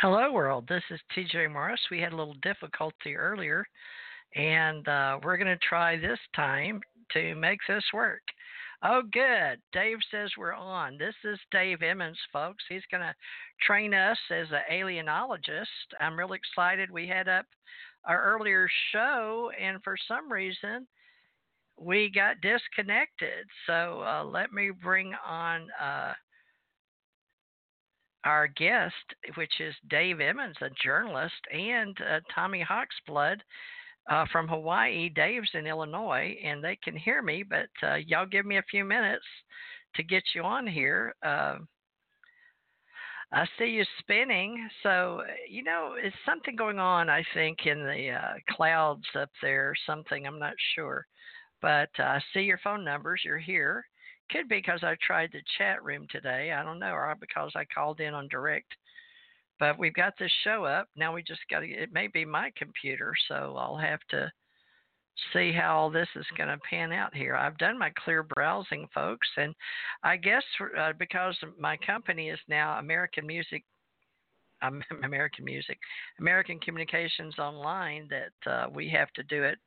Hello, world. This is TJ Morris. We had a little difficulty earlier, and uh, we're going to try this time to make this work. Oh, good. Dave says we're on. This is Dave Emmons, folks. He's going to train us as an alienologist. I'm really excited. We had up our earlier show, and for some reason, we got disconnected. So uh, let me bring on. Uh, our guest, which is Dave Emmons, a journalist, and uh, Tommy Hawksblood uh, from Hawaii. Dave's in Illinois, and they can hear me, but uh, y'all give me a few minutes to get you on here. Uh, I see you spinning, so you know it's something going on. I think in the uh, clouds up there, something I'm not sure, but uh, I see your phone numbers. You're here could be because I tried the chat room today. I don't know, or because I called in on direct. But we've got this show up. Now we just got to, it may be my computer, so I'll have to see how all this is going to pan out here. I've done my clear browsing, folks, and I guess uh, because my company is now American Music, um, American Music, American Communications Online, that uh, we have to do it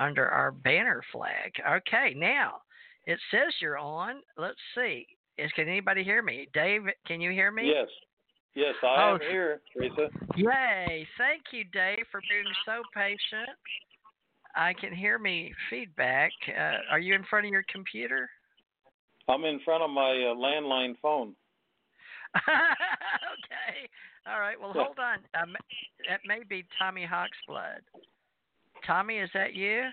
under our banner flag. Okay, now it says you're on. Let's see. Is can anybody hear me? Dave, can you hear me? Yes. Yes, I oh, am here, Teresa. Yay. Thank you, Dave, for being so patient. I can hear me feedback. Uh, are you in front of your computer? I'm in front of my uh, landline phone. okay. All right. Well, hold on. Um, that may be Tommy Hawksblood. Tommy, is that you?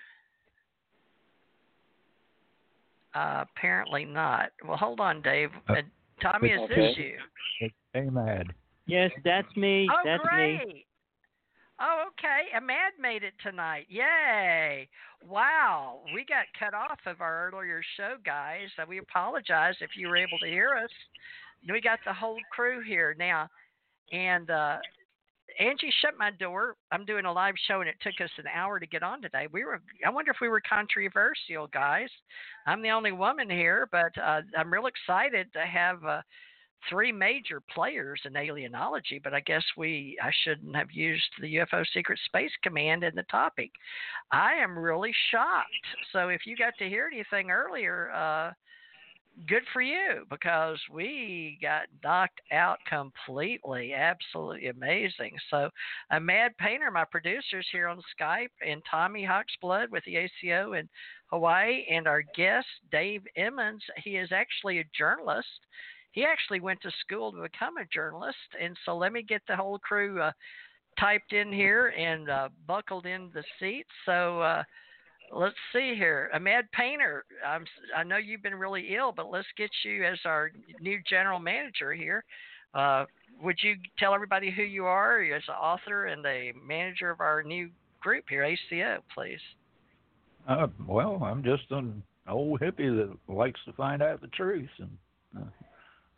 Uh, apparently not. Well, hold on, Dave. Uh, Tommy, is okay. this you? Hey, Mad. Yes, that's me. Oh, that's great. me. Oh, okay. Amad made it tonight. Yay. Wow. We got cut off of our earlier show, guys. Uh, we apologize if you were able to hear us. We got the whole crew here now. And uh, Angie shut my door. I'm doing a live show, and it took us an hour to get on today. We were. I wonder if we were controversial, guys. I'm the only woman here, but uh, I'm real excited to have uh, three major players in alienology. But I guess we. I shouldn't have used the UFO Secret Space Command in the topic. I am really shocked. So if you got to hear anything earlier. Uh, good for you because we got knocked out completely. Absolutely amazing. So, a Mad Painter, my producers here on Skype, and Tommy Hawksblood with the ACO in Hawaii, and our guest, Dave Emmons. He is actually a journalist. He actually went to school to become a journalist. And so, let me get the whole crew uh, typed in here and uh, buckled in the seats. So, uh, let's see here. A mad painter. I'm, I know you've been really ill, but let's get you as our new general manager here. Uh, would you tell everybody who you are as an author and the manager of our new group here, ACO, please? Uh, well, I'm just an old hippie that likes to find out the truth, and uh,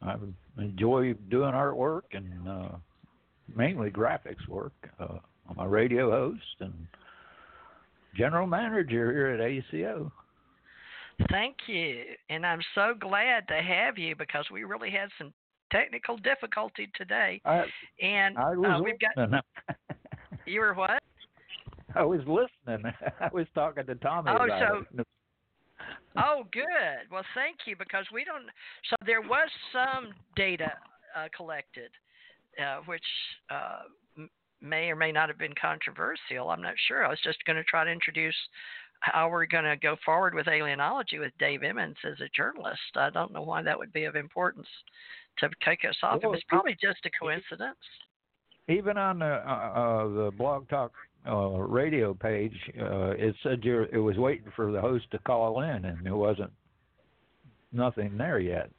I enjoy doing artwork and uh, mainly graphics work. Uh, I'm a radio host and general manager here at ACO. Thank you. And I'm so glad to have you because we really had some technical difficulty today. I, and I was uh, we've got. you were what? I was listening. I was talking to Tommy. Oh, about so. It. oh, good. Well, thank you because we don't. So there was some data uh, collected, uh, which uh, may or may not have been controversial. I'm not sure. I was just going to try to introduce how we're going to go forward with alienology with Dave Emmons as a journalist. I don't know why that would be of importance to kick us off. Well, it's probably just a coincidence. Even on the uh, uh, the Blog Talk uh, radio page, uh, it said it was waiting for the host to call in, and there wasn't nothing there yet.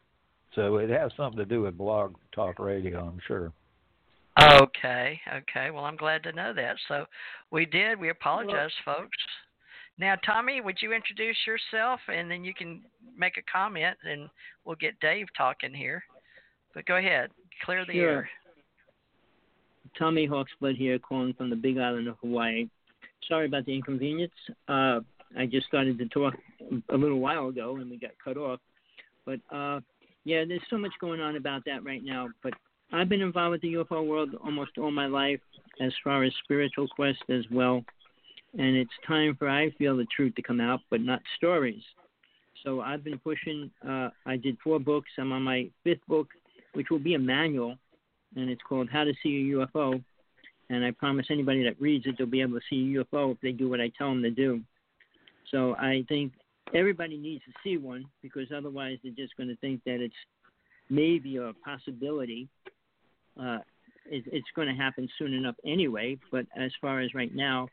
So it has something to do with Blog Talk Radio, I'm sure. Okay, okay. Well, I'm glad to know that. So we did. We apologize, folks. Now, Tommy, would you introduce yourself and then you can make a comment and we'll get Dave talking here. But go ahead, clear the sure. air. Tommy Hawksblood here, calling from the Big Island of Hawaii. Sorry about the inconvenience. Uh, I just started to talk a little while ago and we got cut off. But uh, yeah, there's so much going on about that right now. But I've been involved with the UFO world almost all my life, as far as spiritual quest as well. And it's time for I feel the truth to come out, but not stories. So I've been pushing. Uh, I did four books. I'm on my fifth book, which will be a manual, and it's called How to See a UFO. And I promise anybody that reads it, they'll be able to see a UFO if they do what I tell them to do. So I think everybody needs to see one because otherwise they're just going to think that it's maybe a possibility. Uh, it, it's going to happen soon enough anyway. But as far as right now,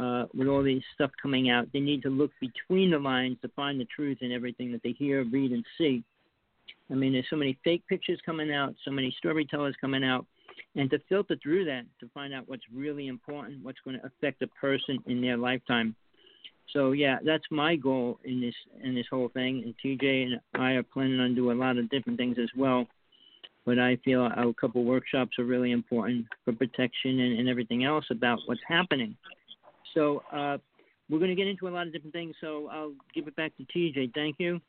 uh, with all these stuff coming out, they need to look between the lines to find the truth in everything that they hear, read, and see. I mean, there's so many fake pictures coming out, so many storytellers coming out, and to filter through that to find out what's really important, what's going to affect a person in their lifetime. So yeah, that's my goal in this in this whole thing. And TJ and I are planning on doing a lot of different things as well. But I feel a couple workshops are really important for protection and, and everything else about what's happening. So uh, we're going to get into a lot of different things. So I'll give it back to TJ. Thank you.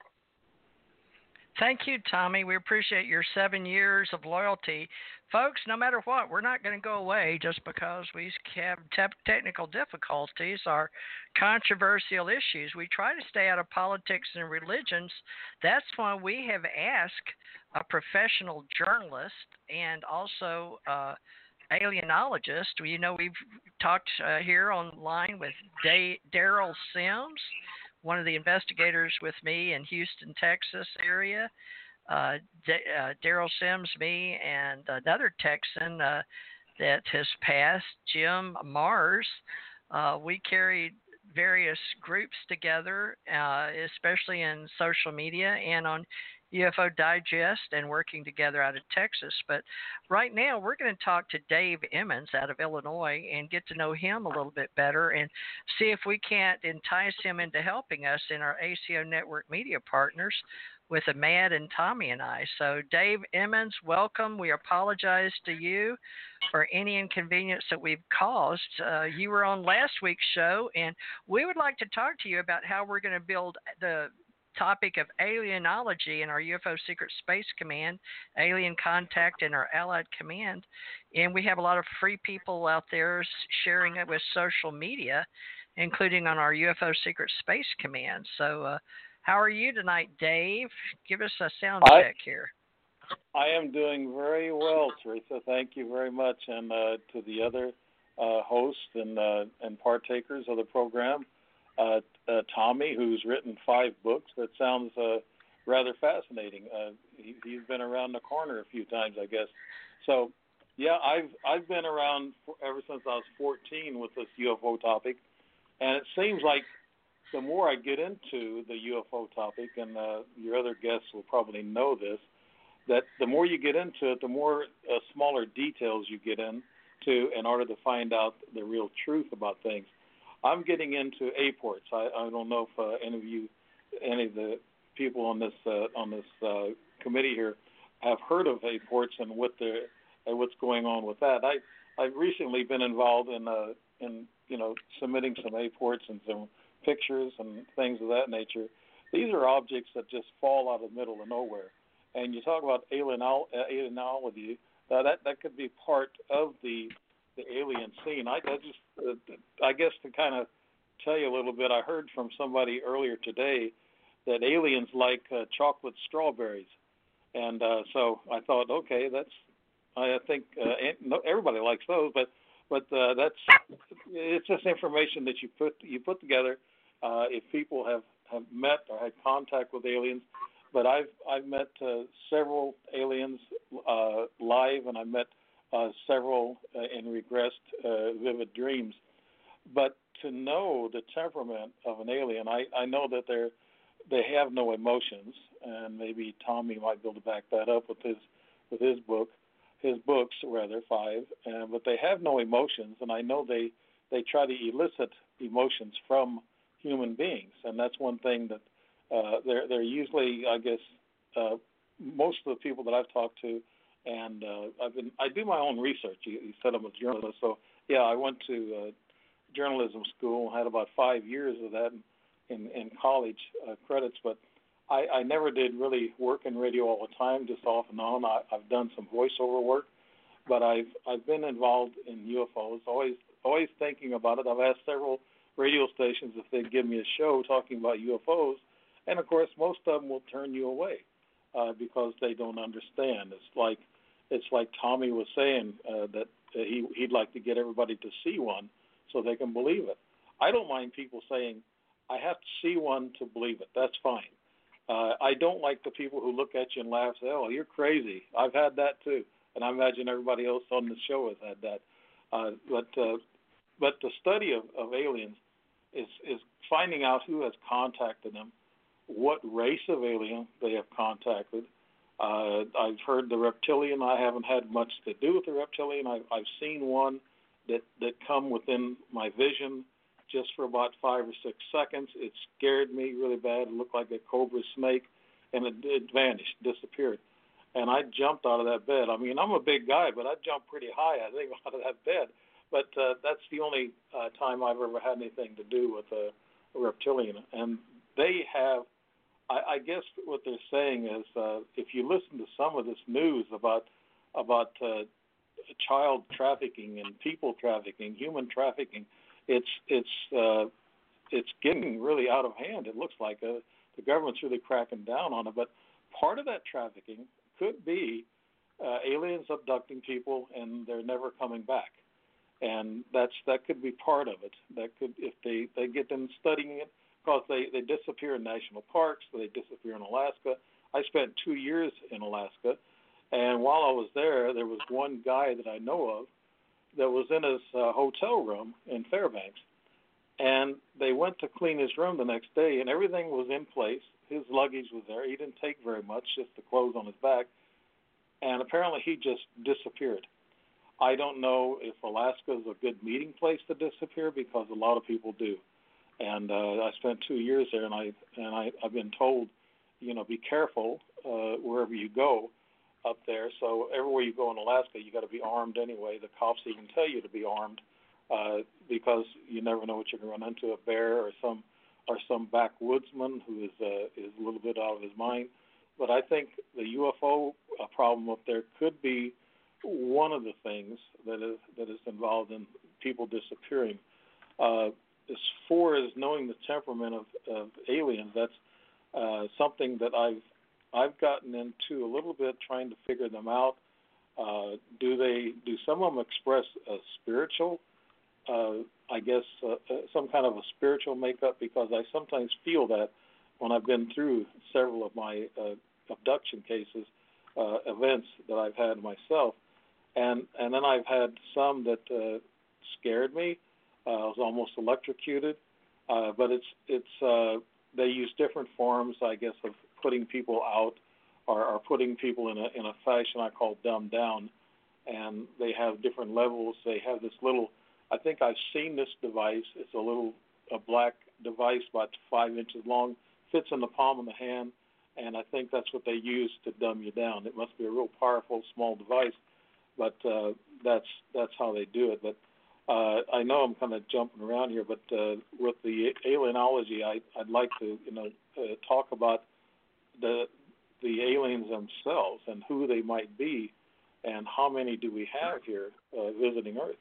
Thank you, Tommy. We appreciate your seven years of loyalty. Folks, no matter what, we're not going to go away just because we have te- technical difficulties or controversial issues. We try to stay out of politics and religions. That's why we have asked a professional journalist and also uh, alienologist. You know, we've talked uh, here online with Derrel Sims one of the investigators with me in Houston, Texas area. Uh, uh, Derrel Sims, me, and another Texan uh, that has passed, Jim Marrs. Uh, we carried various groups together, uh, especially in social media and on UFO Digest and working together out of Texas. But right now, we're going to talk to Dave Emmons out of Illinois and get to know him a little bit better and see if we can't entice him into helping us in our ACO Network media partners with Ahmad and Tommy and I. So, Dave Emmons, welcome. We apologize to you for any inconvenience that we've caused. Uh, you were on last week's show, and we would like to talk to you about how we're going to build the topic of alienology in our UFO Secret Space Command, Alien Contact in our Allied Command. And we have a lot of free people out there sharing it with social media, including on our UFO Secret Space Command. So, uh, how are you tonight, Dave? Give us a sound I, check here. I am doing very well, Teresa. Thank you very much. And uh, to the other uh, hosts and, uh, and partakers of the program uh, uh, Tommy, who's written five books. That sounds uh, rather fascinating. Uh, he, he's been around the corner a few times, I guess. So, yeah, I've I've been around for, ever since I was 14 with this UFO topic, and it seems like the more I get into the UFO topic, and uh, your other guests will probably know this, that the more you get into it, the more uh, smaller details you get into in order to find out the real truth about things. I'm getting into apports. I, I don't know if uh, any of you, any of the people on this uh, on this uh, committee here, have heard of apports and what the and what's going on with that. I I've recently been involved in uh, in you know submitting some apports and some pictures and things of that nature. These are objects that just fall out of the middle of nowhere. And you talk about alienol- alienology, uh, that that could be part of the the alien scene. I, I just, uh, I guess to kind of tell you a little bit, I heard from somebody earlier today that aliens like uh, chocolate strawberries, and uh, so I thought, okay, that's, I think uh, everybody likes those, but but uh, that's it's just information that you put you put together. Uh, if people have have met or had contact with aliens, but I've I've met uh, several aliens uh, live, and I met several uh, in regressed uh, vivid dreams. But to know the temperament of an alien, I, I know that they're they have no emotions, and maybe Tommy might be able to back that up with his with his book, his books rather five. Uh, but they have no emotions, and I know they they try to elicit emotions from human beings, and that's one thing that uh, they're they're usually, I guess, uh, most of the people that I've talked to and uh, I've been I do my own research. You, you said I'm a journalist, so yeah, I went to uh, journalism school, had about five years of that in in college uh, credits, but I, I never did really work in radio all the time, just off and on. I, I've done some voiceover work, but I've I've been involved in UFOs. Always always thinking about it. I've asked several radio stations if they'd give me a show talking about UFOs, and of course most of them will turn you away uh, because they don't understand. It's like it's like Tommy was saying uh, that he he'd like to get everybody to see one so they can believe it. I don't mind people saying I have to see one to believe it. That's fine. Uh, I don't like the people who look at you and laugh, say, "Oh, you're crazy." I've had that too, and I imagine everybody else on the show has had that. Uh, but uh, but the study of, of aliens is is finding out who has contacted them, what race of alien they have contacted. Uh, I've heard the reptilian. I haven't had much to do with the reptilian. I've, I've seen one that that come within my vision just for about five or six seconds. It scared me really bad. It looked like a cobra snake, and it, it vanished, disappeared. And I jumped out of that bed. I mean, I'm a big guy, but I jumped pretty high, I think, out of that bed. But uh, that's the only uh, time I've ever had anything to do with a, a reptilian. And they have, I, I guess, what they're saying is, uh, if you listen to some of this news about about uh, child trafficking and people trafficking, human trafficking, it's it's uh, it's getting really out of hand. It looks like uh, the government's really cracking down on it. But part of that trafficking could be uh, aliens abducting people and they're never coming back, and that's that could be part of it. That could if they they get them studying it because they they disappear in national parks, they disappear in Alaska. I spent two years in Alaska, and while I was there, there was one guy that I know of that was in his uh, hotel room in Fairbanks, and they went to clean his room the next day, and everything was in place. His luggage was there. He didn't take very much, just the clothes on his back, and apparently he just disappeared. I don't know if Alaska is a good meeting place to disappear because a lot of people do, and uh, I spent two years there, and I and I, I've been told, you know, be careful uh, wherever you go up there. So everywhere you go in Alaska, you got to be armed anyway. The cops even tell you to be armed uh, because you never know what you're going to run into—a bear or some or some backwoodsman who is uh, is a little bit out of his mind. But I think the UFO uh, problem up there could be one of the things that is that is involved in people disappearing. Uh, as far as knowing the temperament of, of aliens, that's uh, something that I've I've gotten into a little bit trying to figure them out. Uh, do they do some of them express a spiritual, uh, I guess, uh, uh, some kind of a spiritual makeup? Because I sometimes feel that when I've been through several of my uh, abduction cases, uh, events that I've had myself, and and then I've had some that uh, scared me. Uh, I was almost electrocuted, uh, but it's it's uh, they use different forms, I guess, of putting people out or, or putting people in a in a fashion I call dumb down, and they have different levels. They have this little. I think I've seen this device. It's a little a black device about five inches long, fits in the palm of the hand, and I think that's what they use to dumb you down. It must be a real powerful small device, but uh, that's that's how they do it. But uh, I know I'm kind of jumping around here, but uh, with the alienology, I, I'd like to you know uh, talk about the the aliens themselves and who they might be, and how many do we have here uh, visiting Earth?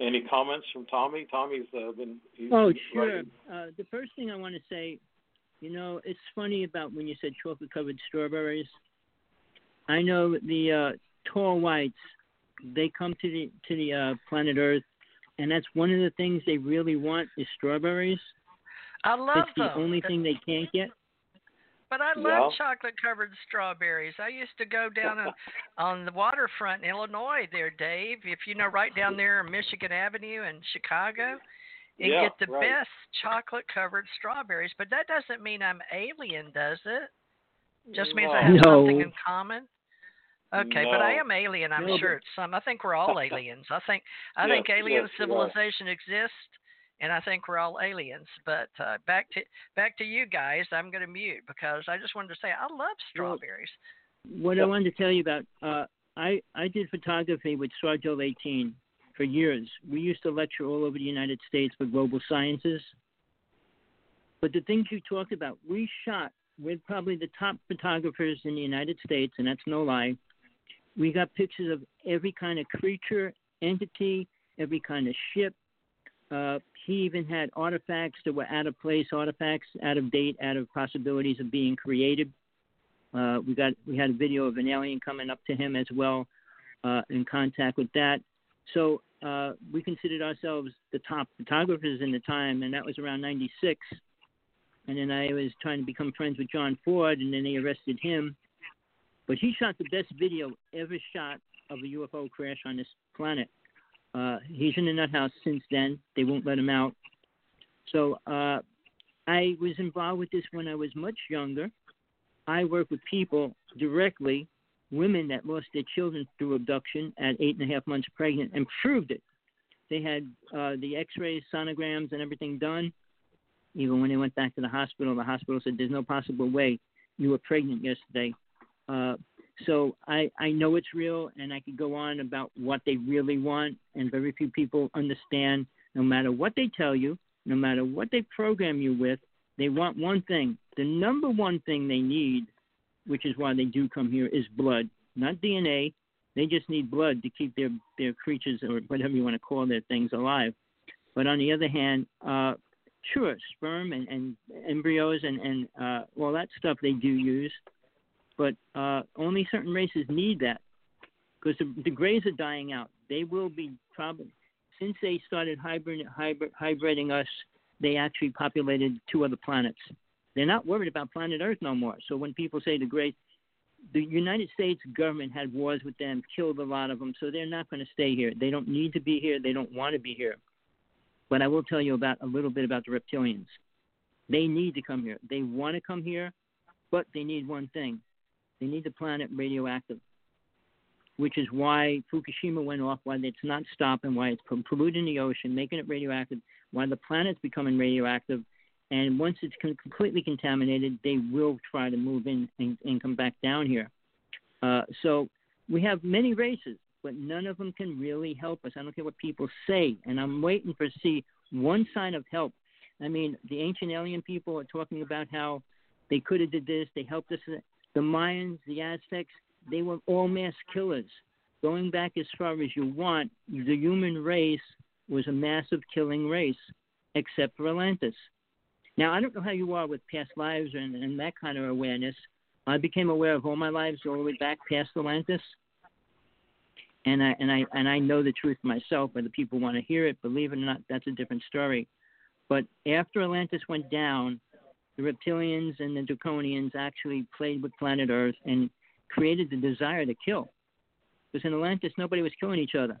Any comments from Tommy? Tommy's uh, been. oh, sure. Uh, the first thing I want to say, you know, it's funny about when you said chocolate covered strawberries. I know the uh, tall whites, they come to the to the uh, planet Earth, and that's one of the things they really want is strawberries. I love them. it's the only thing they can't get. But I love yeah. chocolate covered strawberries. I used to go down on, on the waterfront in Illinois there, Dave, if you know right down there on Michigan Avenue in Chicago, and yeah, get the right. best chocolate covered strawberries. But that doesn't mean I'm alien, does it? Just means no. I have No. something in common. Okay, but I am alien. I'm No, sure it's some. I think we're all aliens. I think I Yes, think alien yes, civilization exists, and I think we're all aliens. But uh, back to back to you guys. I'm going to mute because I just wanted to say I love strawberries. What I wanted to tell you about, uh, I I did photography with Sargel 18 for years. We used to lecture all over the United States for global sciences. But the things you talked about, we shot with probably the top photographers in the United States, and that's no lie. We got pictures of every kind of creature, entity, every kind of ship. Uh, he even had artifacts that were out of place, artifacts out of date, out of possibilities of being created. Uh, we got we had a video of an alien coming up to him as well, uh, in contact with that. So uh, we considered ourselves the top photographers in the time, and that was around '96. And then I was trying to become friends with John Ford, and then they arrested him. But he shot the best video ever shot of a UFO crash on this planet. Uh, he's in the nut house since then. They won't let him out. So uh, I was involved with this when I was much younger. I work with people directly, women that lost their children through abduction at eight and a half months pregnant, and proved it. They had uh, the X-rays, sonograms, and everything done. Even when they went back to the hospital, the hospital said, "There's no possible way you were pregnant yesterday." Uh, so I, I know it's real, and I could go on about what they really want, and very few people understand. No matter what they tell you, no matter what they program you with, they want one thing. The number one thing they need, which is why they do come here, is blood, not DNA. They just need blood to keep their their creatures or whatever you want to call their things alive. But on the other hand, uh, sure, sperm and, and embryos and and uh, all that stuff they do use but uh, only certain races need that because the, the grays are dying out. They will be probably since they started hybrid, hybrid, hybriding us. They actually populated two other planets. They're not worried about planet Earth no more. So when people say the great, the United States government had wars with them, killed a lot of them, so they're not going to stay here. They don't need to be here. They don't want to be here. But I will tell you about a little bit about the reptilians. They need to come here. They want to come here, but they need one thing they need the planet radioactive, which is why Fukushima went off, why it's not stopping, why it's polluting the ocean, making it radioactive, why the planet's becoming radioactive. And once it's completely contaminated, they will try to move in and, and come back down here. Uh, so we have many races, but none of them can really help us. I don't care what people say, and I'm waiting for see one sign of help. I mean, the ancient alien people are talking about how they could have did this, they helped us. The Mayans, the Aztecs, they were all mass killers. Going back as far as you want, the human race was a massive killing race, except for Atlantis. Now, I don't know how you are with past lives and, and that kind of awareness. I became aware of all my lives all the way back past Atlantis, and I and I and I know the truth myself. Whether people want to hear it, believe it or not, that's a different story. But after Atlantis went down, the reptilians and the draconians actually played with planet Earth and created the desire to kill. Because in Atlantis, nobody was killing each other.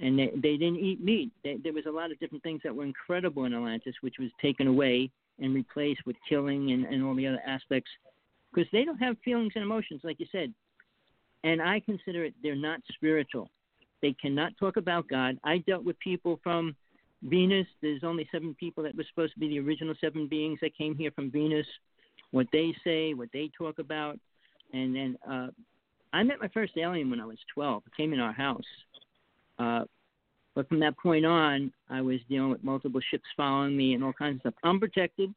And they, they didn't eat meat. They, there was a lot of different things that were incredible in Atlantis, which was taken away and replaced with killing and, and all the other aspects. Because they don't have feelings and emotions, like you said. And I consider it, they're not spiritual. They cannot talk about God. I dealt with people from Venus, there's only seven people that were supposed to be the original seven beings that came here from Venus. What they say, what they talk about, and then uh, I met my first alien when I was 12. It came in our house. Uh, but from that point on, I was dealing with multiple ships following me and all kinds of stuff. I'm protected.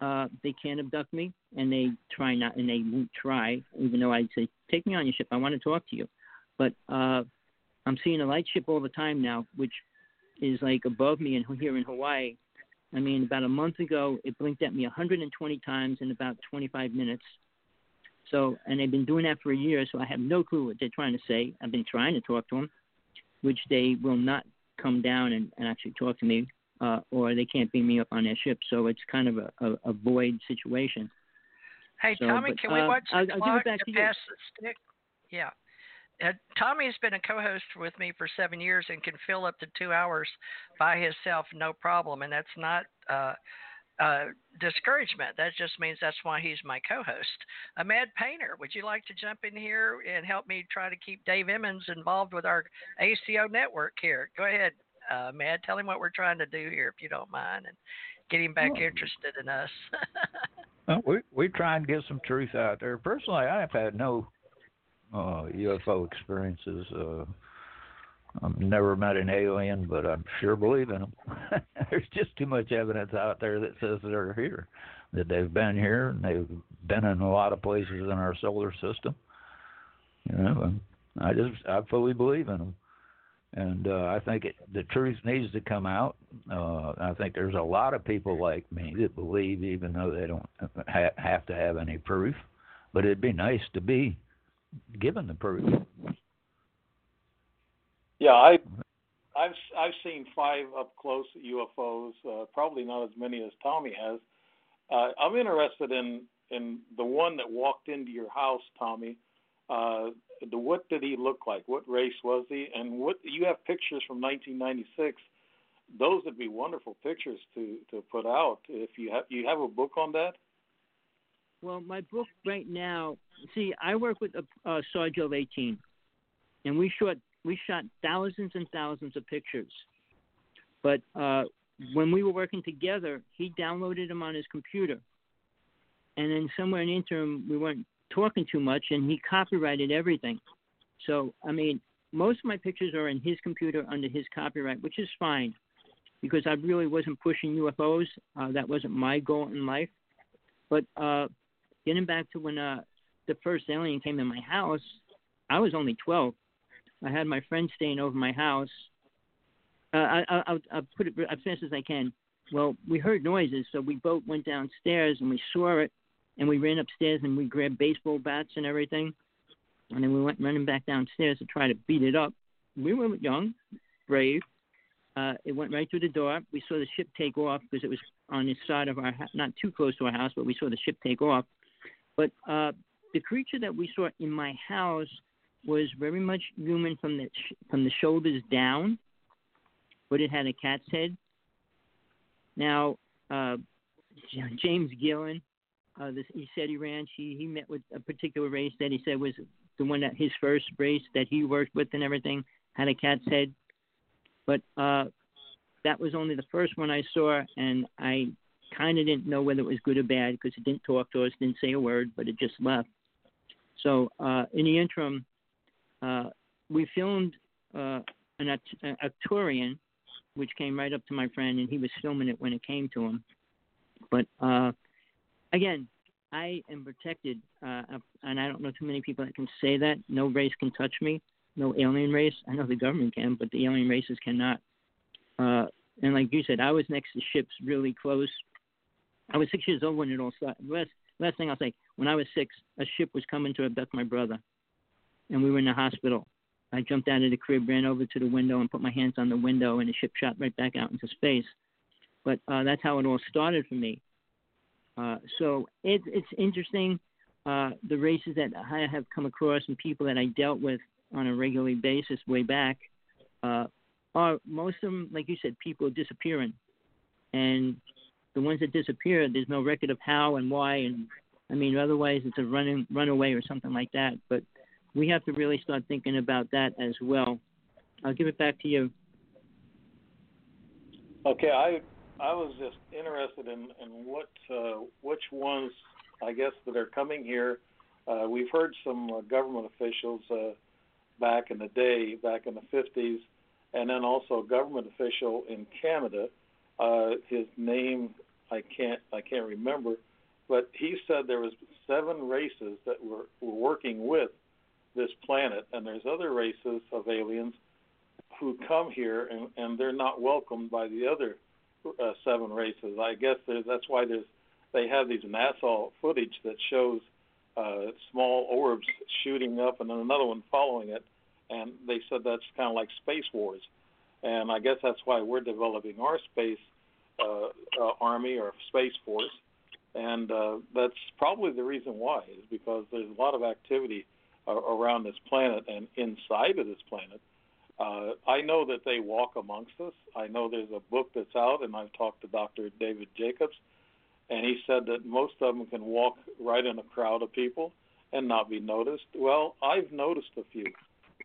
Uh, they can't abduct me, and they try not, and they won't try, even though I'd say, "Take me on your ship. I want to talk to you." But uh, I'm seeing a light ship all the time now, which is like above me in here in Hawaii. I mean, about a month ago, it blinked at me 120 times in about 25 minutes. So, and they've been doing that for a year, so I have no clue what they're trying to say. I've been trying to talk to them, which they will not come down and, and actually talk to me, uh, or they can't beam me up on their ship. So it's kind of a, a, a void situation. Hey, so, Tommy, but, can we uh, watch the I'll, clock I'll give it back to to you. pass the stick? Yeah. Uh, Tommy's been a co-host with me for seven years and can fill up to two hours by himself, no problem. And that's not uh, uh, discouragement. That just means that's why he's my co-host. Ahmad Painter, would you like to jump in here and help me try to keep Dave Emmons involved with our ACO network here? Go ahead, uh. Tell him what we're trying to do here, if you don't mind, and get him back Oh. interested in us. Well, we we try and get some truth out there. Personally, I've had no uh, UFO experiences. Uh, I've never met an alien, but I'm sure believe in them. There's just too much evidence out there that says they're here, that they've been here and they've been in a lot of places in our solar system. You know, I just I fully believe in them, and uh, I think it, the truth needs to come out. Uh, I think there's a lot of people like me that believe, even though they don't ha- have to have any proof. But it'd be nice to be given the proof. Yeah, I, I've I've seen five up close UFOs. Uh, probably not as many as Tommy has. Uh, I'm interested in in the one that walked into your house, Tommy. Uh, the, what did he look like? What race was he? And what you have pictures from 1996. Those would be wonderful pictures to to put out. If you have you have a book on that. Well, my book right now. See, I work with a, a of 18, and we shot we shot thousands and thousands of pictures. But uh, when we were working together, he downloaded them on his computer, and then somewhere in the interim, we weren't talking too much, and he copyrighted everything. So, I mean, most of my pictures are in his computer under his copyright, which is fine, because I really wasn't pushing UFOs. Uh, that wasn't my goal in life. But uh, getting back to when uh, the first alien came in my house, I was only 12. I had my friend staying over my house. Uh, I, I, I'll, I'll put it as fast as I can. Well, we heard noises, so we both went downstairs and we saw it, and we ran upstairs and we grabbed baseball bats and everything, and then we went running back downstairs to try to beat it up. We were young, brave. Uh, it went right through the door. We saw the ship take off because it was on the side of our, not too close to our house, but we saw the ship take off. But uh, the creature that we saw in my house was very much human from the from the shoulders down, but it had a cat's head. Now, uh, James Gilliland, uh, this he Ranch, he, he met with a particular race that he said was the one that his first race that he worked with and everything had a cat's head. But uh, that was only the first one I saw, and I kind of didn't know whether it was good or bad because it didn't talk to us, didn't say a word, but it just left. So uh, in the interim, uh, we filmed uh, an Arcturian, which came right up to my friend, and he was filming it when it came to him. But uh, again, I am protected, uh, and I don't know too many people that can say that. No race can touch me. No alien race. I know the government can, but the alien races cannot. Uh, and like you said, I was next to ships really close. I was six years old when it all started. Last, last thing I'll say, when I was six, a ship was coming to abduct my brother and we were in the hospital. I jumped out of the crib, ran over to the window, and put my hands on the window, and the ship shot right back out into space. But uh, that's how it all started for me. Uh, so it, it's interesting. Uh, the races that I have come across and people that I dealt with on a regular basis way back uh, are most of them, like you said, people disappearing. And the ones that disappear, there's no record of how and why. And I mean, otherwise it's a running runaway or something like that. But we have to really start thinking about that as well. I'll give it back to you. Okay, I I was just interested in in what uh, which ones I guess that are coming here. Uh, we've heard some uh, government officials uh, back in the day, back in the 50s, and then also a government official in Canada. Uh, his name I can't I can't remember, but he said there was seven races that were, were working with this planet, and there's other races of aliens who come here and, and they're not welcomed by the other uh, seven races. I guess there's, that's why there's they have these NASA footage that shows uh, small orbs shooting up and then another one following it, and they said that's kind of like space wars, and I guess that's why we're developing our space uh, uh, army or space force, and uh, that's probably the reason why is because there's a lot of activity around this planet and inside of this planet. Uh, I know that they walk amongst us. I know there's a book that's out, and I've talked to Dr. David Jacobs, and he said that most of them can walk right in a crowd of people and not be noticed. Well, I've noticed a few.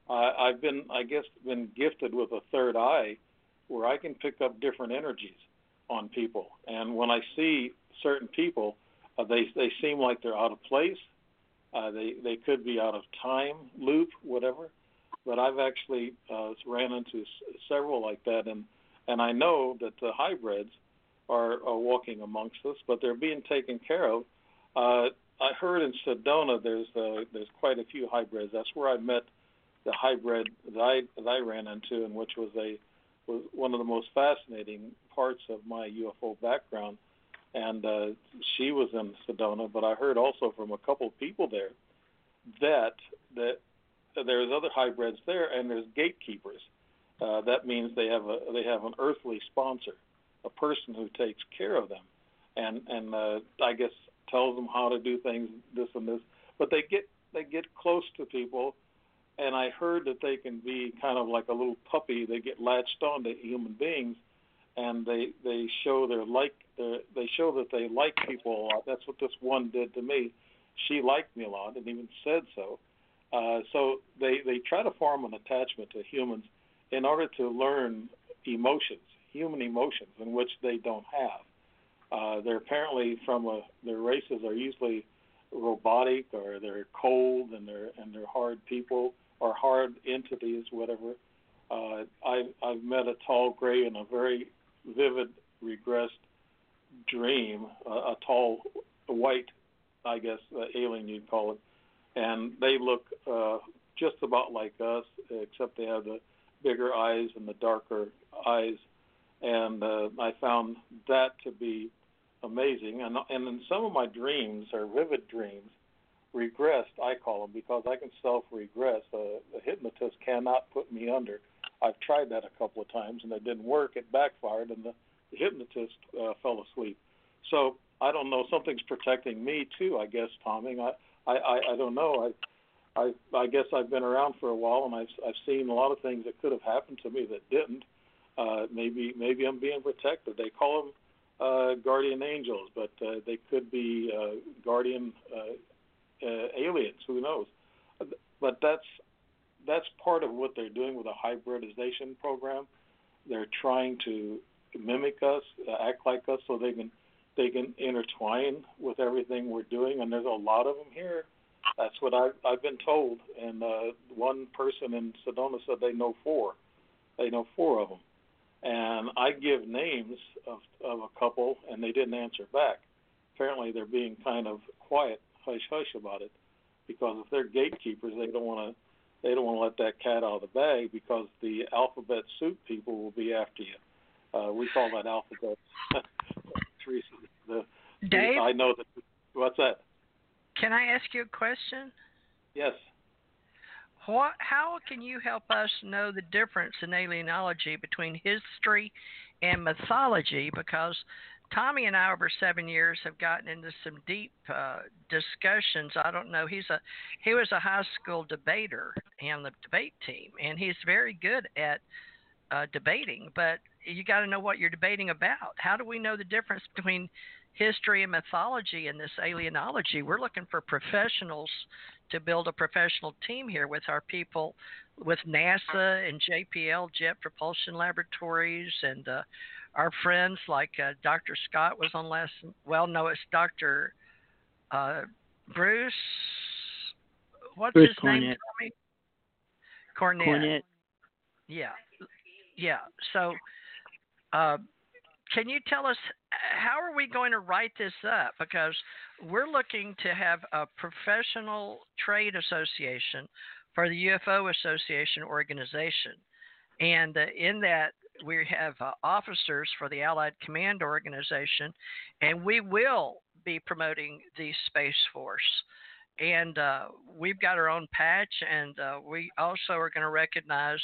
Uh, I've been, I guess, been gifted with a third eye, where I can pick up different energies on people, and when I see certain people, uh, they they seem like they're out of place uh, they they could be out of time loop, whatever. but I've actually uh, ran into s- several like that, and and I know that the hybrids are, are walking amongst us, but they're being taken care of. Uh, I heard in Sedona there's uh, there's quite a few hybrids. That's where I met the hybrid that I that I ran into, and which was a was one of the most fascinating parts of my UFO background. And uh, she was in Sedona, but I heard also from a couple of people there that that there's other hybrids there, and there's gatekeepers. Uh, that means they have a they have an earthly sponsor, a person who takes care of them, and and uh, I guess tells them how to do things, this and this. But they get they get close to people, and I heard that they can be kind of like a little puppy. They get latched on to human beings, and they they show their like they show that they like people a lot. That's what this one did to me. She liked me a lot, and even said so. Uh, so they they try to form an attachment to humans in order to learn emotions, human emotions, in which they don't have. Uh, they're apparently from a their races are usually robotic or they're cold and they're and they're hard people or hard entities, whatever. Uh, I I've met a tall gray in a very vivid regressed dream, uh, a tall white, I guess uh, alien you'd call it, and they look uh, just about like us, except they have the bigger eyes and the darker eyes, and uh, I found that to be amazing. And and in some of my dreams, or vivid dreams, regressed I call them because I can self-regress. Uh, a hypnotist cannot put me under. I've tried that a couple of times and it didn't work. It backfired, and the, the hypnotist uh, fell asleep. So I don't know. Something's protecting me too. I guess, Tommy. I I I, I don't know. I I I guess I've been around for a while and I've I've seen a lot of things that could have happened to me that didn't. Uh, maybe maybe I'm being protected. They call them uh, guardian angels, but uh, they could be uh, guardian uh, uh, aliens. Who knows? But that's that's part of what they're doing with a hybridization program. They're trying to mimic us, uh, act like us, so they can they can intertwine with everything we're doing. And there's a lot of them here that's what I've, I've been told. And uh, one person in Sedona said they know four. They know four of them. And I give names of, of a couple, and they didn't answer back. Apparently, they're being kind of quiet, hush hush about it, because if they're gatekeepers, they don't want to they don't want to let that cat out of the bag because the alphabet soup people will be after you. Uh, we call that alphabet. Teresa, the, Dave, I know that. What's that? Can I ask you a question? Yes. What? How can you help us know the difference in alienology between history and mythology? Because Tommy and I, over seven years, have gotten into some deep uh, discussions. I don't know. He's a he was a high school debater on the debate team, and he's very good at uh, debating. But you got to know what you're debating about. How do we know the difference between history and mythology and this alienology. We're looking for professionals to build a professional team here with our people, with NASA and JPL Jet Propulsion Laboratories, and uh, our friends like uh, Dr. Scott was on last. Well, no, it's Dr. Uh, Bruce. What's Bruce his name? Tommy? Cornet. Cornet. Yeah, yeah. So, uh, can you tell us how are we going to write this up? Because we're looking to have a professional trade association for the UFO Association organization, and uh, in that we have uh, officers for the Allied Command Organization, and we will be promoting the Space Force. And uh, we've got our own patch, and uh, we also are going to recognize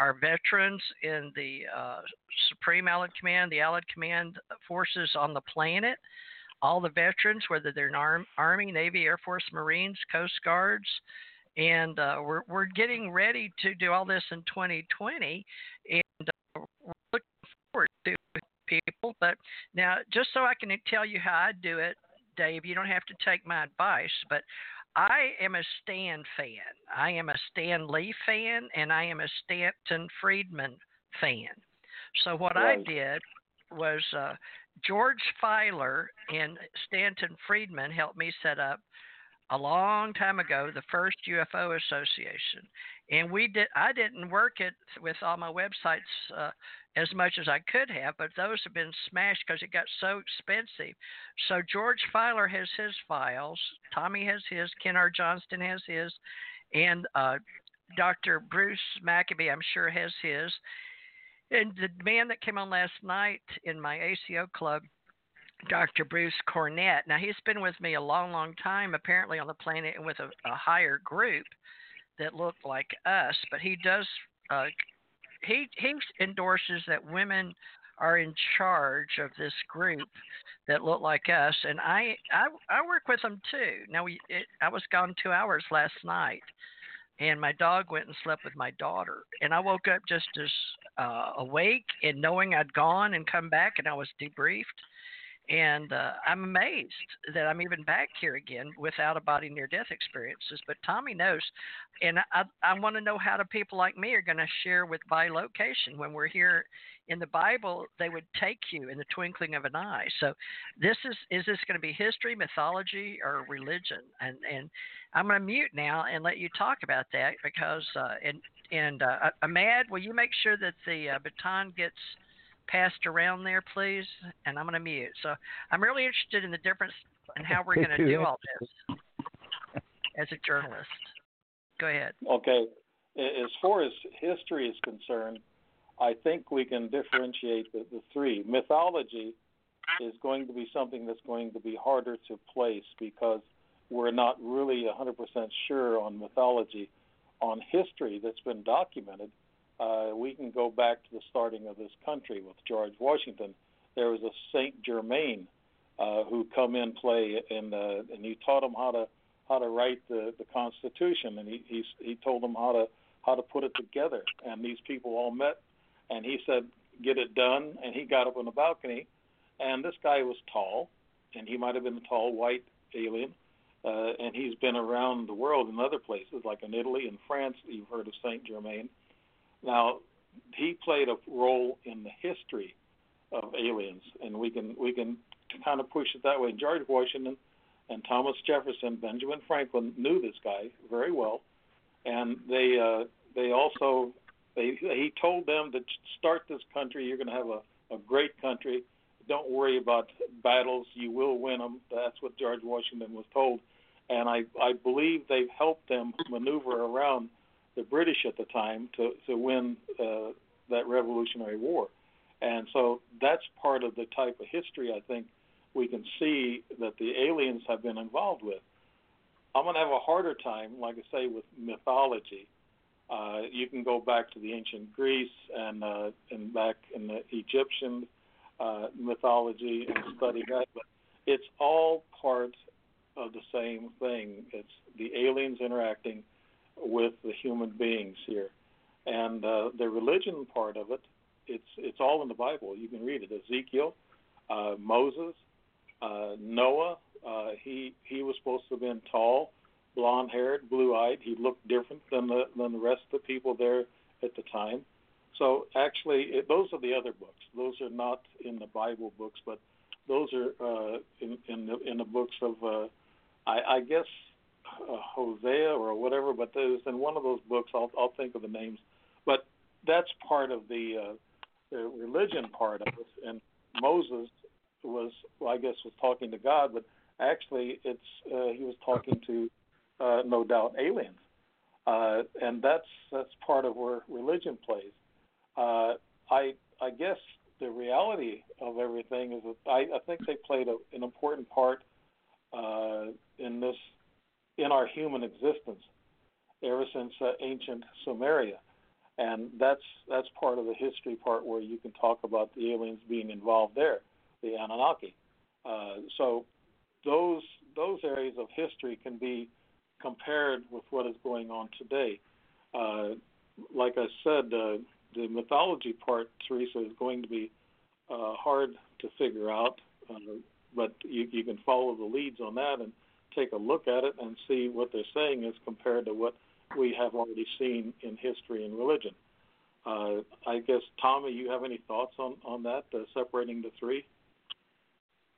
our veterans in the uh, Supreme Allied Command, the Allied Command forces on the planet, all the veterans, whether they're in Arm- Army, Navy, Air Force, Marines, Coast Guards. And uh, we're, we're getting ready to do all this in 2020. We're looking forward to people. But now, just so I can tell you how I do it, Dave, you don't have to take my advice, but I am a Stan fan. I am a Stan Lee fan, and I am a Stanton Friedman fan. So what Right. I did was uh, George Filer and Stanton Friedman helped me set up a long time ago the first UFO Association, and we did. I didn't work it with all my websites uh, as much as I could have, but those have been smashed because it got so expensive. So George Filer has his files, Tommy has his, Ken R. Johnston has his, and uh, Dr. Bruce Maccabee, I'm sure, has his. And the man that came on last night in my ACO club Dr. Bruce Cornet. Now, he's been with me a long, long time, apparently on the planet and with a, a higher group that look like us, but he does, uh, he, he endorses that women are in charge of this group that look like us, and I, I, I work with them too. Now, we, it, I was gone two hours last night, and my dog went and slept with my daughter, and I woke up just as uh, awake and knowing I'd gone and come back, and I was debriefed and uh, I'm amazed that I'm even back here again without a body near death experiences. But Tommy knows, and I, I want to know how do people like me are going to share with by location when we're here in the Bible. They would take you in the twinkling of an eye. So this is is this going to be history, mythology, or religion? And and I'm going to mute now and let you talk about that because uh, and and uh, Ahmad, will you make sure that the uh, baton gets passed around there, please? And I'm going to mute. So I'm really interested in the difference and how we're going to do all this as a journalist. Go ahead. Okay. As far as history is concerned, I think we can differentiate the, the three. Mythology is going to be something that's going to be harder to place because we're not really 100% sure on mythology. On history that's been documented, uh, we can go back to the starting of this country with George Washington. There was a Saint Germain uh, who come in play, and uh, and he taught them how to how to write the, the Constitution, and he, he he told them how to how to put it together. And these people all met, and he said, "Get it done." And he got up on the balcony, and this guy was tall, and he might have been a tall white alien. Uh, and he's been around the world in other places, like in Italy and France. You've heard of Saint Germain. Now, he played a role in the history of aliens, and we can we can kind of push it that way. George Washington and Thomas Jefferson, Benjamin Franklin knew this guy very well, and they uh, they also they he told them to start this country. You're going to have a, a great country. Don't worry about battles. You will win them. That's what George Washington was told, and I I believe they've helped them maneuver around the British at the time to to win uh, that Revolutionary War, and so that's part of the type of history I think we can see that the aliens have been involved with. I'm going to have a harder time, like I say, with mythology. Uh, you can go back to the ancient Greece and uh, and back in the Egyptian uh, mythology and study that, but it's all part of the same thing. It's the aliens interacting with the human beings here. And uh, the religion part of it, it's it's all in the Bible. You can read it. Ezekiel, uh, Moses, uh, Noah. Uh, he he was supposed to have been tall, blonde-haired, blue-eyed. He looked different than the than the rest of the people there at the time. So actually, it, those are the other books. Those are not in the Bible books, but those are uh, in in the in the books of uh, I, I guess uh, Hosea or whatever, but there's in one of those books. I'll I'll think of the names, but that's part of the, uh, the religion part of it. And Moses was, well, I guess, was talking to God, but actually, it's uh, he was talking to, uh, no doubt, aliens, uh, and that's that's part of where religion plays. Uh, I I guess the reality of everything is that I, I think they played a, an important part uh, in this in our human existence ever since uh, ancient Sumeria. And that's that's part of the history part where you can talk about the aliens being involved there, the Anunnaki. Uh, so those those areas of history can be compared with what is going on today. Uh, like I said, uh, the mythology part, Teresa, is going to be uh, hard to figure out, uh, but you, you can follow the leads on that and take a look at it and see what they're saying is compared to what we have already seen in history and religion. Uh, I guess, Tommy, you have any thoughts on, on that, uh, separating the three?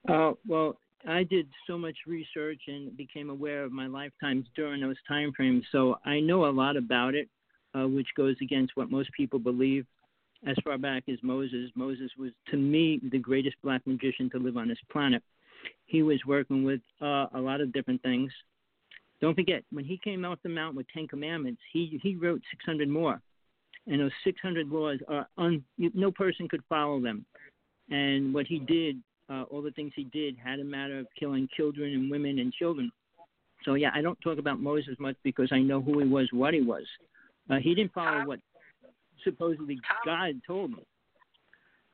Uh, well, I did so much research and became aware of my lifetimes during those time frames, so I know a lot about it, uh, which goes against what most people believe. As far back as Moses, Moses was to me the greatest black magician to live on this planet. He was working with uh, a lot of different things. Don't forget, when he came off the mountain with Ten Commandments, he he wrote 600 more, and those 600 laws are un, no person could follow them. And what he did uh, all the things he did had a matter of killing children and women and children. So yeah, I don't talk about Moses much because I know who he was, what he was. Uh, he didn't follow what supposedly God told him.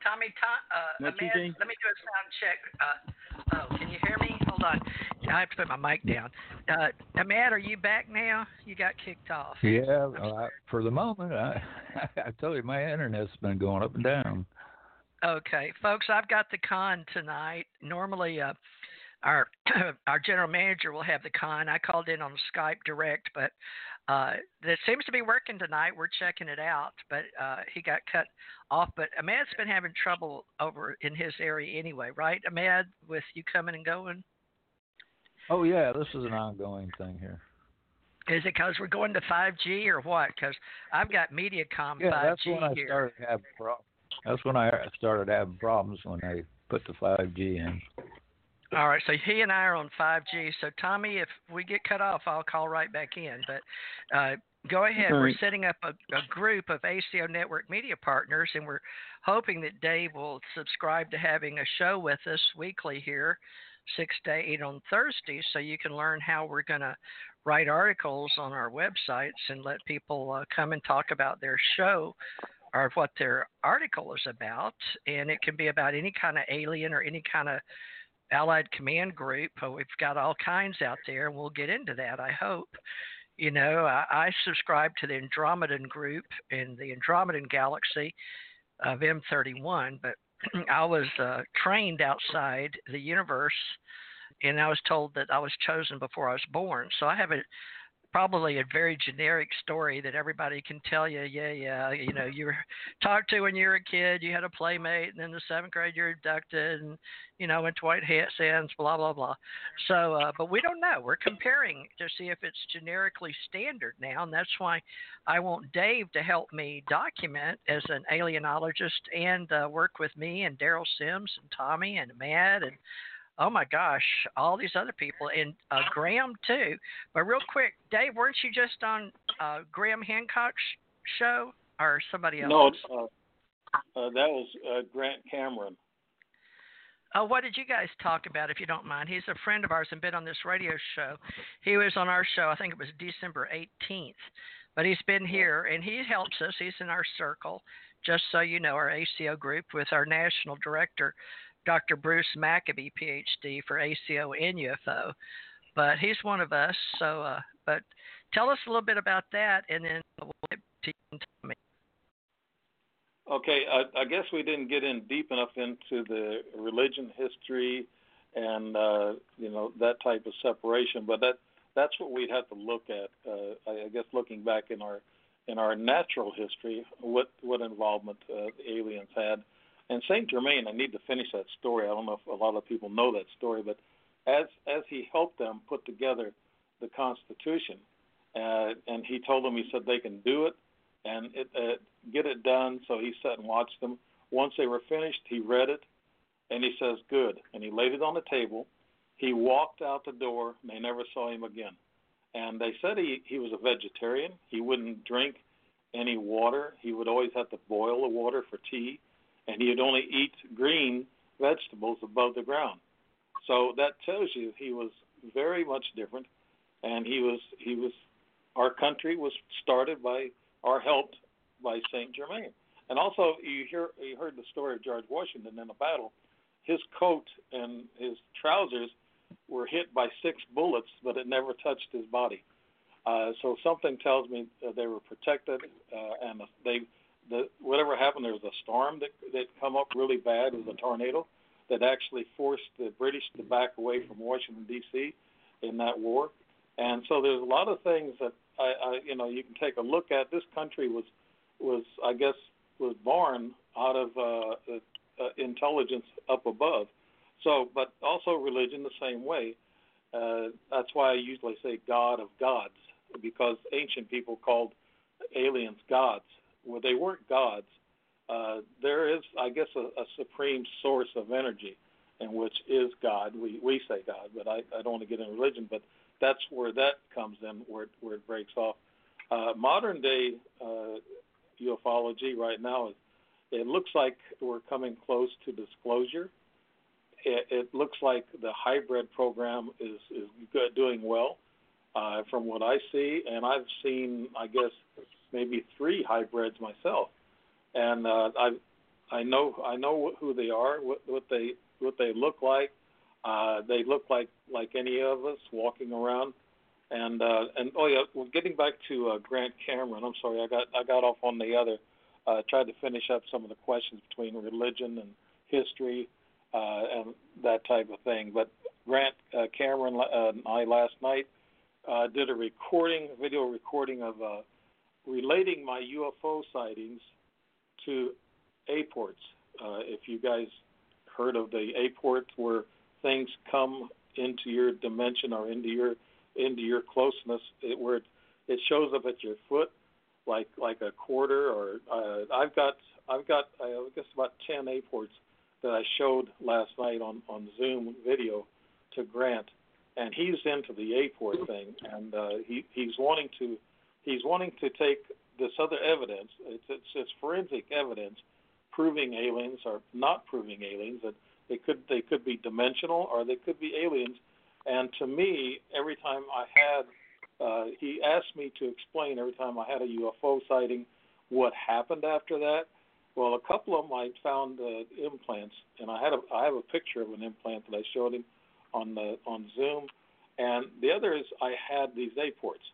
Tommy, Tom, uh, Amanda, let me do a sound check. Uh, oh, can you hear me? Hold on. I have to put my mic down. Uh, Ahmad, are you back now? You got kicked off. Yeah, uh, for the moment, I I told you my internet's been going up and down. Okay, folks, I've got the con tonight. Normally, uh, our our general manager will have the con. I called in on Skype direct, but uh, it seems to be working tonight. We're checking it out, but uh, he got cut off. But Ahmad's been having trouble over in his area anyway, right, Ahmad, with you coming and going? Oh yeah, this is an ongoing thing here. Is it because we're going to 5G or what? Because I've got MediaCom yeah, 5G that's when I here. started having problems. That's when I started having problems when they put the 5G in. All right, so he and I are on 5G. So Tommy, if we get cut off, I'll call right back in. But uh, go ahead. We're setting up a, a, group of ACO Network media partners, and we're hoping that Dave will subscribe to having a show with us weekly here, six to eight on Thursdays, so you can learn how we're going to write articles on our websites and let people uh, come and talk about their show or what their article is about, and it can be about any kind of alien or any kind of allied command group. We've got all kinds out there, and we'll get into that. I hope. You know, I, I subscribe to the Andromedan group in the Andromedan galaxy of M31, but I was uh, trained outside the universe, and I was told that I was chosen before I was born. So I have a probably a very generic story that everybody can tell you. Yeah, yeah, you know, you were talked to when you were a kid, you had a playmate, and then the seventh grade you're abducted, and you know, went to White Hat Sands, blah blah blah. So, uh, but we don't know. We're comparing to see if it's generically standard now, and that's why I want Dave to help me document as an alienologist and uh, work with me and Derrel Sims and Tommy and Matt and oh my gosh, all these other people, and uh, Graham too. But real quick, Dave, weren't you just on uh, Graham Hancock's show or somebody else? No, uh, uh, that was uh, Grant Cameron. Oh, what did you guys talk about, if you don't mind? He's a friend of ours and been on this radio show. He was on our show, I think it was December 18th. But he's been here and he helps us. He's in our circle, just so you know, our ACO group with our national director, Dr. Bruce Maccabee, PhD, for ACO and UFO. But he's one of us. So, uh, but tell us a little bit about that, and then we'll get to Tommy. Okay, I, I, guess we didn't get in deep enough into the religion history and uh, you know that type of separation, but that that's what we'd have to look at. Uh, I, I, guess looking back in our in our natural history, what what involvement uh, the aliens had and Saint Germain, I need to finish that story. I don't know if a lot of people know that story, but as as he helped them put together the Constitution, uh, and he told them, he said they can do it and it, uh, get it done. So he sat and watched them. Once they were finished, he read it, and he says, "Good," and he laid it on the table. He walked out the door, and they never saw him again. And they said he he was a vegetarian. He wouldn't drink any water. He would always have to boil the water for tea and he would only eat green vegetables above the ground. So that tells you he was very much different, and he was he was our country was started by or helped by Saint Germain. And also, you hear you heard the story of George Washington in a battle. His coat and his trousers were hit by six bullets, but it never touched his body. Uh, so something tells me they were protected, uh, and they the whatever happened, there was a storm that that come up really bad. It was a tornado that actually forced the British to back away from Washington D.C. in that war. And so there's a lot of things that I, I you know you can take a look at. This country was was I guess was born out of uh, uh, intelligence up above, So, but also religion the same way. Uh, that's why I usually say God of gods, because ancient people called aliens gods. Well, they weren't gods. Uh, there is, I guess, a, a supreme source of energy, in which is God. We we say God, but I, I don't want to get into religion. But that's where that comes in, where it, where it breaks off. Uh, modern day uh, ufology right now is it looks like we're coming close to disclosure. It, it looks like the hybrid program is is good, doing well, uh, from what I see, and I've seen, I guess, maybe three hybrids myself, and uh, I I know I know who they are, what, what they what they look like. Uh, they look like like any of us walking around, and uh, and oh yeah, well, getting back to uh, Grant Cameron. I'm sorry, I got I got off on the other uh, tried to finish up some of the questions between religion and history uh, and that type of thing. But Grant uh, Cameron uh, and I last night uh, did a recording, video recording of uh, relating my UFO sightings to apports. Uh, if you guys heard of the apports where things come into your dimension or into your into your closeness, it, where it, it shows up at your foot like like a quarter or uh, I've got I've got I guess about ten apports that I showed last night on on Zoom video to Grant, and he's into the apport thing, and uh, he he's wanting to he's wanting to take this other evidence. It's it's, it's forensic evidence proving aliens or not proving aliens that they could they could be dimensional or they could be aliens. And to me, every time I had uh, he asked me to explain every time I had a UFO sighting what happened after that. Well, a couple of them I found uh, implants, and I had a I have a picture of an implant that I showed him on the on Zoom, and the others I had these apports.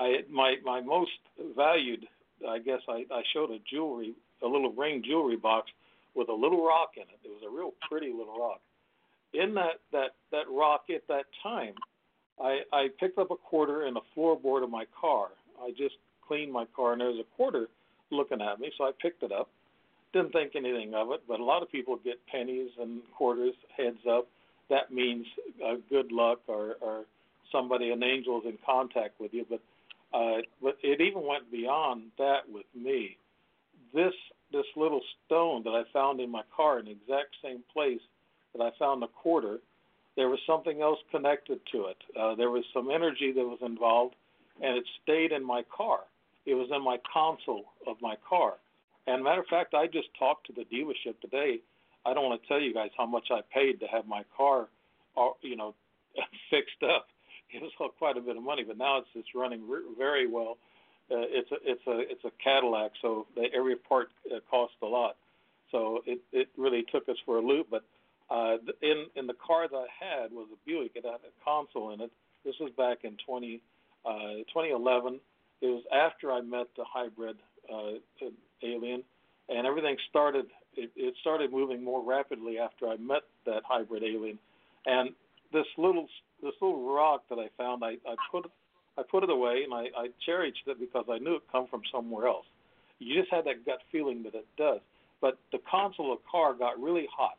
I my my most valued, I guess I, I showed a jewelry, a little ring jewelry box with a little rock in it. It was a real pretty little rock. In that that that rock at that time I, I picked up a quarter in the floorboard of my car. I just cleaned my car, and there was a quarter looking at me, so I picked it up. Didn't think anything of it, but a lot of people get pennies and quarters heads up. That means uh, good luck or, or somebody, an angel, is in contact with you. But uh, but it even went beyond that with me. This this little stone that I found in my car in the exact same place that I found the quarter there was something else connected to it. Uh, there was some energy that was involved, and it stayed in my car. It was in my console of my car. And matter of fact, I just talked to the dealership today. I don't want to tell you guys how much I paid to have my car, uh, you know, fixed up. It was all quite a bit of money, but now it's it's running very well. Uh, it's a it's a it's a Cadillac, so the, every part uh, costs a lot. So it it really took us for a loop, but uh, in in the car that I had was a Buick. It had a console in it. This was back in 20, uh, 2011. It was after I met the hybrid uh, alien, and everything started. It, it started moving more rapidly after I met that hybrid alien. And this little this little rock that I found, I, I put I put it away and I, I cherished it because I knew it come from somewhere else. You just had that gut feeling that it does. But the console of the car got really hot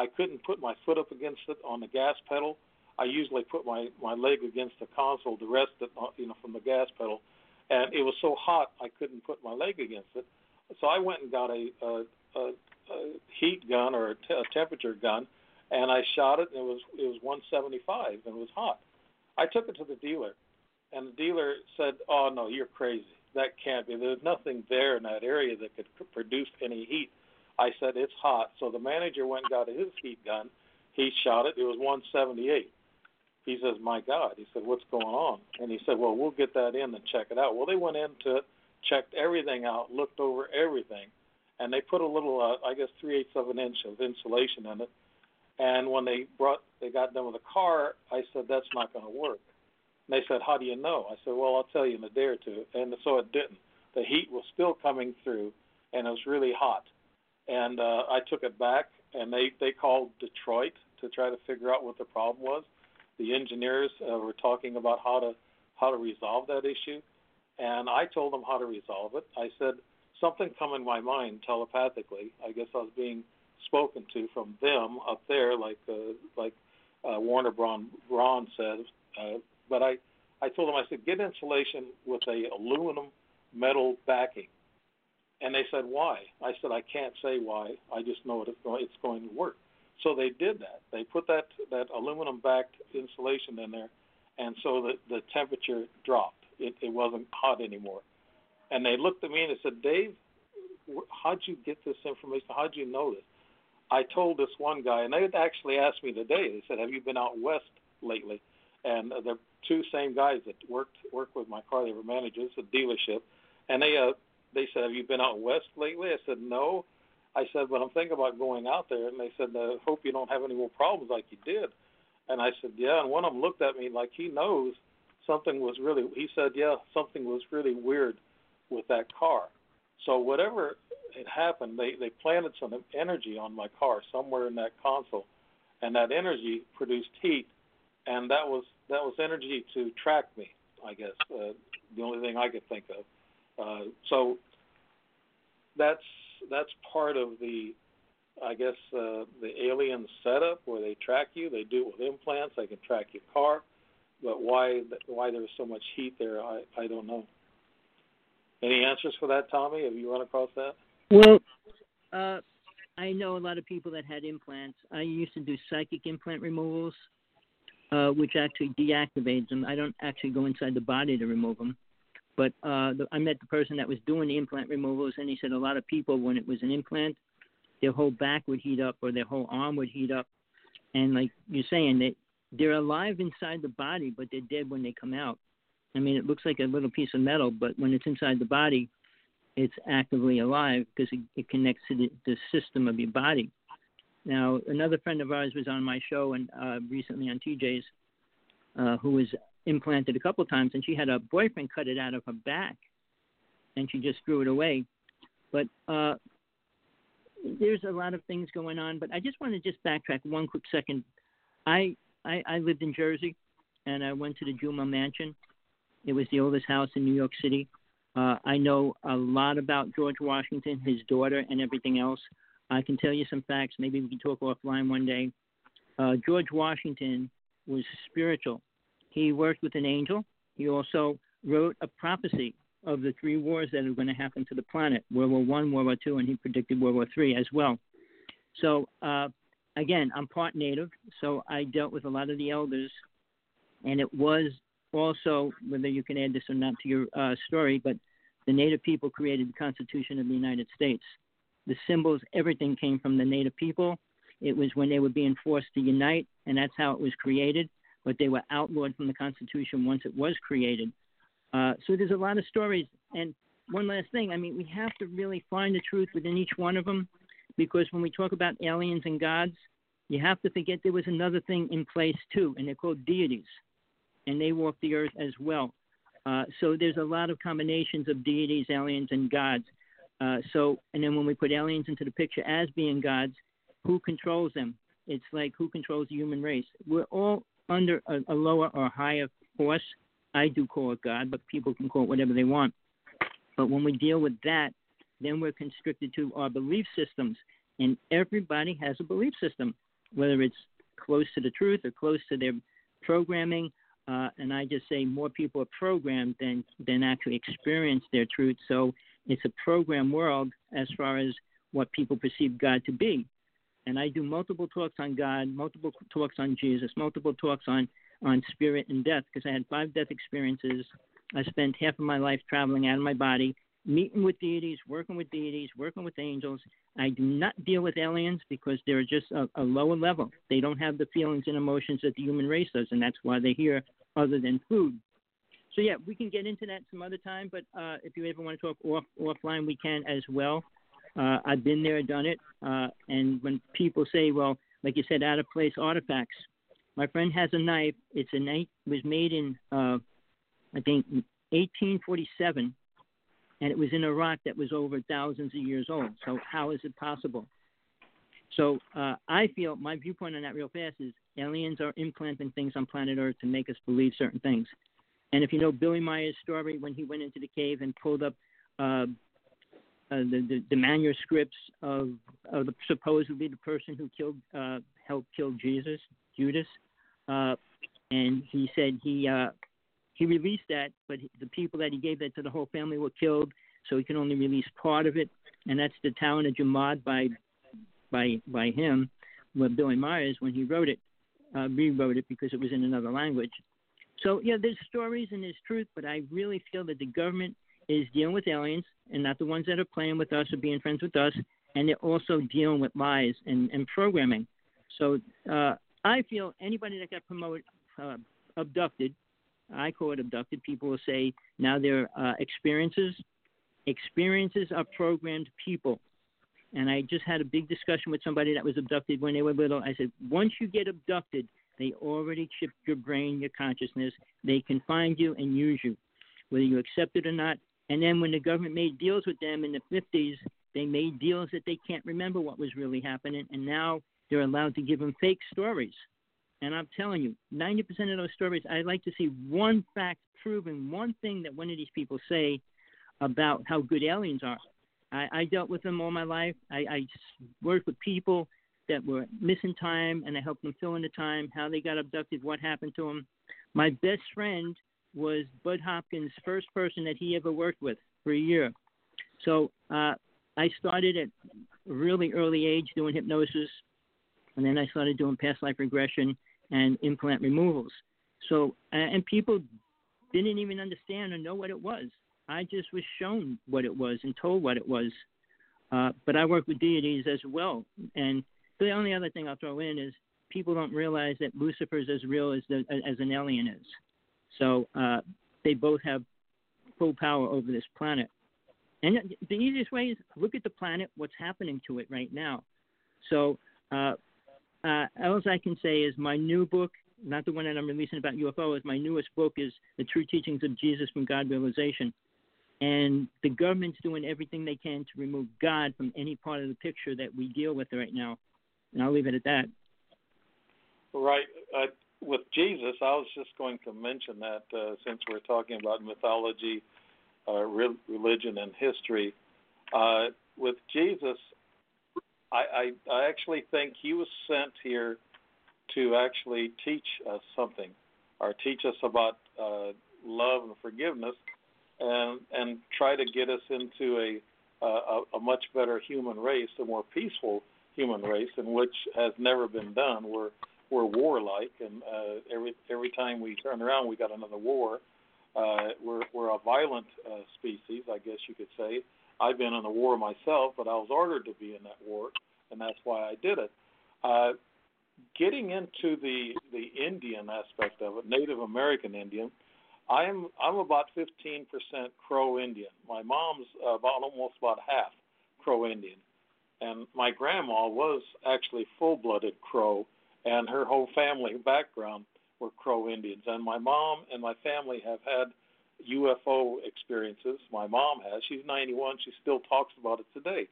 I couldn't put my foot up against it on the gas pedal. I usually put my my leg against the console to rest it, uh, you know, from the gas pedal, and it was so hot I couldn't put my leg against it. So I went and got a, a, a, a heat gun or a, t- a temperature gun, and I shot it. And it was it was 175 and it was hot. I took it to the dealer, and the dealer said, "Oh no, you're crazy. That can't be. There's nothing there in that area that could produce any heat." I said, it's hot. So the manager went and got his heat gun. He shot it. It was 178. He says, my God. He said, what's going on? And he said, well, we'll get that in and check it out. Well, they went into it, checked everything out, looked over everything, and they put a little, uh, I guess, three eighths of an inch of insulation in it. And when they brought, they got done with the car, I said, that's not going to work. And they said, how do you know? I said, well, I'll tell you in a day or two. And so it didn't. The heat was still coming through, and it was really hot and uh, I took it back, and they they called Detroit to try to figure out what the problem was. The engineers uh, were talking about how to how to resolve that issue, and I told them how to resolve it. I said something come in my mind telepathically. I guess I was being spoken to from them up there, like uh, like uh, Warner Braun Braun said. Uh, but I I told them I said get insulation with a aluminum metal backing, and they said why? I said I can't say why. I just know it's going it's going to work. So they did that. They put that that aluminum backed insulation in there, and so the the temperature dropped. It it wasn't hot anymore. And they looked at me and they said, Dave, how'd you get this information? How'd you know this? I told this one guy, and they actually asked me today. They said, "Have you been out west lately?" And the two same guys that worked worked with my car, they were managers at dealership, and they uh, they said, "Have you been out west lately?" I said, "No." I said, "But I'm thinking about going out there." And they said, "I hope you don't have any more problems like you did." And I said, "Yeah." And one of them looked at me like he knows something was really. He said, "Yeah, something was really weird with that car." So whatever it happened, they they planted some energy on my car somewhere in that console, and that energy produced heat, and that was that was energy to track me. I guess uh, the only thing I could think of. Uh, so that's that's part of the I guess uh, the alien setup where they track you. They do it with implants. They can track your car, but why why there's so much heat there, I I don't know. Any answers for that, Tommy? Have you run across that? Well, uh, I know a lot of people that had implants. I used to do psychic implant removals, uh, which actually deactivates them. I don't actually go inside the body to remove them. But uh, the, I met the person that was doing the implant removals, and he said a lot of people, when it was an implant, their whole back would heat up or their whole arm would heat up. And like you're saying, they, they're alive inside the body, but they're dead when they come out. I mean, it looks like a little piece of metal, but when it's inside the body, it's actively alive because it, it connects to the, the system of your body. Now, another friend of ours was on my show and uh, recently on TJ's, uh, who was implanted a couple times, and she had a boyfriend cut it out of her back, and she just threw it away. But uh, there's a lot of things going on. But I just want to just backtrack one quick second. I, I I lived in Jersey, and I went to the Jumel Mansion, it was the oldest house in New York City. Uh, I know a lot about George Washington, his daughter, and everything else. I can tell you some facts. Maybe we can talk offline one day. Uh, George Washington was spiritual. He worked with an angel. He also wrote a prophecy of the three wars that are going to happen to the planet World War One, World War Two, and he predicted World War Three as well. So, uh, again, I'm part native, so I dealt with a lot of the elders, and it was also, whether you can add this or not to your uh, story, but the Native people created the Constitution of the United States. The symbols, everything came from the Native people. It was when they were being forced to unite, and that's how it was created. But they were outlawed from the Constitution once it was created. Uh, so there's a lot of stories. And one last thing, I mean, we have to really find the truth within each one of them, because when we talk about aliens and gods, you have to forget there was another thing in place too, and they're called deities and they walk the earth as well. Uh, so there's a lot of combinations of deities, aliens, and gods. Uh, so, and then when we put aliens into the picture as being gods, who controls them? It's like who controls the human race? We're all under a, a lower or higher force. I do call it God, but people can call it whatever they want. But when we deal with that, then we're constricted to our belief systems. And everybody has a belief system, whether it's close to the truth or close to their programming uh, and I just say more people are programmed than than actually experience their truth. So it's a program world as far as what people perceive God to be. And I do multiple talks on God, multiple talks on Jesus, multiple talks on on spirit and death because I had five death experiences. I spent half of my life traveling out of my body, meeting with deities, working with deities, working with angels. I do not deal with aliens because they're just a, a lower level. They don't have the feelings and emotions that the human race does, and that's why they're here other than food. So yeah, we can get into that some other time. But uh, if you ever want to talk off offline, we can as well. Uh, I've been there, done it. Uh, and when people say, well, like you said, out of place artifacts, my friend has a knife. It's a knife was made in uh, I think 1847, and it was in a rock that was over thousands of years old. So how is it possible? So uh, I feel my viewpoint on that real fast is aliens are implanting things on planet Earth to make us believe certain things. And if you know Billy Meier's story when he went into the cave and pulled up uh, uh, the, the, the manuscripts of of the, supposedly the person who killed uh, helped kill Jesus, Judas, uh, and he said he uh, he released that, but the people that he gave that to the whole family were killed, so he can only release part of it, and that's the Tower of Jamad by by by him, with Billy Myers when he wrote it, uh, rewrote it because it was in another language. So yeah, there's stories and there's truth, but I really feel that the government is dealing with aliens and not the ones that are playing with us or being friends with us, and they're also dealing with lies and, and programming. So uh, I feel anybody that got promoted, uh, abducted, I call it abducted. People will say now they're uh, experiences. Experiences are programmed people. And I just had a big discussion with somebody that was abducted when they were little. I said, once you get abducted, they already chipped your brain, your consciousness. They can find you and use you, whether you accept it or not. And then when the government made deals with them in the 50s, they made deals that they can't remember what was really happening, and now they're allowed to give them fake stories. And I'm telling you, 90% of those stories, I'd like to see one fact proven, one thing that one of these people say about how good aliens are. I, I dealt with them all my life. I, I worked with people that were missing time, and I helped them fill in the time, how they got abducted, what happened to them. My best friend was Bud Hopkins' first person that he ever worked with for a year. So uh, I started at a really early age doing hypnosis, and then I started doing past life regression and implant removals. So and people didn't even understand or know what it was. I just was shown what it was and told what it was. Uh, but I work with deities as well. And the only other thing I'll throw in is people don't realize that Lucifer is as real as the, as an alien is. So uh, they both have full power over this planet. And the easiest way is look at the planet, what's happening to it right now. So uh, uh, all I can say is my new book, not the one that I'm releasing about UFOs, my newest book is The True Teachings of Jesus from God Realization. And the government's doing everything they can to remove God from any part of the picture that we deal with right now. And I'll leave it at that. Right. Uh, with Jesus, I was just going to mention that uh, since we're talking about mythology, uh, re- religion, and history, uh, with Jesus, I, I, I actually think he was sent here to actually teach us something, or teach us about uh, love and forgiveness, and and try to get us into a, a a much better human race, a more peaceful human race, in which has never been done. We're we're warlike, and uh, every every time we turn around, we got another war. Uh, we're we're a violent uh, species, I guess you could say. I've been in a war myself, but I was ordered to be in that war, and that's why I did it. Uh, getting into the the Indian aspect of it, Native American Indian, I'm I'm about 15% Crow Indian. My mom's about almost about half Crow Indian, and my grandma was actually full-blooded Crow and her whole family background were Crow Indians. And my mom and my family have had UFO experiences. My mom has. She's 91. She still talks about it today.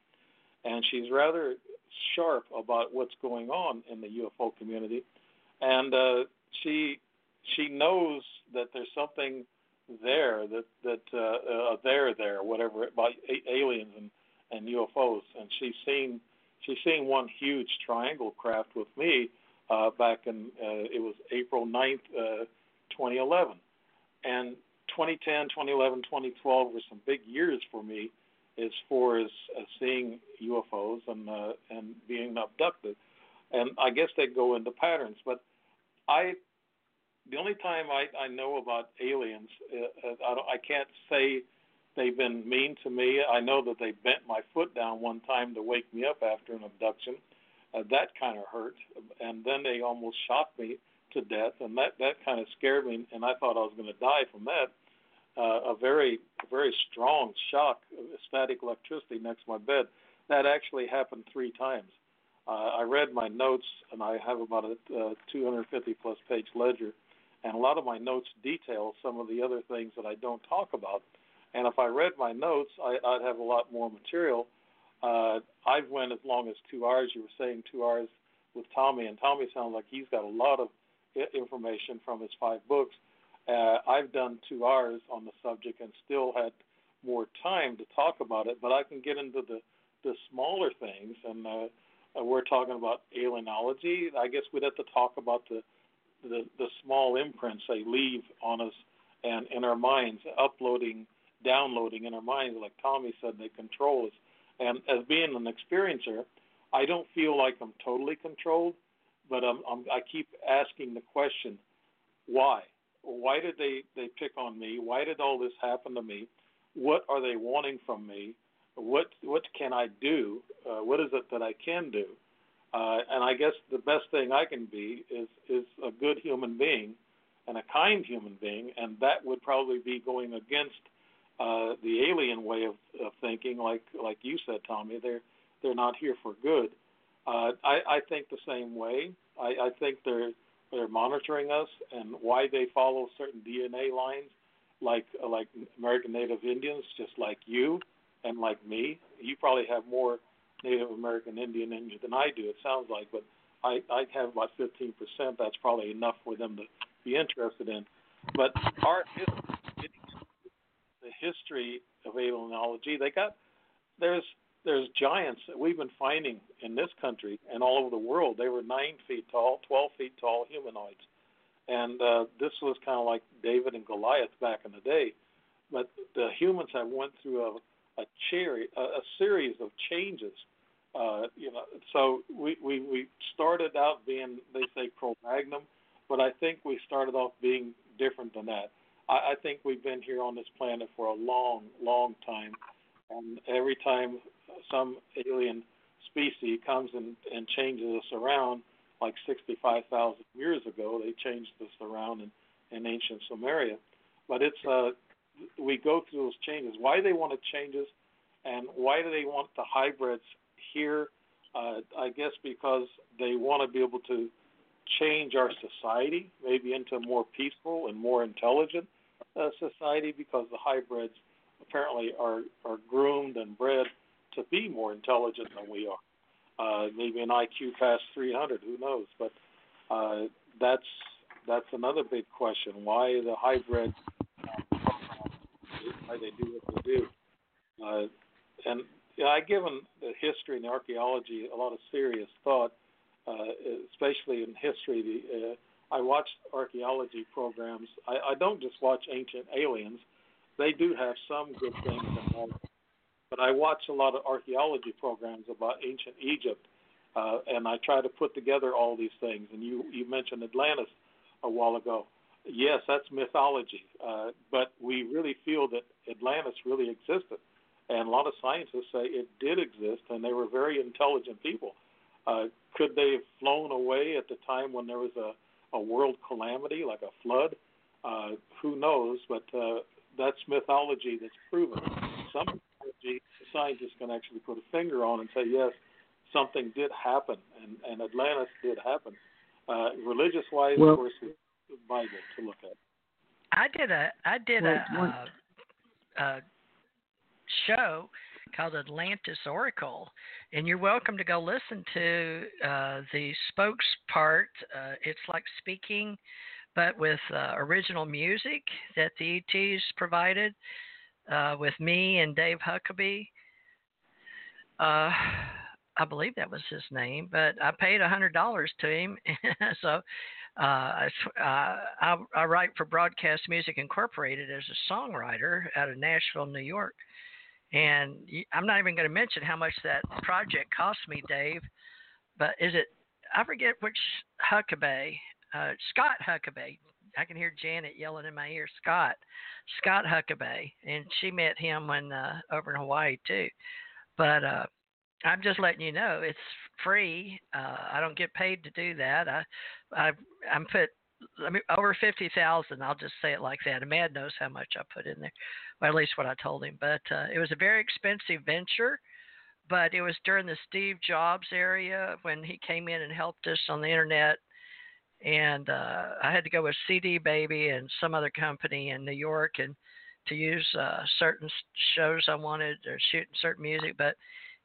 And she's rather sharp about what's going on in the UFO community. And uh, she she knows that there's something there that that uh, uh, there there whatever about aliens and and UFOs. And she's seen she's seen one huge triangle craft with me uh, back in uh, it was April 9th, uh, 2011, and 2010, 2011, 2012 were some big years for me as far as uh, seeing UFOs and uh, and being abducted, and I guess they go into patterns. But I, the only time I, I know about aliens, uh, I, don't, I can't say they've been mean to me. I know that they bent my foot down one time to wake me up after an abduction uh, that kind of hurt. And then they almost shot me to death, and that that kind of scared me, and I thought I was going to die from that. Uh, a very very strong shock, static electricity next to my bed. That actually happened three times. Uh, I read my notes, and I have about a uh, 250 plus page ledger, and a lot of my notes detail some of the other things that I don't talk about. And if I read my notes, I, I'd have a lot more material uh, I've went as long as two hours. You were saying two hours with Tommy, and Tommy sounds like he's got a lot of information from his five books. Uh, I've done two hours on the subject and still had more time to talk about it, but I can get into the the smaller things, and uh, uh, we're talking about alienology. I guess we'd have to talk about the the, the small imprints they leave on us and in our minds, uploading, downloading in our minds, like Tommy said, they control us. And as being an experiencer, I don't feel like I'm totally controlled, but I'm, I'm, I keep asking the question, why? Why did they, they pick on me? Why did all this happen to me? What are they wanting from me? What what can I do? Uh, what is it that I can do? Uh, and I guess the best thing I can be is is a good human being and a kind human being, and that would probably be going against uh, the alien way of, of thinking, like like you said, Tommy. They're they're not here for good. Uh, I, I think the same way. I, I think they're they're monitoring us and why they follow certain DNA lines, like like American Native Indians, just like you and like me. You probably have more Native American Indian in you than I do. It sounds like, but I I have about 15%. That's probably enough for them to be interested in. But our history, the history of alienology, they got there's there's giants that we've been finding in this country and all over the world. They were nine feet tall, twelve feet tall humanoids, and uh, this was kind of like David and Goliath back in the day. But the humans have went through a a, cherry, a, a series of changes. Uh, you know, so we, we we started out being they say Cro-Magnon, but I think we started off being different than that. I, I think we've been here on this planet for a long, long time, and every time some alien species comes and, and changes us around, like 65,000 years ago, they changed us around in, in ancient Sumeria. But it's uh, we go through those changes. Why they want to change us, and why do they want the hybrids here? Uh, I guess because they want to be able to change our society, maybe into a more peaceful and more intelligent uh, society, because the hybrids apparently are are groomed and bred to be more intelligent than we are. Uh, maybe an IQ past 300, who knows? But uh, that's that's another big question. Why the hybrid? Why they do what they do? Uh, and know, I've given the history and archaeology a lot of serious thought uh, especially in history. The, uh, I watch archaeology programs. I, I don't just watch Ancient Aliens. They do have some good things involved, but I watch a lot of archaeology programs about ancient Egypt, uh, and I try to put together all these things. And you you mentioned Atlantis a while ago. Yes, that's mythology, uh, but we really feel that Atlantis really existed, and a lot of scientists say it did exist, and they were very intelligent people. Uh, could they have flown away at the time when there was a, a world calamity like a flood? Uh, who knows? But uh, that's mythology that's proven. Some mythology scientists can actually put a finger on and say, yes, something did happen, and, and Atlantis did happen. Uh, religious wise, well, of course, Bible to look at. I did a I did well, a, uh, a show called Atlantis Oracle, and you're welcome to go listen to uh, the spokes part. Uh, it's like speaking, but with uh, original music that the ETs provided uh, with me and Dave Huckabee. Uh, I believe that was his name, but I paid a hundred dollars to him, so uh, I, I, I write for Broadcast Music Incorporated as a songwriter out of Nashville, New York. And I'm not even going to mention how much that project cost me, Dave. But is it? I forget which Huckabee, uh, Scott Huckabee. I can hear Janet yelling in my ear, Scott, Scott Huckabee, and she met him when uh, over in Hawaii too. But uh, I'm just letting you know it's free. Uh, I don't get paid to do that. I, I, I'm put I mean, over fifty thousand. I'll just say it like that. And Mad knows how much I put in there, well, at least what I told him. But uh, it was a very expensive venture. But it was during the Steve Jobs area when he came in and helped us on the internet. And uh, I had to go with CD Baby and some other company in New York and to use uh, certain shows I wanted or shoot certain music. But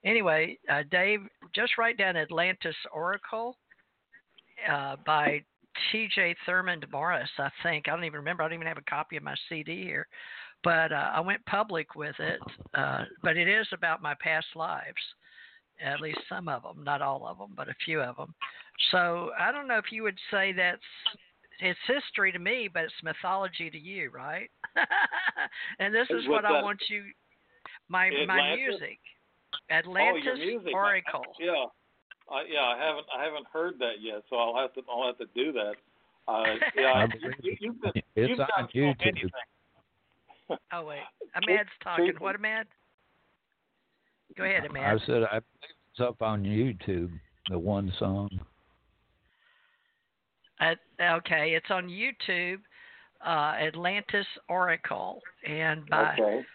anyway, uh, Dave, just write down Atlantis Oracle uh, by T.J. Thurmond Morris, I think. I don't even remember. I don't even have a copy of my CD here. but uh, I went public with it. Uh, but it is about my past lives, at least some of them, not all of them, but a few of them. So I don't know if you would say that's it's history to me, but it's mythology to you, right? and this is what I want you my Atlantis? my music. Atlantis oh, music. Oracle. I, yeah. I, yeah, I haven't I haven't heard that yet, so I'll have to I'll have to do that. Uh, yeah, I you, you, you've been, it's you've on done so YouTube. Oh wait, Ahmad's talking. Truthful. What Ahmad? Go ahead, Ahmad. I said I believe it's up on YouTube. The one song. Uh, okay, it's on YouTube, uh, Atlantis Oracle, and by Okay.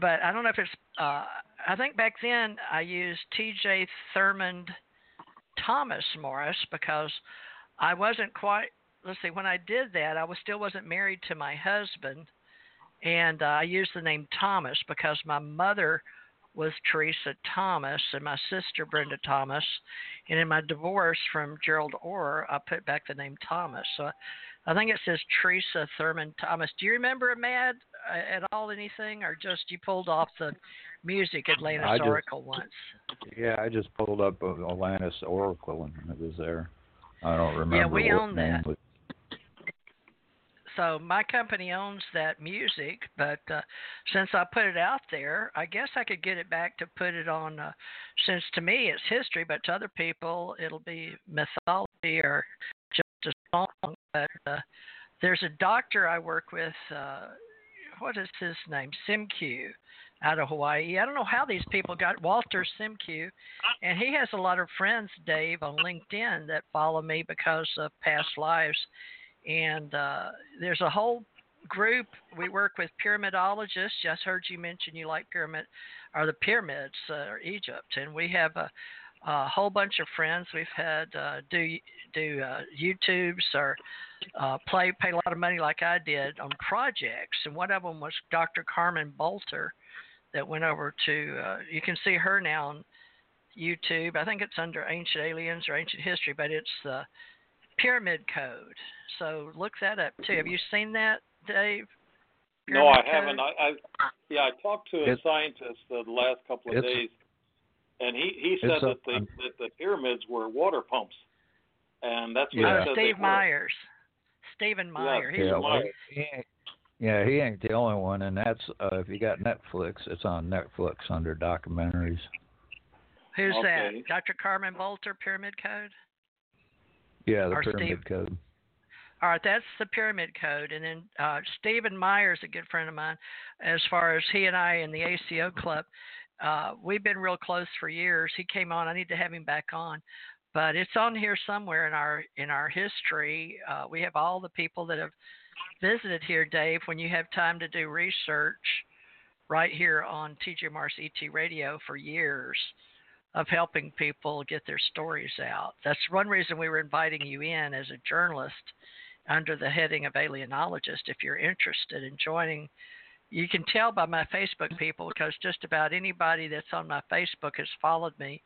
But I don't know if it's. Uh, I think back then I used T.J. Thurmond Thomas Morris because I wasn't quite. Let's see, when I did that, I was still wasn't married to my husband, and uh, I used the name Thomas because my mother was Teresa Thomas and my sister Brenda Thomas, and in my divorce from Gerald Orr, I put back the name Thomas. So I think it says Teresa Thurmond Thomas. Do you remember Mad uh, at all anything, or just you pulled off the music Atlantis just- Oracle once? Yeah, I just pulled up Atlantis Oracle and it was there. I don't remember Yeah, we own that. was- So my company owns that music, but uh, since I put it out there, I guess I could get it back to put it on. Uh, since to me it's history, but to other people it'll be mythology or just a song. But uh, there's a doctor I work with. Uh, what is his name? Semkiw out of Hawaii. I don't know how these people got Walter Semkiw, and he has a lot of friends, Dave, on LinkedIn that follow me because of past lives. And uh, there's a whole group. We work with pyramidologists. Just heard you mention you like pyramid, or the pyramids, uh, or Egypt, and we have a, a whole bunch of friends. We've had uh, do do uh, YouTubes or uh, play pay a lot of money like I did on projects, and one of them was Dr. Carmen Boulter that went over to. Uh, you can see her now on YouTube. I think it's under Ancient Aliens or Ancient History, but it's the Pyramid Code. So look that up too. Have you seen that, Dave? No, I Pyramid haven't. I, I yeah, I talked to a It's- scientist uh, the last couple of days, and he he said it's that up the on- that the pyramids were water pumps, and that's what Yeah. he said they Steve were. Myers. Stephen Meyer. He's yeah, a he ain't, yeah, he ain't the only one, and that's uh, if you got Netflix, it's on Netflix under documentaries. who's Okay. that? Dr. Carmen Boulter, Pyramid Code. Yeah, the Or Steve- Pyramid Code. All right, that's the pyramid code. And then uh, Stephen Myers, a good friend of mine, as far as he and I in the ACO club, uh, we've been real close for years. He came on. I need to have him back on, but it's on here somewhere in our in our history. Uh, we have all the people that have visited here, Dave. When you have time to do research, right here on TJ Morris ET Radio for years of helping people get their stories out. That's one reason we were inviting you in as a journalist under the heading of alienologist if you're interested in joining you can tell by my facebook people because just about anybody that's on my facebook has followed me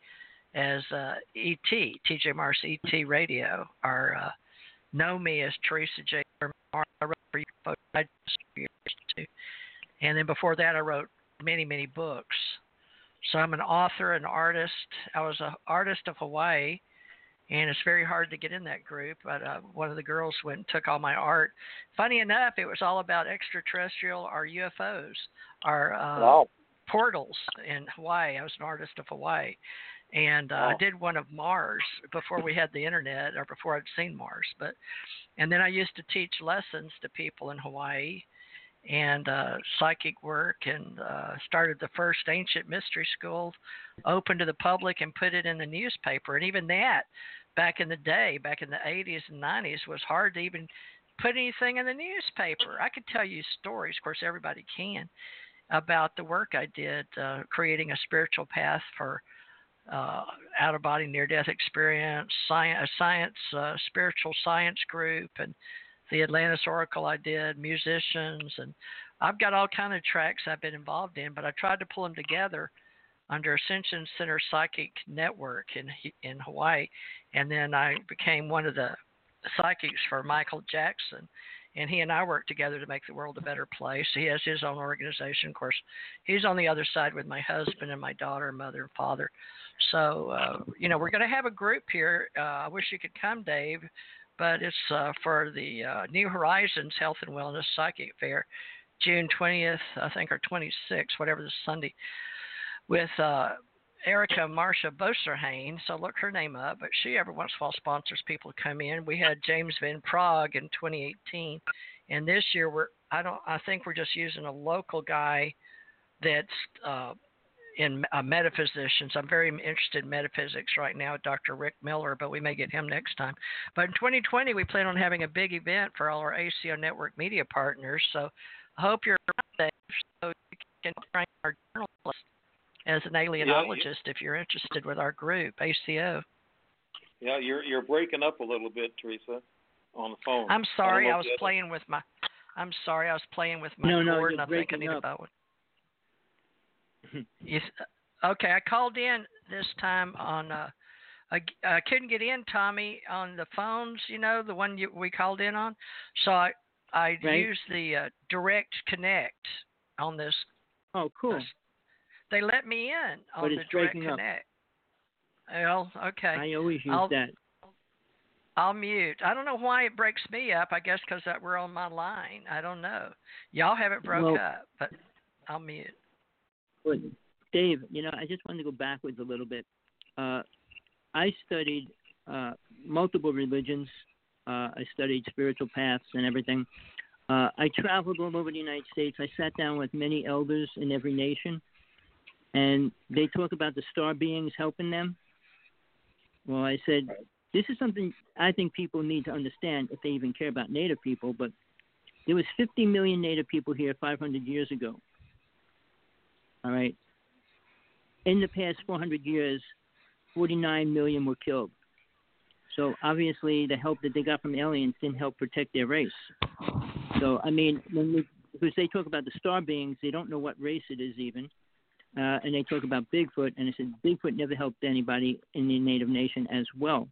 as uh, et tj morris et radio or uh, know me as teresa j. Wrote for you folks. I just years and then before that i wrote many many books. So i'm an author an artist. I was an artist of hawaii and it's very hard to get in that group. But uh, one of the girls went and took all my art. Funny enough, it was all about extraterrestrial or UFOs or uh, Wow. portals in Hawaii. I was an artist of Hawaii, and uh, I did one of Mars before we had the internet or before I'd seen Mars. But and then I used to teach lessons to people in Hawaii and uh, psychic work and uh, started the first ancient mystery school open to the public and put it in the newspaper. And even that, back in the day, back in the 80s and 90s, was hard to even put anything in the newspaper. I could tell you stories, of course, everybody can, about the work I did uh, creating a spiritual path for uh, out of body near death experience, science, a science, uh, spiritual science group, and the Atlantis Oracle I did, musicians, and I've got all kind of tracks I've been involved in, but I tried to pull them together under Ascension Center Psychic Network in in Hawaii, and then I became one of the psychics for Michael Jackson and he and I work together to make the world a better place. He has his own organization. Of course, he's on the other side with my husband and my daughter, mother, and father. So, uh, you know, we're going to have a group here. Uh, I wish you could come, Dave, but it's uh, for the uh, New Horizons Health and Wellness Psychic Fair, June 20th, I think, or 26th, whatever this Sunday, with uh, Erica Marsha Boserhain. So look her name up. But she every once in a while sponsors people to come in. We had James Van Praagh in 2018, and this year we're I don't I think we're just using a local guy that's uh, in uh, metaphysicians. I'm very interested in metaphysics right now, Dr. Rick Miller, but we may get him next time. But in 2020, we plan on having a big event for all our ACO network media partners. So I hope you're around so you can train our journalists as an alienologist yeah, if you're interested with our group, ACO. Yeah, you're you're breaking up a little bit, Teresa, on the phone. I'm sorry, I, I was playing with my. I'm sorry, I was playing with my no, cord, no, and I think I need about one. You, okay, I called in this time on. Uh, I, I couldn't get in, Tommy, on the phones. You know, the one you, we called in on. So I I right. used the uh, direct connect on this. Oh, cool. This, they let me in on the direct up. connect. Well, okay. I always use I'll, that. I'll mute. I don't know why it breaks me up. I guess because we're on my line. I don't know. Y'all have it broke well, up, but I'll mute. But Dave, you know, I just wanted to go backwards a little bit. Uh, I studied uh, multiple religions. Uh, I studied spiritual paths and everything. Uh, I traveled all over the United States. I sat down with many elders in every nation, and they talk about the star beings helping them. Well, I said, this is something I think people need to understand if they even care about Native people. But there was 50 million Native people here 500 years ago. All right. In the past 400 years, 49 million were killed. So obviously, the help that they got from aliens didn't help protect their race. So I mean, when we, because they talk about the star beings, they don't know what race it is even, uh, and they talk about Bigfoot, and I said Bigfoot never helped anybody in the Native Nation as well.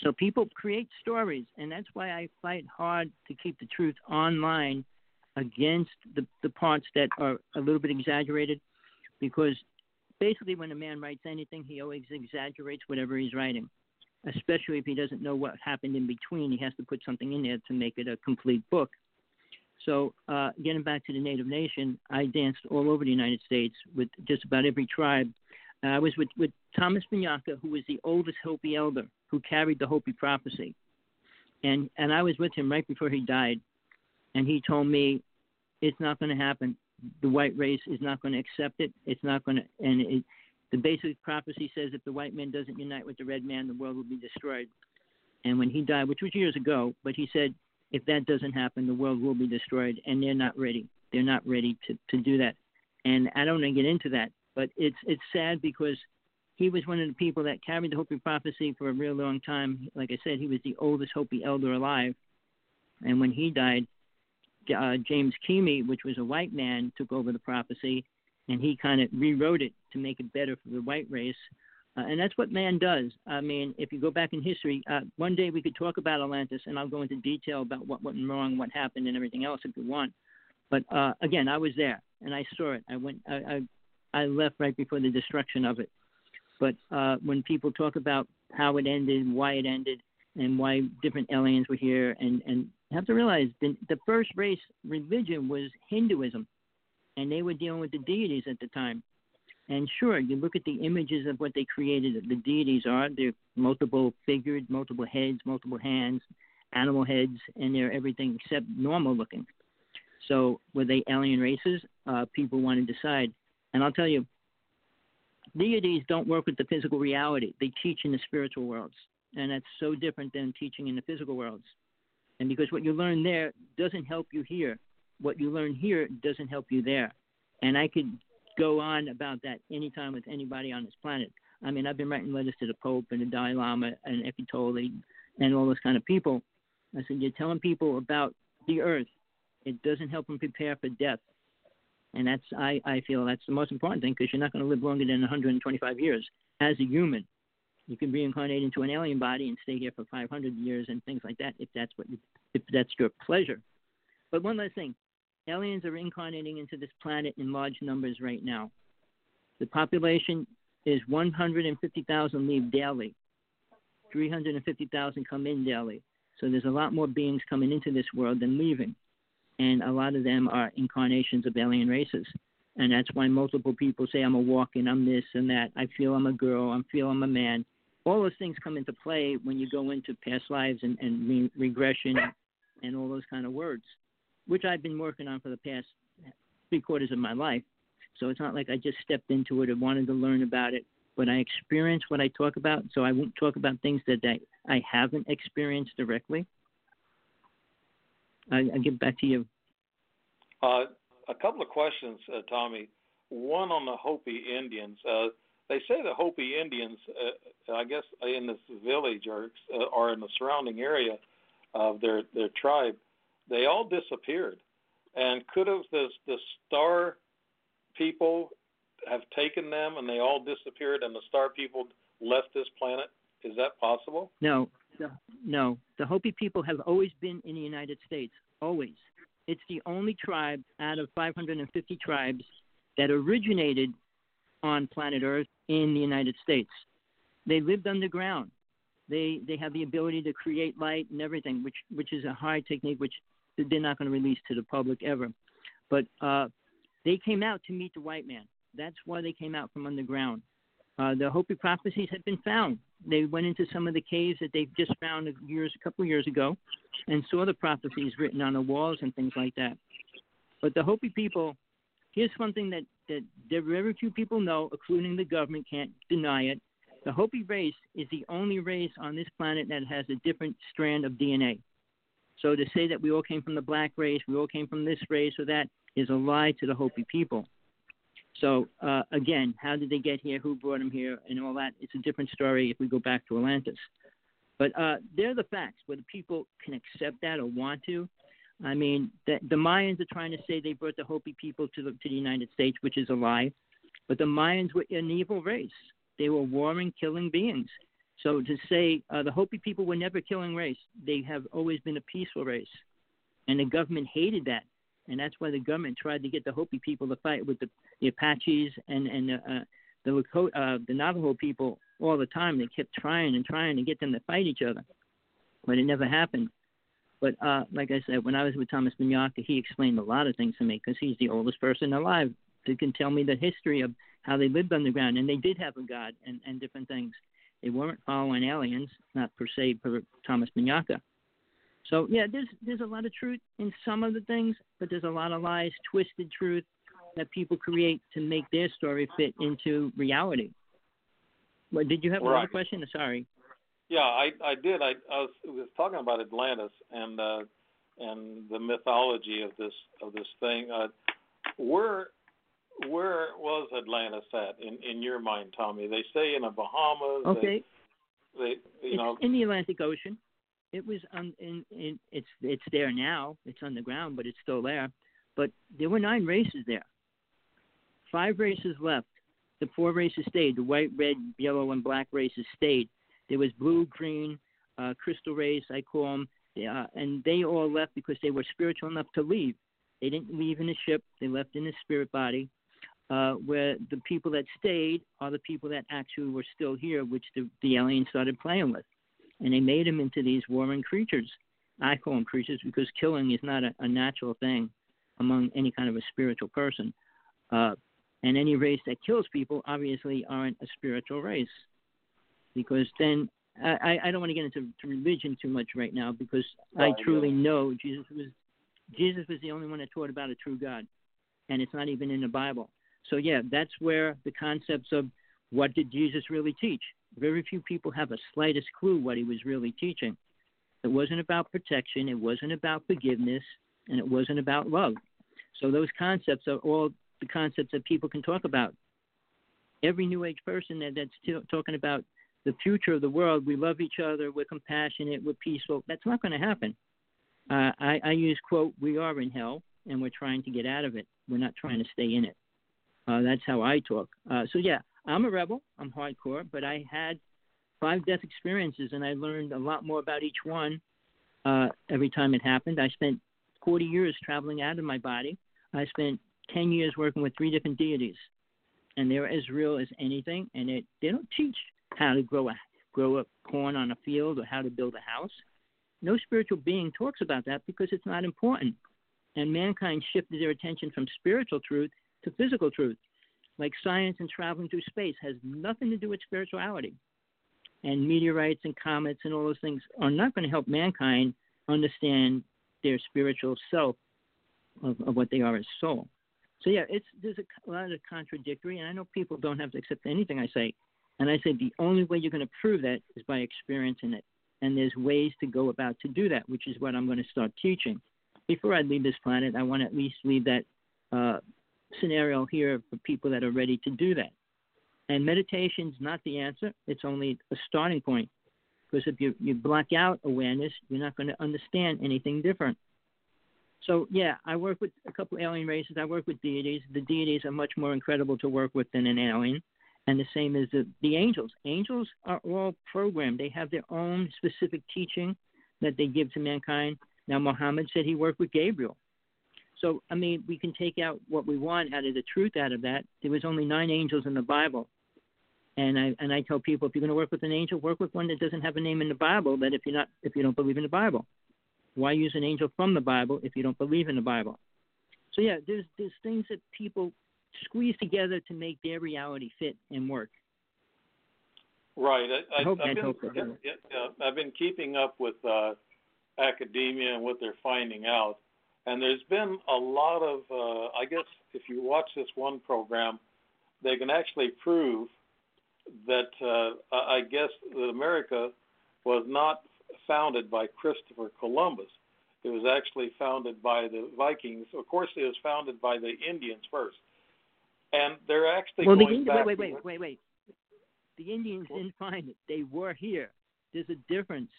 So people create stories, and that's why I fight hard to keep the truth online against the, the parts that are a little bit exaggerated, because basically when a man writes anything, he always exaggerates whatever he's writing especially if he doesn't know what happened in between. He has to put something in there to make it a complete book. So, uh, getting back to the Native Nation, I danced all over the United States with just about every tribe. Uh, I was with, with Thomas Banyacya, who was the oldest Hopi elder who carried the Hopi prophecy. And, and I was with him right before he died. And he told me, it's not going to happen. The white race is not going to accept it. It's not going to, and it, the basic prophecy says if the white man doesn't unite with the red man, the world will be destroyed. And when he died, which was years ago, but he said, if that doesn't happen, the world will be destroyed, and they're not ready. They're not ready to, to do that. And I don't want to get into that, but it's it's sad because he was one of the people that carried the Hopi prophecy for a real long time. Like I said, he was the oldest Hopi elder alive. And when he died, uh, James Keamy, which was a white man, took over the prophecy, and he kind of rewrote it to make it better for the white race. Uh, and that's what man does. I mean, if you go back in history, uh, one day we could talk about Atlantis, and I'll go into detail about what went wrong, what happened, and everything else if you want. But uh, again, I was there, and I saw it. I went, I, I, I left right before the destruction of it. But uh, when people talk about how it ended, why it ended, and why different aliens were here, and and have to realize the, the first race religion was Hinduism and they were dealing with the deities at the time. And sure, you look at the images of what they created. The deities are they're multiple figured, multiple heads, multiple hands, animal heads, and they're everything except normal looking. So were they alien races? Uh, people want to decide. And I'll tell you, deities don't work with the physical reality. They teach in the spiritual worlds, and that's so different than teaching in the physical worlds. And because what you learn there doesn't help you here, what you learn here doesn't help you there. And I could go on about that anytime with anybody on this planet. I mean, I've been writing letters to the Pope and the Dalai Lama and Tolle and all those kind of people. I said, you're telling people about the earth. It doesn't help them prepare for death. And that's, I, I feel that's the most important thing because you're not going to live longer than 125 years as a human. You can reincarnate into an alien body and stay here for 500 years and things like that if that's what you, if that's your pleasure But one last thing aliens are incarnating into this planet in large numbers right now. The population is 150,000 leave daily, 350,000 come in daily. So there's a lot more beings coming into this world than leaving. And a lot of them are incarnations of alien races. And that's why multiple people say, I'm a walk-in, I'm this and that. I feel I'm a girl, I feel I'm a man. All those things come into play when you go into past lives and, and re- regression and all those kind of words, which I've been working on for the past three quarters of my life. So it's not like I just stepped into it and wanted to learn about it, but I experience what I talk about. So I won't talk about things that I, I haven't experienced directly. I, I give back to you. Uh, a couple of questions, uh, Tommy. One on the Hopi Indians. Uh, they say the Hopi Indians, uh, I guess, in this village or uh, or in the surrounding area of their their tribe, they all disappeared. And could have the the star people have taken them and they all disappeared and the star people left this planet? Is that possible? No, no. The Hopi people have always been in the United States, always. It's the only tribe out of 550 tribes that originated on planet Earth in the United States. They lived underground. They they have the ability to create light and everything, which which is a high technique which they're not going to release to the public ever. But uh, they came out to meet the white man. That's why they came out from underground. Uh, the Hopi prophecies had been found. They went into some of the caves that they just found years, a couple of years ago, and saw the prophecies written on the walls and things like that. But the Hopi people, here's something that, that very few people know, including the government, can't deny it. The Hopi race is the only race on this planet that has a different strand of DNA. So to say that we all came from the black race, we all came from this race or that, is a lie to the Hopi people. So uh, again, how did they get here? Who brought them here? And all that. It's a different story if we go back to Atlantis. But uh, they're the facts. Whether people can accept that or want to, I mean, the, the Mayans are trying to say they brought the Hopi people to the to the United States, which is a lie. But the Mayans were an evil race. They were warring, killing beings. So to say uh, the Hopi people were never killing race, they have always been a peaceful race, and the government hated that and that's why the government tried to get the Hopi people to fight with the, the Apaches and and uh, the Lakota, uh, the Navajo people all the time. They kept trying and trying to get them to fight each other, but it never happened. But uh, like I said, when I was with Thomas Banyacya, he explained a lot of things to me because he's the oldest person alive that can tell me the history of how they lived underground, and they did have a god and, and different things. They weren't following aliens, not per se per Thomas Banyacya. So yeah, there's there's a lot of truth in some of the things, but there's a lot of lies, twisted truth that people create to make their story fit into reality. Well, did you have right. another question? Sorry. Yeah, I I did. I, I was, was talking about Atlantis and uh, and the mythology of this of this thing. Uh, where where was Atlantis at in in your mind, Tommy? They say in the Bahamas. Okay. They, they you it's know in the Atlantic Ocean it was um in, in it's it's there now. It's on the ground, but it's still there. But there were nine races there. Five races left. The four races stayed. The white, red, yellow, and black races stayed. There was blue, green, uh, crystal race, I call them, uh, and they all left because they were spiritual enough to leave. They didn't leave in a ship. They left in a spirit body. Uh, where the people that stayed are the people that actually were still here, which the, the aliens started playing with and they made them into these warring creatures. I call them creatures because killing is not a, a natural thing among any kind of a spiritual person. Uh, and any race that kills people obviously aren't a spiritual race, because then I, I don't want to get into religion too much right now because I truly know Jesus was Jesus was the only one that taught about a true God, and it's not even in the Bible. So yeah, that's where the concepts of what did Jesus really teach? Very few people have a slightest clue what he was really teaching. It wasn't about protection, it wasn't about forgiveness, and it wasn't about love. So those concepts are all the concepts that people can talk about. Every New Age person that, that's t- talking about the future of the world, we love each other, we're compassionate, we're peaceful, that's not going to happen. Uh, I, I use quote, we are in hell and we're trying to get out of it. We're not trying to stay in it. Uh, that's how I talk. Uh, so yeah, I'm a rebel. I'm hardcore, but I had five death experiences, and I learned a lot more about each one uh, every time it happened. I spent 40 years traveling out of my body. I spent 10 years working with three different deities, and they're as real as anything. And it, they don't teach how to grow a grow up corn on a field or how to build a house. No spiritual being talks about that because it's not important. And mankind shifted their attention from spiritual truth to physical truth. Like science and traveling through space has nothing to do with spirituality. And meteorites and comets and all those things are not going to help mankind understand their spiritual self of, of what they are as soul. So yeah, it's there's a, a lot of contradictory, and I know people don't have to accept anything I say. And I said the only way you're going to prove that is by experiencing it. And there's ways to go about to do that, which is what I'm going to start teaching. Before I leave this planet, I want to at least leave that uh, scenario here for people that are ready to do that. And meditation's not the answer; it's only a starting point. Because if you you block out awareness, you're not going to understand anything different. So yeah, I work with a couple alien races. I work with deities. The deities are much more incredible to work with than an alien, and the same as the, the angels. Angels are all programmed. They have their own specific teaching that they give to mankind. Now Muhammad said he worked with Gabriel. So I mean, we can take out what we want out of the truth out of that. There was only nine angels in the Bible, and I and I tell people if you're going to work with an angel, work with one that doesn't have a name in the Bible. That if you're not if you don't believe in the Bible. Why use an angel from the Bible if you don't believe in the Bible? So yeah, there's there's things that people squeeze together to make their reality fit and work. Right. I, I hope I've, been, yeah, yeah, I've been keeping up with uh, academia and what they're finding out, and there's been a lot of. Uh, I guess if you watch this one program, they can actually prove that uh, I guess that America was not founded by Christopher Columbus. It was actually founded by the Vikings. Of course, it was founded by the Indians first, and they're actually well, going the, back. Wait, wait, wait, wait, wait. The Indians didn't find it; they were here. There's a difference.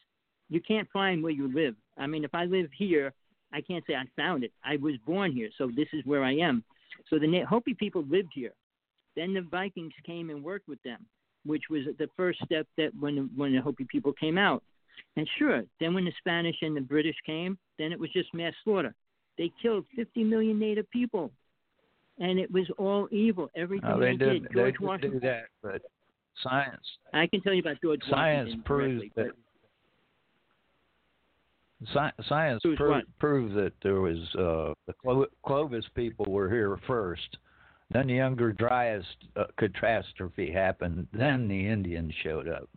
You can't find where you live. I mean, if I live here, I can't say I found it. I was born here, so this is where I am. So the Hopi people lived here. Then the Vikings came and worked with them, which was the first step that when when the Hopi people came out. And sure, then when the Spanish and the British came, then it was just mass slaughter. They killed 50 million Native people, and it was all evil. Everything no, they, they did, did. George They Washington. do that, but science. I can tell you about George science Washington. proves directly, that. Sci- science Proves pro- what? proves that there was uh, the Clo- Clovis people were here first. Then the Younger Dryas uh, catastrophe happened. Then the Indians showed up.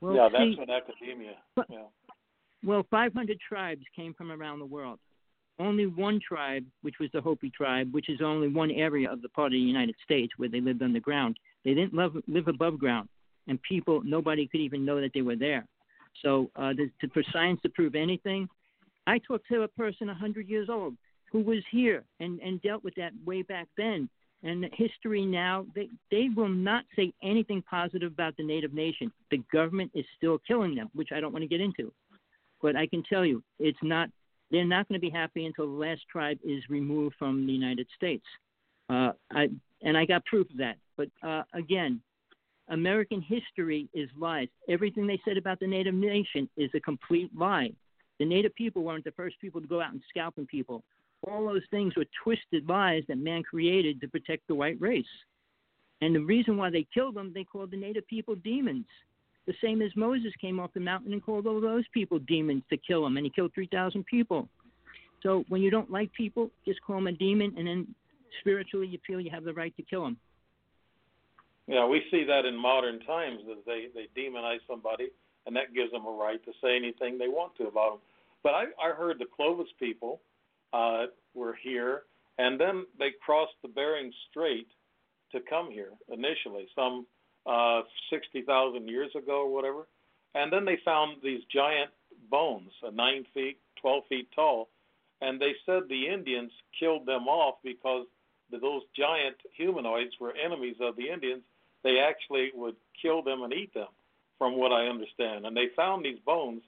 Well, yeah, see, that's what academia. But- Yeah. Well, 500 tribes came from around the world. Only one tribe, which was the Hopi tribe, which is only one area of the part of the United States where they lived underground. They didn't live, live above ground, and people, nobody could even know that they were there. So, uh, to, for science to prove anything, I talked to a person 100 years old who was here and, and dealt with that way back then. And history now, they, they will not say anything positive about the Native nation. The government is still killing them, which I don't want to get into. But I can tell you, it's not. They're not going to be happy until the last tribe is removed from the United States. Uh, I and I got proof of that. But uh, again, American history is lies. Everything they said about the Native nation is a complete lie. The Native people weren't the first people to go out and scalping people. All those things were twisted lies that man created to protect the white race. And the reason why they killed them, they called the Native people demons. The same as Moses came off the mountain and called all those people demons to kill them, and he killed 3,000 people. So when you don't like people, just call them a demon, and then spiritually you feel you have the right to kill them. Yeah, we see that in modern times that they they demonize somebody, and that gives them a right to say anything they want to about them. But I I heard the Clovis people uh, were here, and then they crossed the Bering Strait to come here initially, some uh, 60,000 years ago or whatever. And then they found these giant bones, uh, nine feet, 12 feet tall, and they said the Indians killed them off because those giant humanoids were enemies of the Indians. They actually would kill them and eat them, from what I understand. And they found these bones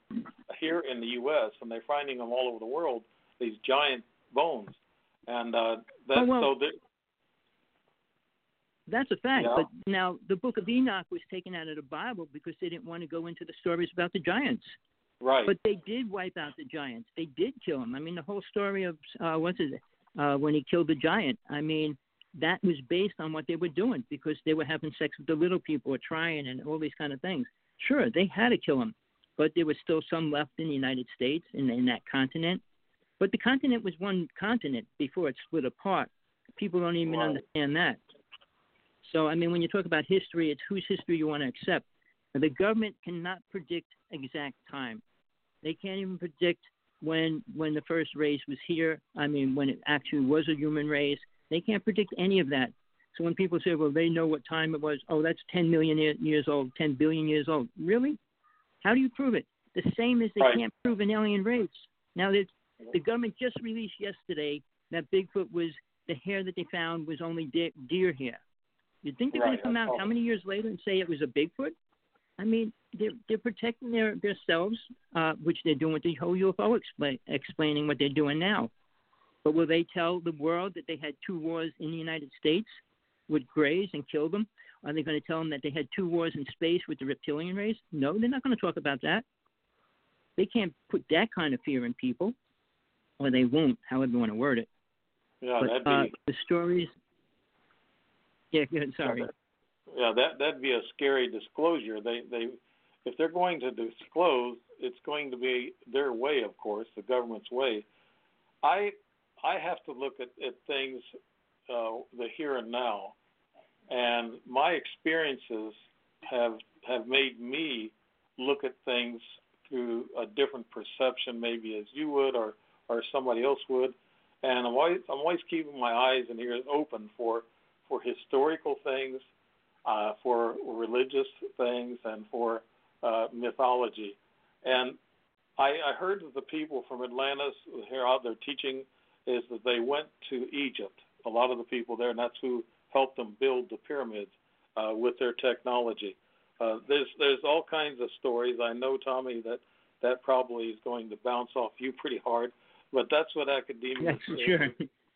here in the U.S. and they're finding them all over the world. These giant bones, and uh, that Oh, well, so That's a fact. Yeah. But now the book of Enoch was taken out of the Bible because they didn't want to go into the stories about the giants. Right. But they did wipe out the giants. They did kill them. I mean, the whole story of uh, what's it, uh, when he killed the giant. I mean, that was based on what they were doing because they were having sex with the little people or trying and all these kind of things. Sure, they had to kill them, but there was still some left in the United States and in, that continent. But the continent was one continent before it split apart. People don't even Right. understand that. So, I mean, when you talk about history, it's whose history you want to accept. The government cannot predict exact time. They can't even predict when when the first race was here. I mean, when it actually was a human race. They can't predict any of that. So when people say, well, they know what time it was, oh, that's 10 million years old, 10 billion years old. Really? How do you prove it? The same as they Right. can't prove an alien race. Now, the, the government just released yesterday that Bigfoot was, the hair that they found was only de- deer hair. You'd think they're going to come out how many years later and say it was a Bigfoot? I mean, they're they're protecting their themselves, uh, which they're doing with the whole UFO explain, explaining what they're doing now. But will they tell the world that they had two wars in the United States with Greys and killed them? Are they going to tell them that they had two wars in space with the reptilian race? No, they're not going to talk about that. They can't put that kind of fear in people, or they won't, however you want to word it. Yeah, that'd but be uh, the stories. Yeah, good. Sorry. yeah that that'd be a scary disclosure. They they if they're going to disclose, it's going to be their way, of course, the government's way. I I have to look at, at things uh, the here and now, and my experiences have have made me look at things through a different perception, maybe as you would or or somebody else would. And I'm always I'm always keeping my eyes and ears open for for historical things, uh, for religious things, and for uh, mythology. And I, I heard that the people from Atlantis here out there teaching is that they went to Egypt. A lot of the people there, and that's who helped them build the pyramids uh, with their technology. Uh, there's there's all kinds of stories. I know Tommy that that probably is going to bounce off you pretty hard, but that's what academia That's is sure.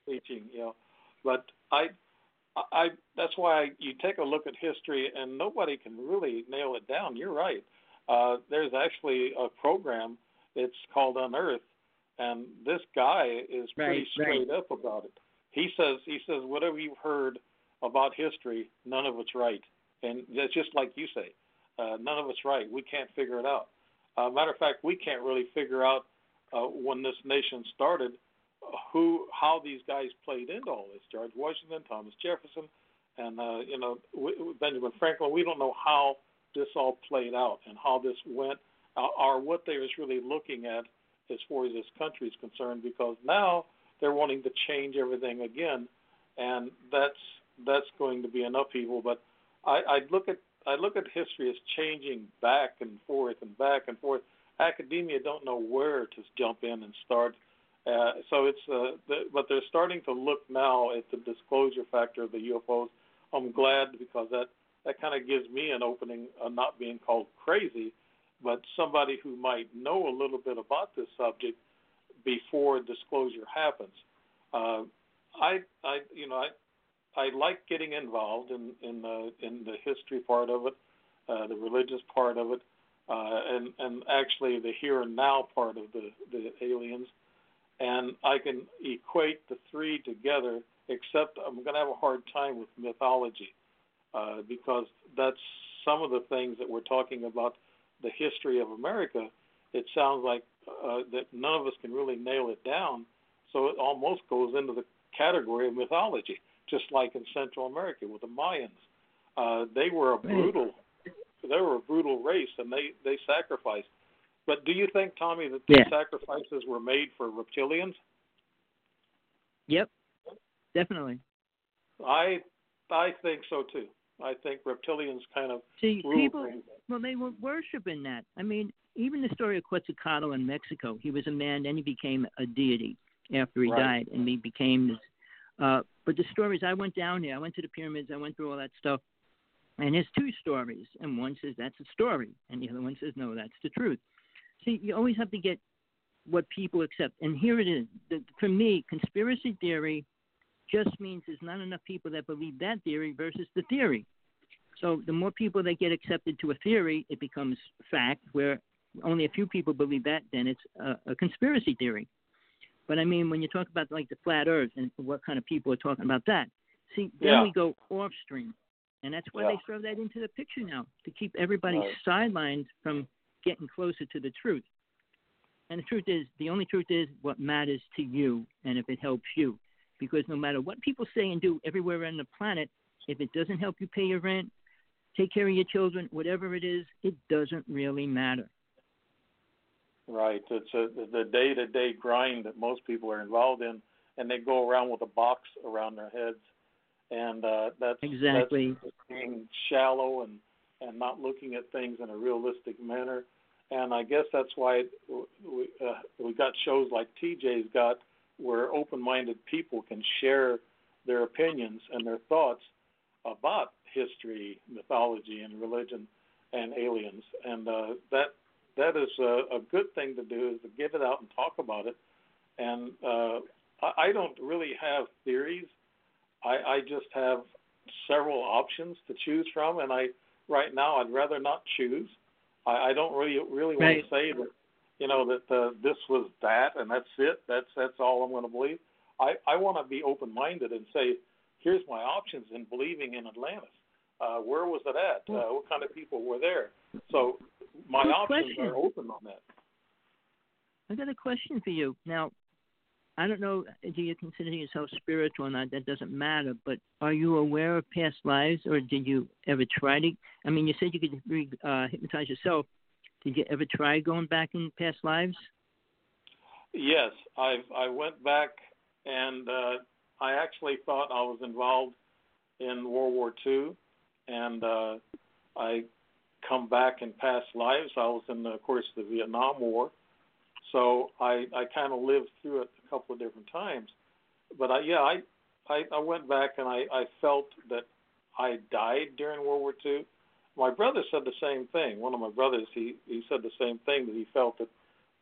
teaching, you know. But I, I, that's why you take a look at history, and nobody can really nail it down. You're right. Uh, there's actually a program. It's called Unearth, and this guy is pretty Right, straight up about it. He says he says whatever you've heard about history, none of it's right, and that's just like you say, uh, none of it's right. We can't figure it out. Uh, matter of fact, we can't really figure out uh, when this nation started who how these guys played into all this. George Washington, Thomas Jefferson, and uh, you know w- Benjamin Franklin. We don't know how this all played out and how this went, uh, or what they was really looking at as far as this country is concerned. Because now they're wanting to change everything again, and that's that's going to be an upheaval. But I, I look at I look at history as changing back and forth and back and forth. Academia don't know where to jump in and start uh, so it's uh, the, but they're starting to look now at the disclosure factor of the UFOs. I'm glad because that that kind of gives me an opening of not being called crazy, but somebody who might know a little bit about this subject before disclosure happens. Uh, I I you know I I like getting involved in in the in the history part of it, uh, the religious part of it, uh, and and actually the here and now part of the the aliens and I can equate the three together, except I'm going to have a hard time with mythology uh, because that's some of the things that we're talking about the history of America. It sounds like uh, that none of us can really nail it down, so it almost goes into the category of mythology, just like in Central America with the Mayans. Uh, they were a brutal, they were a brutal race, and they they sacrificed. But do you think, Tommy, that these Yeah. sacrifices were made for reptilians? Yep, definitely. I I think so too. I think reptilians kind of See, people, well, they were worshiping that. I mean, even the story of Quetzalcoatl in Mexico, he was a man, then he became a deity after he Right. died, and he became this. Uh, but the stories, I went down there, I went to the pyramids, I went through all that stuff, and there's two stories, and one says that's a story, and the other one says no, that's the truth. See, you always have to get what people accept, and here it is. The, for me, conspiracy theory just means there's not enough people that believe that theory versus the theory. So the more people that get accepted to a theory, it becomes fact. Where only a few people believe that, then it's a, a conspiracy theory. But I mean, when you talk about like the flat Earth and what kind of people are talking about that, see, then Yeah. we go off stream, and that's why Yeah. they throw that into the picture now to keep everybody Right. sidelined from getting closer to the truth. And the truth is, the only truth is what matters to you, and if it helps you, because no matter what people say and do everywhere on the planet, if it doesn't help you pay your rent, take care of your children, whatever it is, it doesn't really matter. Right. It's a, the day to day grind that most people are involved in, and they go around with a box around their heads, and uh, that's Exactly. that's being shallow and and not looking at things in a realistic manner. And I guess that's why it, we uh, we got shows like TJ's got, where open-minded people can share their opinions and their thoughts about history, mythology, and religion and aliens, and uh, that that is a, a good thing to do is to get it out and talk about it. And uh, I, I don't really have theories. I, I just have several options to choose from, and I right now I'd rather not choose. I, I don't really really want Right. to say that you know that uh, this was that and that's it. That's that's all I'm going to believe. I I want to be open minded and say here's my options in believing in Atlantis. Uh, where was it at? Uh, what kind of people were there? So my Good options question. are open on that. I got a question for you. Now, I don't know, do you consider yourself spiritual or not? That doesn't matter. But are you aware of past lives, or did you ever try to? I mean, you said you could re, uh, hypnotize yourself. Did you ever try going back in past lives? Yes, I I went back and uh, I actually thought I was involved in World War II, and uh, I come back in past lives. I was in, the, of course, the Vietnam War, so I I kind of lived through it couple of different times. But I yeah I I, I went back and I I felt that I died during World War II. My brother said the same thing. One of my brothers he he said the same thing that he felt that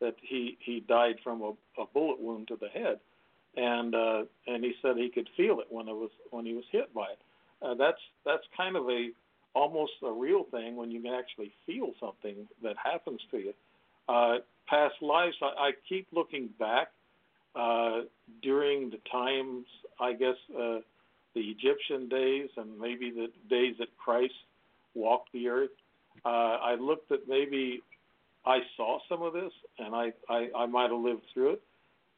that he he died from a, a bullet wound to the head, and uh, and he said he could feel it when it was when he was hit by it. Uh, that's that's kind of a almost a real thing when you can actually feel something that happens to you. Uh, past lives, I, I keep looking back uh, during the times, I guess, uh, the Egyptian days and maybe the days that Christ walked the earth. Uh, I looked at maybe I saw some of this, and I I, I might have lived through it.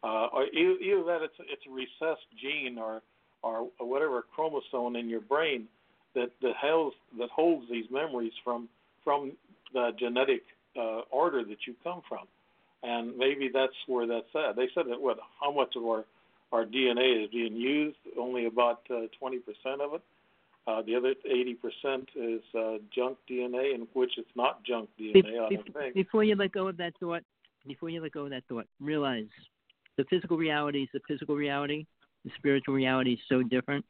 Uh, or either, either that it's it's a recessed gene or or whatever chromosome in your brain that that holds that holds these memories from from the genetic uh, order that you come from, and maybe that's where that's at. They said that what how much of our our DNA is being used, only about uh, 20% of it. Uh, the other 80% is uh, junk DNA, in which it's not junk Be- DNA, I be- don't think. before you let go of that thought, before you let go of that thought, realize the physical reality is the physical reality. The spiritual reality is so different.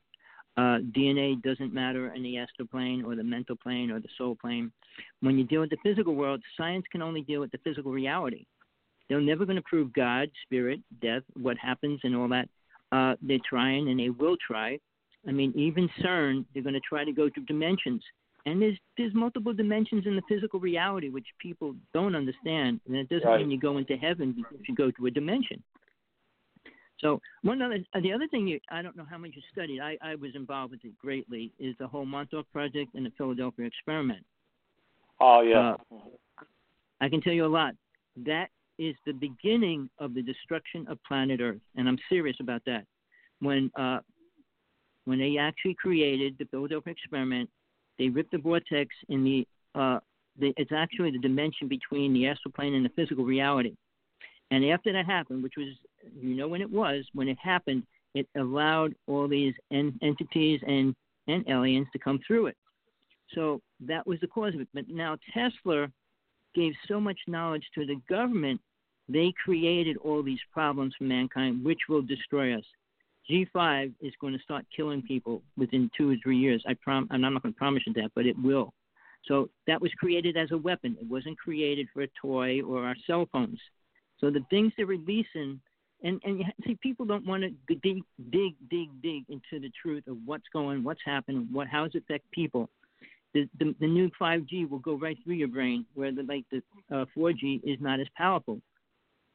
Uh, DNA doesn't matter in the astral plane or the mental plane or the soul plane. When you deal with the physical world, science can only deal with the physical reality. They're never going to prove God, spirit, death, what happens, and all that. Uh, they're trying, and they will try. I mean, even CERN, they're going to try to go through dimensions. And there's there's multiple dimensions in the physical reality which people don't understand, and it doesn't Right. mean you go into heaven because you go to a dimension. So one other, uh, the other thing you, I don't know how much you studied. I, I was involved with it greatly. Is the whole Montauk project and the Philadelphia experiment. Oh yeah. Uh, I can tell you a lot. That is the beginning of the destruction of planet Earth, and I'm serious about that. When uh, when they actually created the Philadelphia experiment, they ripped the vortex in the, uh, the it's actually the dimension between the astral plane and the physical reality. And after that happened, which was you know when it was, when it happened, it allowed all these en- entities and and aliens to come through it. So that was the cause of it. But now Tesla gave so much knowledge to the government, they created all these problems for mankind, which will destroy us. G5 is going to start killing people within two or three years. I prom- I'm not going to promise you that, but it will. So that was created as a weapon. It wasn't created for a toy or our cell phones. So the things they're releasing, and and see, people don't want to dig, dig, dig, dig into the truth of what's going, what's happening, what how does it affect people. The, the, the new 5G will go right through your brain, where the like the uh, 4G is not as powerful.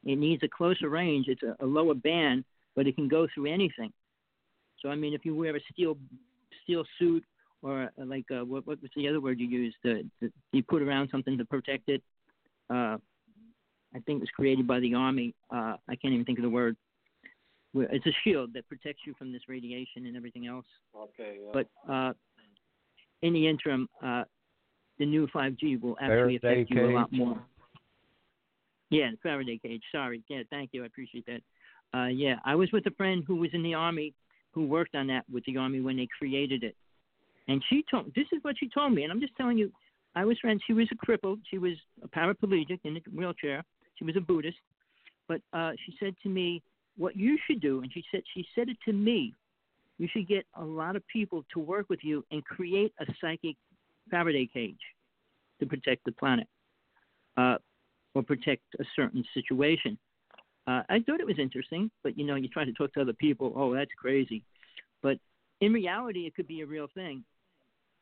It needs a closer range. It's a, a lower band, but it can go through anything. So I mean, if you wear a steel steel suit or uh, like uh, what what was the other word you used? The, the, you put around something to protect it. Uh, I think it was created by the army. Uh, I can't even think of the word. It's a shield that protects you from this radiation and everything else. Okay. Yeah. But uh, in the interim, uh, the new 5G will actually Faraday affect you a lot more. Yeah, the Faraday cage. Sorry. Yeah, thank you. I appreciate that. Uh, yeah, I was with a friend who was in the army who worked on that with the army when they created it, and she told this is what she told me, and I'm just telling you. I was friends. She was a cripple. She was a paraplegic in a wheelchair. She was a Buddhist, but uh, she said to me, "What you should do," and she said she said it to me you should get a lot of people to work with you and create a psychic Faraday cage to protect the planet uh, or protect a certain situation. Uh, I thought it was interesting, but you know, you try to talk to other people, oh, that's crazy. But in reality, it could be a real thing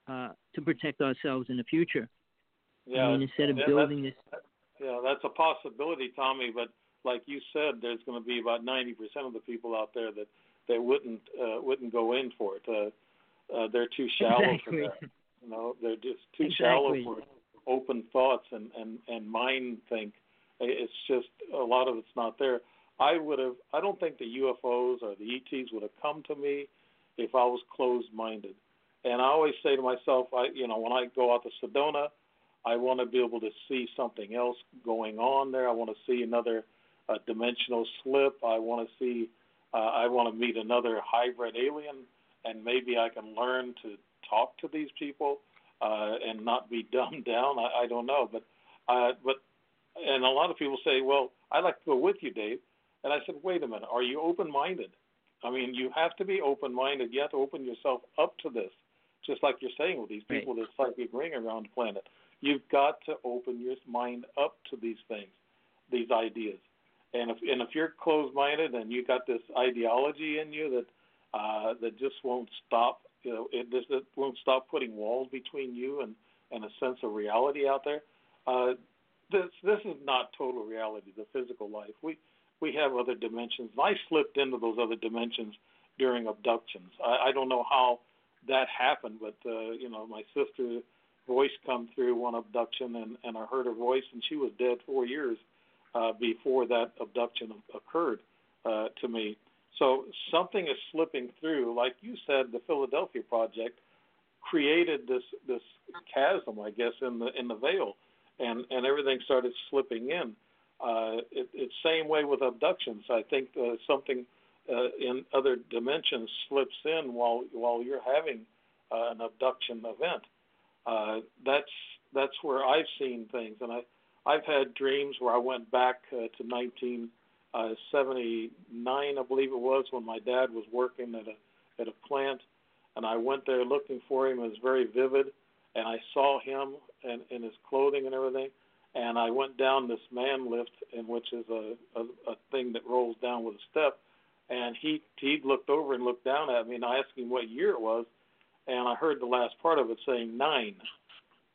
uh, to protect ourselves in the future. Yeah, I mean, instead of yeah, building this. Yeah, that's a possibility, Tommy. But like you said, there's going to be about 90% of the people out there that they wouldn't uh, wouldn't go in for it. Uh, uh, they're too shallow exactly. for that. You know, they're just too exactly. shallow for open thoughts and and and mind think. It's just a lot of it's not there. I would have. I don't think the UFOs or the ETs would have come to me if I was closed-minded. And I always say to myself, I you know, when I go out to Sedona, I want to be able to see something else going on there. I want to see another uh, dimensional slip. I want to see uh, I want to meet another hybrid alien, and maybe I can learn to talk to these people uh, and not be dumbed down. I, I don't know, but uh, but and a lot of people say, well, I'd like to go with you, Dave. And I said, wait a minute, are you open-minded? I mean, you have to be open-minded. You have to open yourself up to this, just like you're saying with these people right. that psychic ring around the planet. You've got to open your mind up to these things, these ideas. And if and if you're closed-minded and you got this ideology in you that uh, that just won't stop, you know, it just it won't stop putting walls between you and and a sense of reality out there. Uh, this this is not total reality, the physical life. We we have other dimensions. I slipped into those other dimensions during abductions. I, I don't know how that happened, but uh, you know, my sister voice come through one abduction and, and I heard her voice and she was dead four years uh, before that abduction occurred uh, to me. So something is slipping through. Like you said, the Philadelphia Project created this this chasm, I guess, in the in the veil, and and everything started slipping in. Uh, it, it's same way with abductions. I think uh, something uh, in other dimensions slips in while while you're having uh, an abduction event. Uh, that's that's where I've seen things, and I I've had dreams where I went back uh, to 1979, uh, I believe it was, when my dad was working at a at a plant, and I went there looking for him. It was very vivid, and I saw him and in his clothing and everything. And I went down this man lift, in which is a, a a thing that rolls down with a step. And he he looked over and looked down at me, and I asked him what year it was, and I heard the last part of it saying nine.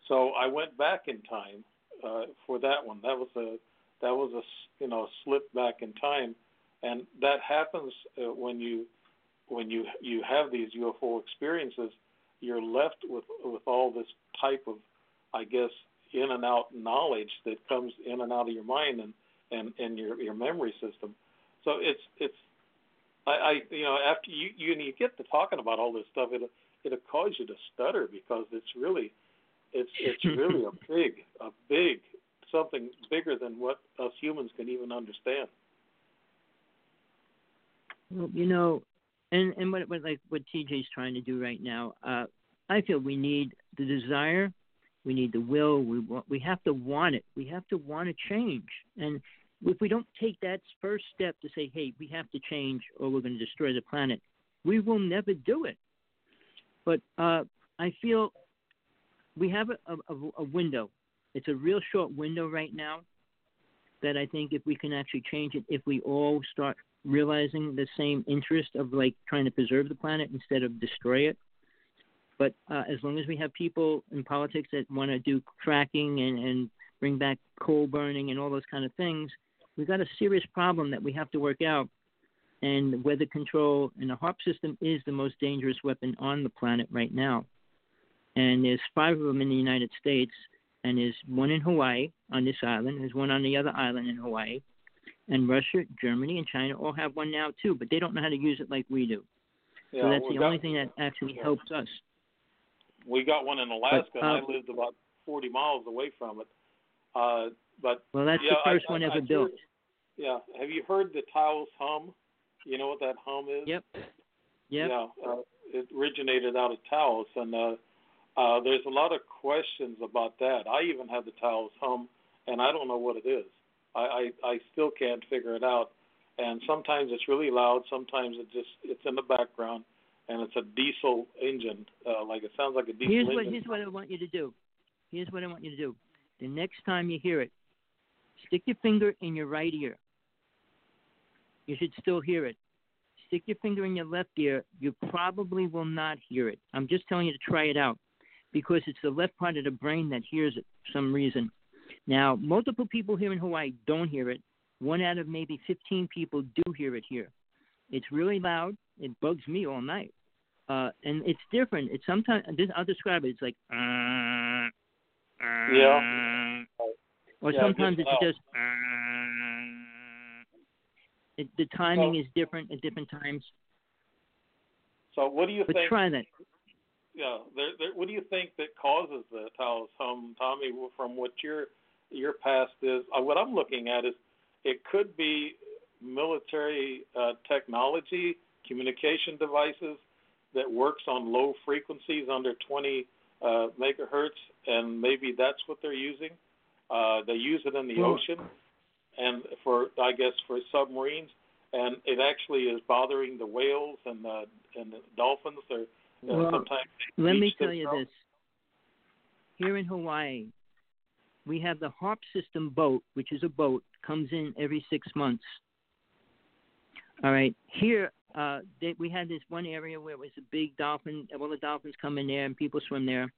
So I went back in time uh, for that one. That was a that was a you know slip back in time, and that happens uh, when you when you you have these UFO experiences. You're left with with all this type of, I guess, in and out knowledge that comes in and out of your mind and and and your your memory system. So it's it's I, I you know after you you you get to talking about all this stuff, it it'll cause you to stutter because it's really it's it's really a big a big something bigger than what us humans can even understand. Well, you know, and and what, what like what TJ's trying to do right now, uh, I feel we need the desire, we need the will. We want, we have to want it. We have to want to change. And if we don't take that first step to say, hey, we have to change, or we're going to destroy the planet, we will never do it. But uh, I feel we have a, a, a window. It's a real short window right now that I think if we can actually change it, if we all start realizing the same interest of like trying to preserve the planet instead of destroy it, But uh, as long as we have people in politics that want to do fracking and, and bring back coal burning and all those kind of things, we've got a serious problem that we have to work out. And weather control and the HAARP system is the most dangerous weapon on the planet right now. And there's five of them in the United States, and there's one in Hawaii on this island, there's one on the other island in Hawaii. And Russia, Germany, and China all have one now too, but they don't know how to use it like we do. Yeah, so that's the got- only thing that actually helps us. We got one in Alaska, But, and I uh, lived about 40 miles away from it. Uh, but Well, that's yeah, the first I, one I, ever I built. Heard, yeah, have you heard the Taos hum? You know what that hum is? Yep. Yep. Yeah, uh, it originated out of Taos, and uh, uh, there's a lot of questions about that. I even have the Taos hum, and I don't know what it is. I, I I still can't figure it out. And sometimes it's really loud. Sometimes it just it's in the background, and it's a diesel engine. Uh, like it sounds like a diesel Here's what engine. here's what I want you to do. Here's what I want you to do. The next time you hear it, stick your finger in your right ear. You should still hear it. Stick your finger in your left ear. You probably will not hear it. I'm just telling you to try it out because it's the left part of the brain that hears it for some reason. Now, multiple people here in Hawaii don't hear it. One out of maybe 15 people do hear it here. It's really loud. It bugs me all night uh, and it's different. It's sometimes I'll describe it. It's like uh, Yeah. or Yeah, sometimes it's just uh, it, the timing Well- is different at different times. So what do you But think? try that. Yeah, there, there, what do you think that causes the Taos hum, Tommy? From what your your past is, uh, what I'm looking at is it could be military uh, technology, communication devices that works on low frequencies under 20 uh, megahertz, and maybe that's what they're using. Uh, they use it in the Well- ocean, and for I guess for submarines, and it actually is bothering the whales and the and the dolphins. They're uh, Well, Let me tell you this. Here in Hawaii, we have the HAARP system boat, which is a boat, comes in every six months. All right. Here, uh, they, we had this one area where it was a big dolphin. All the dolphins come in there and people swim there.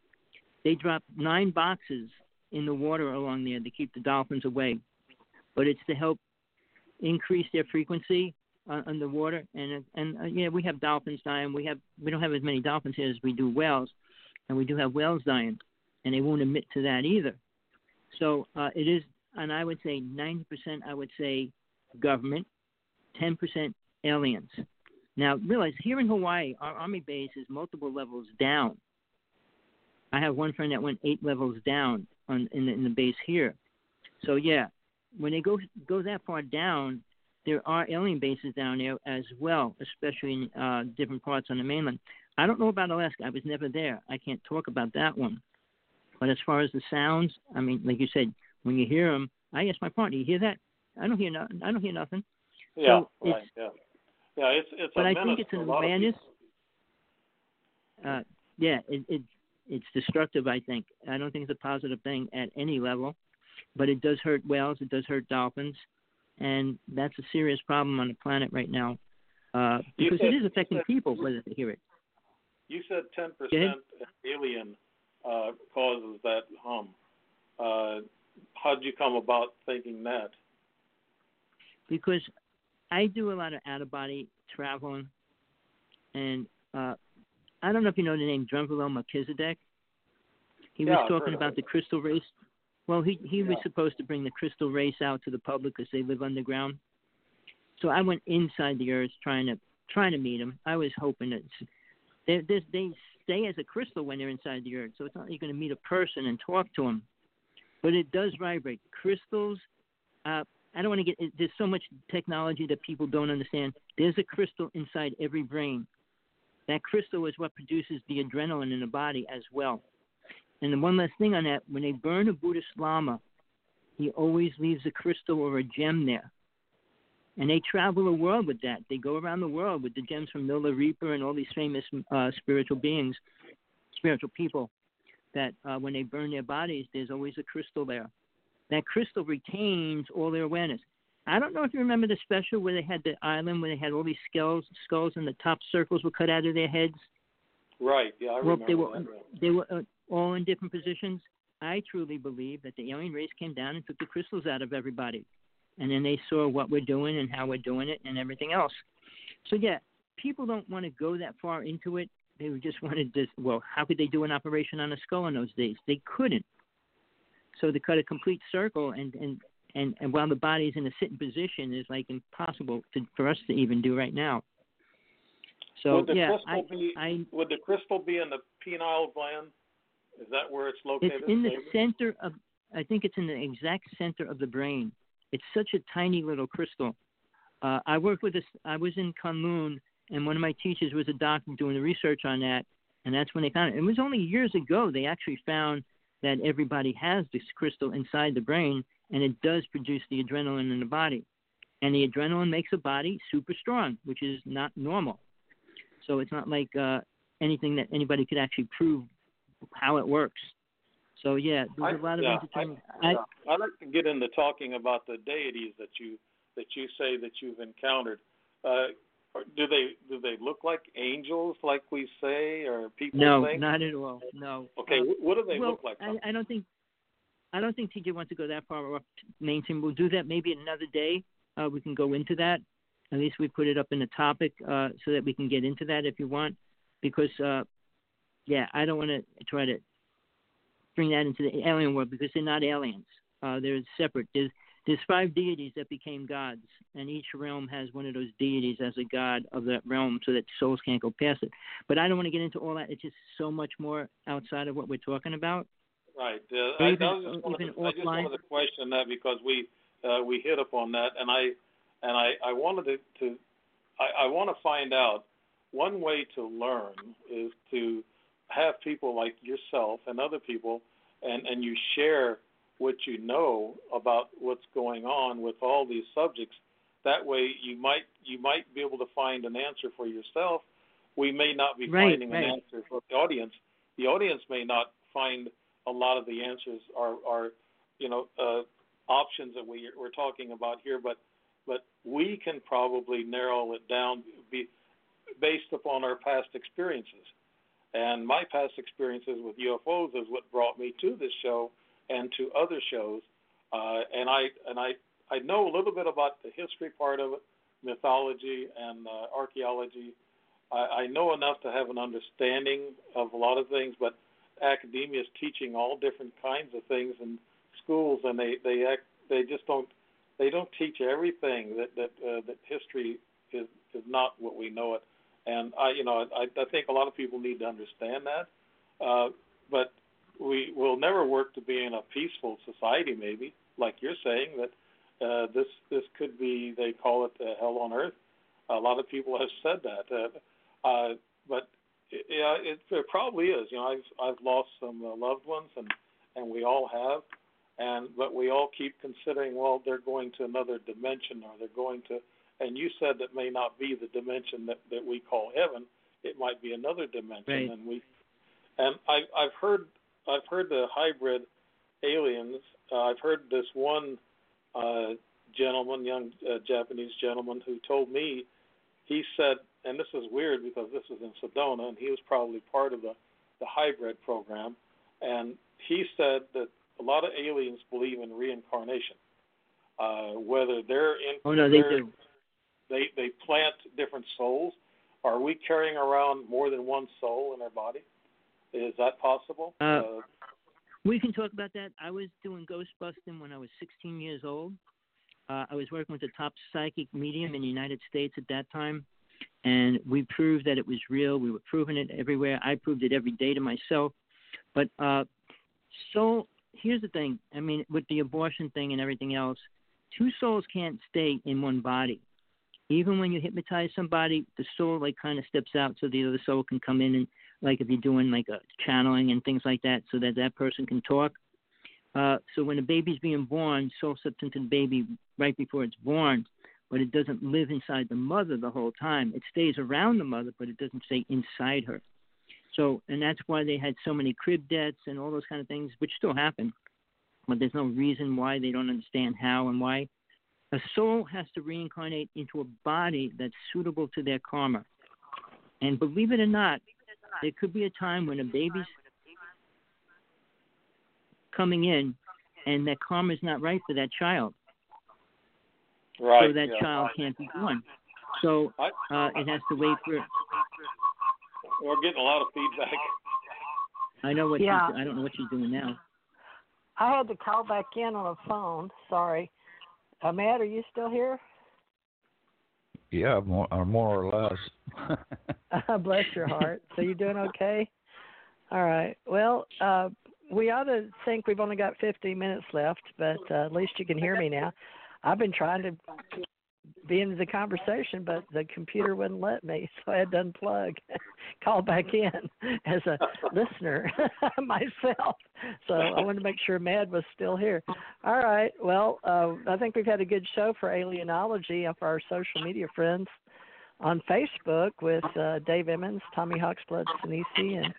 They dropped nine boxes in the water along there to keep the dolphins away. But it's to help increase their frequency uh, underwater. And and uh, yeah, we have dolphins dying. We have we don't have as many dolphins here as we do whales, and we do have whales dying, and they won't admit to that either. So uh, it is, and I would say 90%. I would say government, 10% aliens. Now realize here in Hawaii, our army base is multiple levels down. I have one friend that went eight levels down on in the, in the base here. So yeah, when they go go that far down, there are alien bases down there as well, especially in uh, different parts on the mainland. I don't know about Alaska. I was never there. I can't talk about that one. But as far as the sounds, I mean, like you said, when you hear them, I asked my partner, "You hear that?" I don't hear nothing. I don't hear nothing. Yeah, So right. it's- Yeah, yeah. It's it's But a I think it's an awareness. Uh, yeah, it, it it's destructive. I think. I don't think it's a positive thing at any level, but it does hurt whales. It does hurt dolphins, and that's a serious problem on the planet right now. Uh, because said- it is affecting said- people whether they hear it. You said ten ahead. percent alien uh, causes that hum. Uh, how'd you come about thinking that? because I do a lot of out of body traveling, and uh, I don't know if you know the name Drunvalo Melchizedek. He Yeah, was talking about the crystal race. Well, he he was supposed to bring the crystal race out to the public because they live underground. So I went inside the earth trying to trying to meet him. I was hoping that they they they stay as a crystal when they're inside the earth, so it's not like you're going to meet a person and talk to them. But it does vibrate. Crystals. Uh, I don't want to get. There's so much technology that people don't understand. There's a crystal inside every brain. That crystal is what produces the adrenaline in the body as well. And the one last thing on that, when they burn a Buddhist Lama, he always leaves a crystal or a gem there. And they travel the world with that. They go around the world with the gems from Milarepa and all these famous uh, spiritual beings, spiritual people, that uh, when they burn their bodies, there's always a crystal there. That crystal retains all their awareness. I don't know if you remember the special where they had the island where they had all these skulls, skulls, and the top circles were cut out of their heads. Right. Yeah, I well, they were that. they were uh, all in different positions. I truly believe that the alien race came down and took the crystals out of everybody, and then they saw what we're doing and how we're doing it and everything else. So yeah, people don't want to go that far into it. They just wanted to. Well, how could they do an operation on a skull in those days? They couldn't. So they cut a complete circle and and and, and while the body's in a sitting position is like impossible to, for us to even do right now. So would the yeah, crystal I, be I would the crystal be in the pineal gland? Is that where it's located? It's in the center of. I think it's in the exact center of the brain. It's such a tiny little crystal. Uh, I worked with this. I was in Kunlun, and one of my teachers was a doctor doing the research on that, and that's when they found it. It was only years ago they actually found that everybody has this crystal inside the brain, and it does produce the adrenaline in the body. And the adrenaline makes the body super strong, which is not normal. So it's not like uh, anything that anybody could actually prove how it works. So yeah, there's I- a lot of yeah, entertainment. I, I. I'd like to get into talking about the deities that you that you say that you've encountered. Uh, do they do they look like angels, like we say, or people no, think? not at all. No. Okay, Uh, what do they well, look like? I, I don't think I don't think TJ wants to go that far up mainstream. We'll do that maybe another day. Uh, we can go into that. At least we put it up in the topic uh, so that we can get into that if you want. Because uh, yeah, I don't want to try to bring that into the alien world because they're not aliens. Uh, they're separate. There's there's five deities that became gods, and each realm has one of those deities as a god of that realm, so that souls can't go past it. But I don't want to get into all that. It's just so much more outside of what we're talking about. Right. Uh, I, even- I was just wanted to, I just offline. wanted to question that because we uh, we hit upon that, and I and I, I wanted to, to I, I want to find out one way to learn is to have people like yourself and other people, and and you share what you know about what's going on with all these subjects. That way, you might you might be able to find an answer for yourself. We may not be Right, finding right. an answer for the audience. The audience may not find a lot of the answers are are you know uh, options that we we're talking about here, but but we can probably narrow it down be, based upon our past experiences. And my past experiences with UFOs is what brought me to this show and to other shows. Uh, and I and I I know a little bit about the history part of it, mythology and uh, archaeology. I, I know enough to have an understanding of a lot of things, but academia is teaching all different kinds of things in schools, and they they act, they just don't they don't teach everything that that uh, that history is is not what we know it. And I you know I I think a lot of people need to understand that, uh, but we will never work to be in a peaceful society. Maybe like you're saying that uh, this this could be they call it uh, hell on earth. A lot of people have said that, uh, uh, but yeah, it, it probably is. You know, I've I've lost some uh, loved ones, and and we all have, and but we all keep considering, well, they're going to another dimension, or they're going to, and you said that may not be the dimension that that we call heaven. It might be another dimension, Right. and we, and I I've heard I've heard the hybrid aliens. Uh, I've heard this one uh, gentleman, young uh, Japanese gentleman, who told me he said, and this is weird because this is in Sedona, and he was probably part of the the hybrid program, and he said that a lot of aliens believe in reincarnation. Uh, whether they're in, Oh no, they do. they they plant different souls. Are we carrying around more than one soul in our body? Is that possible? Uh, We can talk about that. I was doing ghost busting when I was 16 years old. Uh, I was working with the top psychic medium in the United States at that time, and we proved that it was real. We were proving it everywhere. I proved it every day to myself. But uh, so here's the thing. I mean, with the abortion thing and everything else, two souls can't stay in one body. Even when you hypnotize somebody, the soul like kind of steps out so the other soul can come in and like if you're doing like a channeling and things like that, so that that person can talk. Uh, so when a baby's being born, soul steps into the baby right before it's born, but it doesn't live inside the mother the whole time. It stays around the mother, but it doesn't stay inside her. So, and that's why they had so many crib deaths and all those kind of things, which still happen. But there's no reason why they don't understand how and why. A soul has to reincarnate into a body that's suitable to their karma. And believe it or not, there could be a time when a baby's coming in and that karma's not right for that child. Right. So that yeah. child can't be born. So uh, it has to wait for. We're getting a lot of feedback. I know what Yeah. she's. I don't know what she's doing now. I had to call back in on a phone. Sorry. Uh, Matt, are you still here? Yeah, more or more or less. Bless your heart. So you're doing okay? All right. Well, uh, we ought to think we've only got 15 minutes left, but uh, at least you can hear me now. I've been trying to be into the conversation, but the computer wouldn't let me, so I had to unplug, call back in as a listener myself. So I wanted to make sure Mad was still here. All right. Well, uh, I think we've had a good show for Alienology of our social media friends on Facebook with uh, Dave Emmons, Tommy Hawksblood Sinisi, and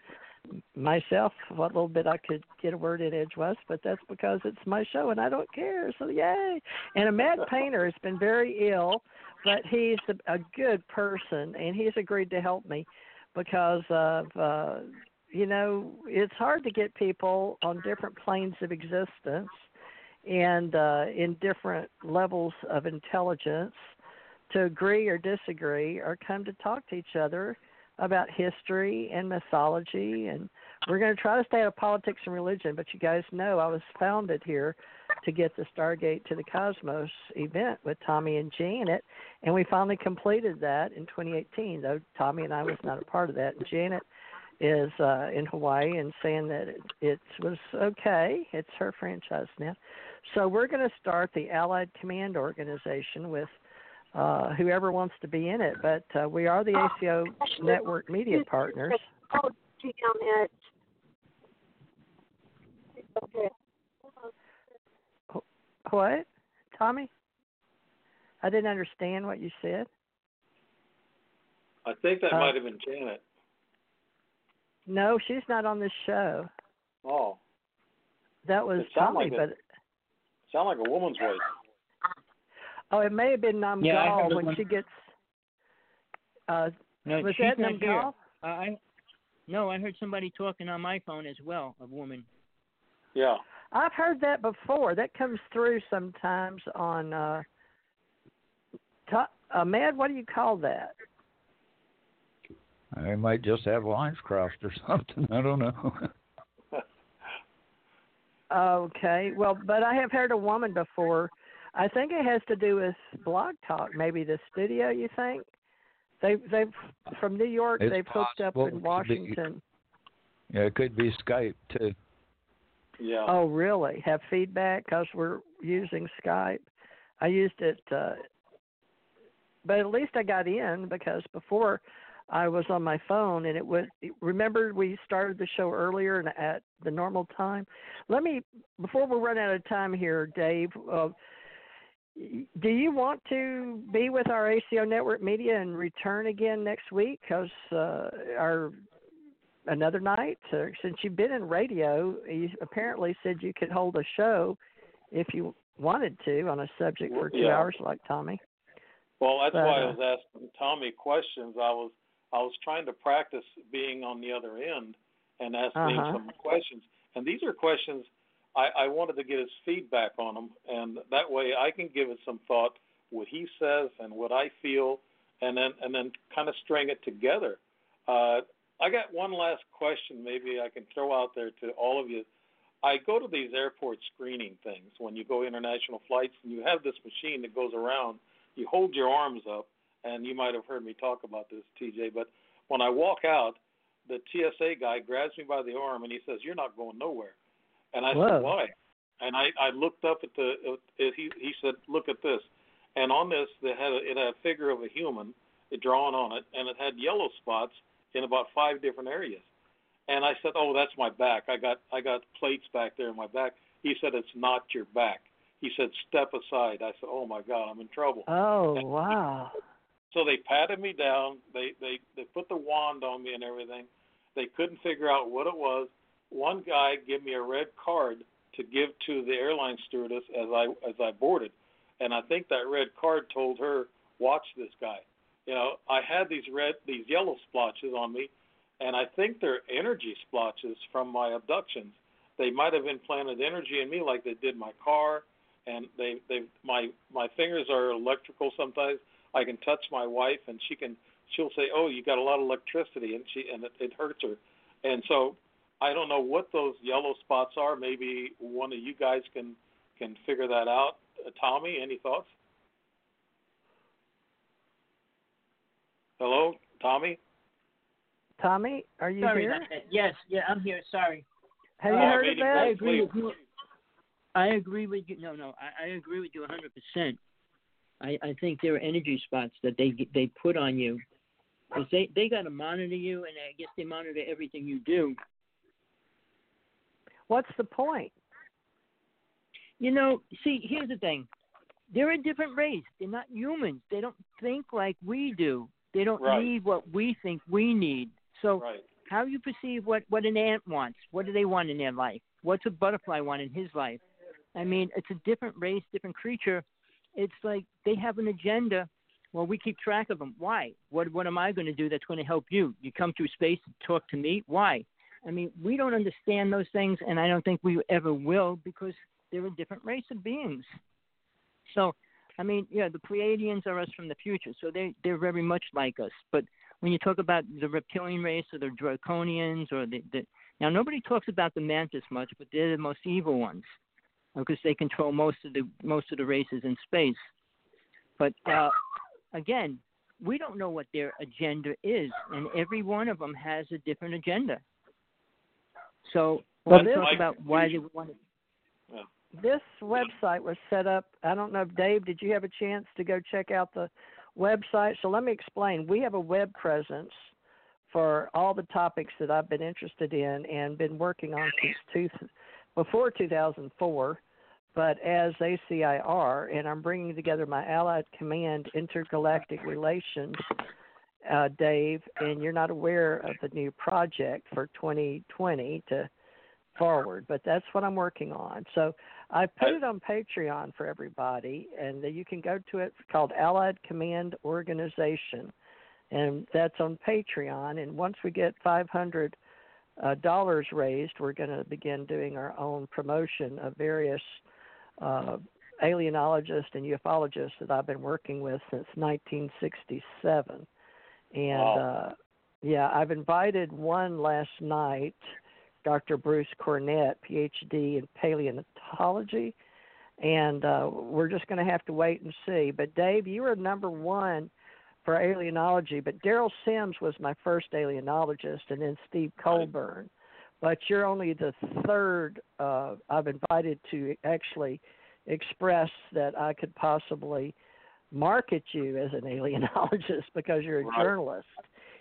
myself. What little bit I could get a word in edgewise, but that's because it's my show and I don't care. So yay! And a mad painter has been very ill, but he's a, a good person and he's agreed to help me because of uh, you know it's hard to get people on different planes of existence and uh, in different levels of intelligence to agree or disagree or come to talk to each other about history and mythology and we're going to try to stay out of politics and religion but you guys know i was founded here to get the stargate to the cosmos event with tommy and janet and we finally completed that in 2018 though tommy and i was not a part of that. And janet is uh in hawaii and saying that it, it was okay. It's her franchise now. So we're going to start the allied command organization with uh, whoever wants to be in it. But uh, we are the ACO network media partners. Oh. Okay. What, Tommy? I didn't understand what you said. I think that Uh, might have been Janet. No, she's not on this show. Oh, That was Tommy, like it. but sound like a woman's voice. Oh, it may have been Namgal Yeah, I heard it when when- she gets. Uh, No, was she's that not. Namgal? Uh, I no, I heard somebody talking on my phone as well, a woman. Yeah. I've heard that before. That comes through sometimes on. uh to, uh, Mad, what do you call that? I might just have lines crossed or something. I don't know. Okay. Well, but I have heard a woman before. I think it has to do with Blog Talk, maybe the studio. You think they they've from New York? It's they've hooked up in It be- Washington. yeah, it could be Skype too. Yeah. Oh, really? Have feedback because we're using Skype. I used it, uh, but at least I got in because before I was on my phone and it would. Remember, we started the show earlier and at the normal time. Let me before we run out of time here, Dave. Uh, do you want to be with our ACO Network Media and return again next week? Because uh, our another night, uh, since you've been in radio, you apparently said you could hold a show if you wanted to on a subject for two Yeah. hours, like Tommy. Well, that's But, why I uh, was asking Tommy questions. I was I was trying to practice being on the other end and asking Uh-huh. some questions. And these are questions I, I wanted to get his feedback on them, and that way I can give it some thought, what he says and what I feel, and then and then kind of string it together. Uh, I got one last question, maybe I can throw out there to all of you. I go to these airport screening things when you go international flights, and you have this machine that goes around. You hold your arms up, and you might have heard me talk about this, TJ. But when I walk out, the TSA guy grabs me by the arm and he says, "You're not going nowhere." And I Whoa. said, "Why?" And I, I looked up at the. It, he he said, "Look at this." And on this, they had a, it had a figure of a human it drawn on it, and it had yellow spots in about five different areas. And I said, "Oh, that's my back. I got I got plates back there in my back." He said, "It's not your back." He said, "Step aside." I said, "Oh my God, I'm in trouble." Oh, wow. So they patted me down. They they they put the wand on me and everything. They couldn't figure out what it was. One guy gave me a red card to give to the airline stewardess as I as I boarded, and I think that red card told her, "Watch this guy." You know, I had these red these yellow splotches on me, and I think they're energy splotches from my abductions. They might have implanted energy in me like they did my car, and they they my my fingers are electrical sometimes. I can touch my wife, and she can she'll say, "Oh, you got a lot of electricity," and she and it, it hurts her. And so I don't know what those yellow spots are. Maybe one of you guys can can figure that out. Uh, Tommy, any thoughts? Hello, Tommy. Tommy, are you Sorry here? Yes, yeah, I'm here. Sorry. Have you Uh, heard of maybe- that? I agree with you. I agree with you. No, no, I, I agree with you 100. percent I, I think there are energy spots that they they put on you, because they they got to monitor you, and I guess they monitor everything you do. What's the point? You know, see, here's the thing. They're a different race. They're not humans. They don't think like we do. They don't Right. need what we think we need. So Right. how you perceive what what an ant wants? What do they want in their life? What's a butterfly want in his life? I mean, it's a different race, different creature. It's like they have an agenda. Well, we keep track of them. Why? What what am I going to do that's going to help you? You come through space to talk to me. Why? I mean, we don't understand those things, and I don't think we ever will because they're a different race of beings. So, I mean, yeah, the Pleiadians are us from the future, so they they're very much like us. But when you talk about the reptilian race or the draconians or the, the now nobody talks about the mantis much, but they're the most evil ones because they control most of the most of the races in space. But uh, again, we don't know what their agenda is, and every one of them has a different agenda. So Well, when we this- talk about why they want to This website was set up. I don't know if Dave, did you have a chance to go check out the website? So let me explain. We have a web presence for all the topics that I've been interested in and been working on since two, before 2004, but as ACIR, and I'm bringing together my Allied Command Intergalactic Relations, uh, Dave, and you're not aware of the new project for 2020 to forward, but that's what I'm working on. So I put it on Patreon for everybody, and you can go to it. It's called Allied Command Organization, and that's on Patreon. And once we get 500 uh, dollars raised, we're going to begin doing our own promotion of various uh, alienologists and ufologists that I've been working with since 1967. And Wow. uh, yeah, I've invited one last night, Dr. Bruce Cornet, PhD in paleontology, and uh, we're just going to have to wait and see. But Dave, you were number one for alienology, but Derrel Sims was my first alienologist, and then Steve Colbern. But you're only the third uh, I've invited to actually express that I could possibly market you as an alienologist because you're a Right. journalist.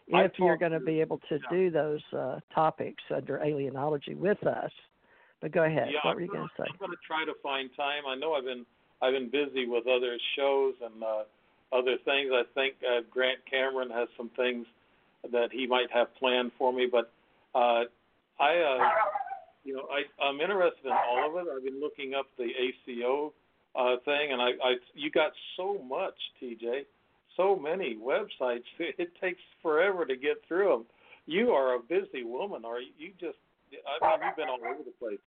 If you're going to be able to yeah. do those uh, topics under alienology with us, but go ahead. Yeah, what I'm were you going to say? I'm going to try to find time. I know I've been I've been busy with other shows and uh, other things. I think uh, Grant Cameron has some things that he might have planned for me, but uh, I uh, you know I I'm interested in all of it. I've been looking up the ACO uh, thing, and I, I you got so much, TJ, so many websites. It takes forever to get through them. You are a busy woman, are you you just I mean you've been all over the place.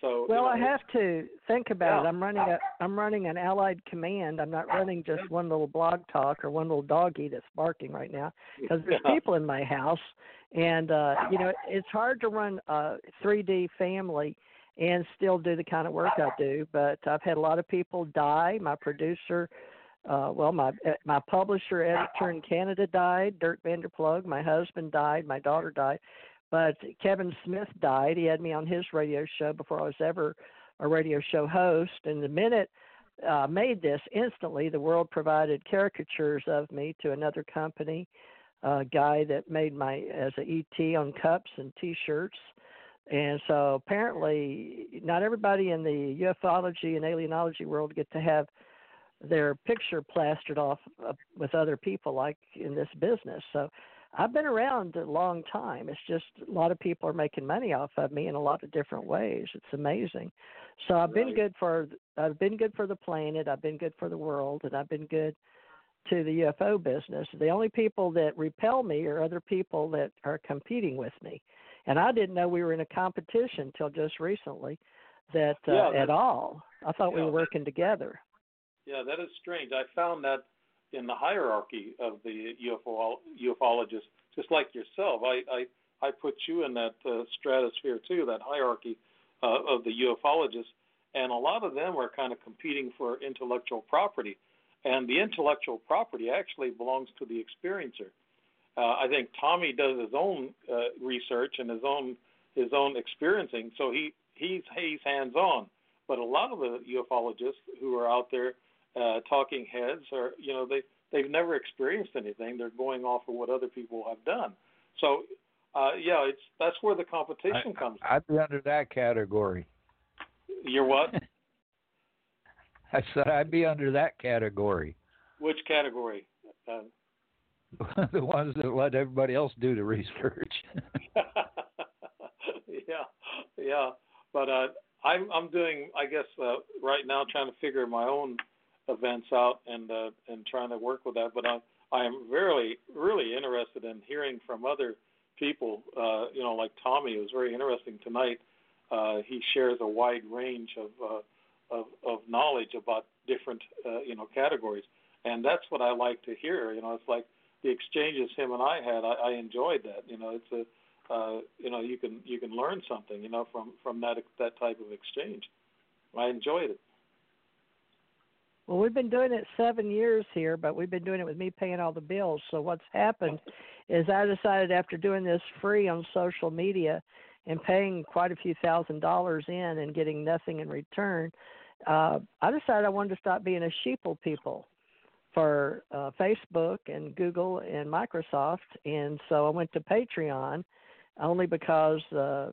So Well, you I have to think about it. I'm running a I'm running an allied command. I'm not running just one little blog talk or one little doggy that's barking right now because there's Yeah. people in my house, and uh, you know it's hard to run a 3D family and still do the kind of work I do. But I've had a lot of people die. My producer, uh, well, my uh, my publisher editor in Canada died. Dirk Vander Ploeg. My husband died. My daughter died. But Kevin Smith died. He had me on his radio show before I was ever a radio show host. And the minute I uh, made this, instantly the world provided caricatures of me to another company, a guy that made my as a ET on cups and T-shirts. And so apparently, not everybody in the ufology and alienology world get to have their picture plastered off uh, with other people like in this business. So I've been around a long time. It's just a lot of people are making money off of me in a lot of different ways. It's amazing. So I've been Right. good for I've been good for the planet. I've been good for the world, and I've been good to the UFO business. The only people that repel me are other people that are competing with me, and I didn't know we were in a competition till just recently. That uh, Yeah, at all, I thought we yeah, were that- working together. Yeah, that is strange. I found that in the hierarchy of the UFO ufologists, just like yourself. I I, I put you in that uh, stratosphere too, that hierarchy uh, of the ufologists, and a lot of them are kind of competing for intellectual property, and the intellectual property actually belongs to the experiencer. Uh, I think Tommy does his own uh, research and his own his own experiencing, so he he's he's hands on. But a lot of the ufologists who are out there uh, talking heads are you know they they've never experienced anything. They're going off of what other people have done. So uh, yeah, it's that's where the competition comes. I'd be under that category. You're what? I said I'd be under that category. Which category? Uh, the ones that let everybody else do the research. yeah, yeah. But uh, I'm I'm doing I guess uh, right now trying to figure my own events out and uh, and trying to work with that. But I I am really really interested in hearing from other people. Uh, you know, like Tommy it was very interesting tonight. Uh, he shares a wide range of uh, of of knowledge about different uh, you know categories, and that's what I like to hear. You know, it's like the exchanges him and I had. I, I enjoyed that. You know, it's a uh, you know you can you can learn something you know from from that that type of exchange. I enjoyed it. Well, we've been doing it seven years here, but we've been doing it with me paying all the bills. So what's happened is I decided after doing this free on social media and paying quite a few thousand dollars in and getting nothing in return, uh, I decided I wanted to stop being a sheeple people for uh, Facebook and Google and Microsoft, and so I went to Patreon only because uh,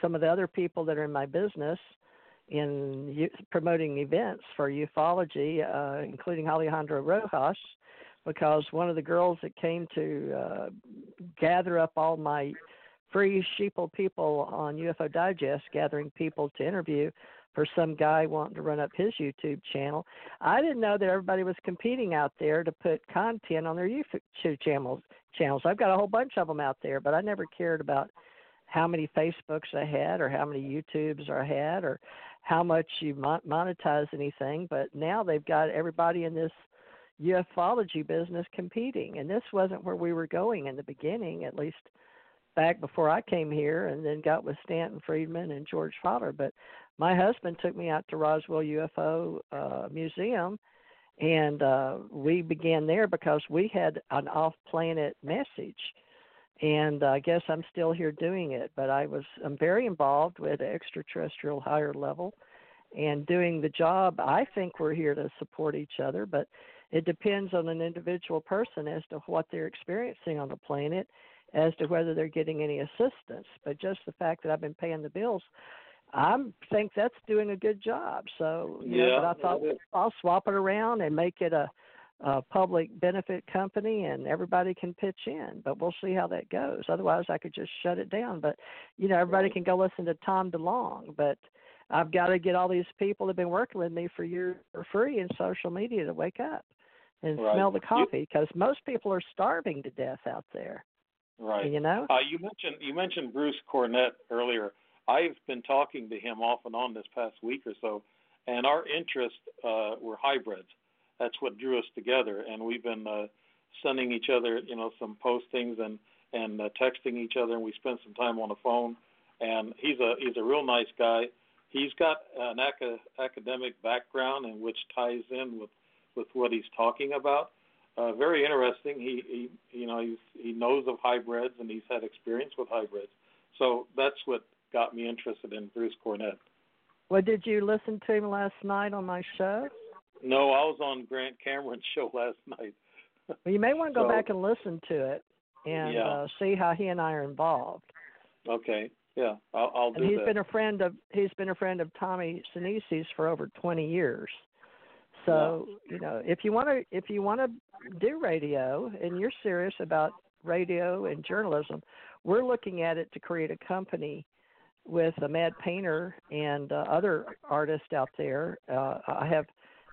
some of the other people that are in my business in u- promoting events for ufology, uh, including Alejandro Rojas, because one of the girls that came to uh, gather up all my free sheeple people on UFO Digest, gathering people to interview for some guy wanting to run up his YouTube channel. I didn't know that everybody was competing out there to put content on their YouTube channels. Channels. I've got a whole bunch of them out there, but I never cared about how many Facebooks I had or how many YouTubes I had or how much you monetize anything. But now they've got everybody in this ufology business competing, and this wasn't where we were going in the beginning, at least back before I came here, and then got with Stanton Friedman and George Fowler. But my husband took me out to Roswell UFO uh, Museum, and uh, we began there because we had an off-planet message. And I guess I'm still here doing it, but I was I'm very involved with extraterrestrial higher level, and doing the job. I think we're here to support each other, but it depends on an individual person as to what they're experiencing on the planet, as to whether they're getting any assistance. But just the fact that I've been paying the bills, I think that's doing a good job. So you know, Yeah, but I thought is. I'll swap it around and make it a, a public benefit company, and everybody can pitch in. But we'll see how that goes. Otherwise, I could just shut it down. But you know, everybody Right. can go listen to Tom DeLonge. But I've got to get all these people that've been working with me for years for free in social media to wake up and Right. smell the coffee because most people are starving to death out there. Right. You know. Uh, you mentioned you mentioned Bruce Cornet earlier. I've been talking to him off and on this past week or so, and our interests uh, were hybrids. That's what drew us together, and we've been uh, sending each other, you know, some postings and and uh, texting each other, and we spent some time on the phone. And he's a he's a real nice guy. He's got an aca- academic background, and which ties in with with what he's talking about uh, very interesting. He, he you know he's, he knows of hybrids and he's had experience with hybrids. So that's what got me interested in Bruce Cornet. Well, did you listen to him last night on my show? No, I was on Grant Cameron's show last night. Well, you may want to go So- back and listen to it and Yeah. uh, see how he and I are involved. Okay, yeah, I'll, I'll do And he's that. been a friend of he's been a friend of Tommy Sinisi's for over 20 years. So you know, if you want to if you want to do radio and you're serious about radio and journalism, we're looking at it to create a company with a Mad Painter and uh, other artists out there. Uh, I have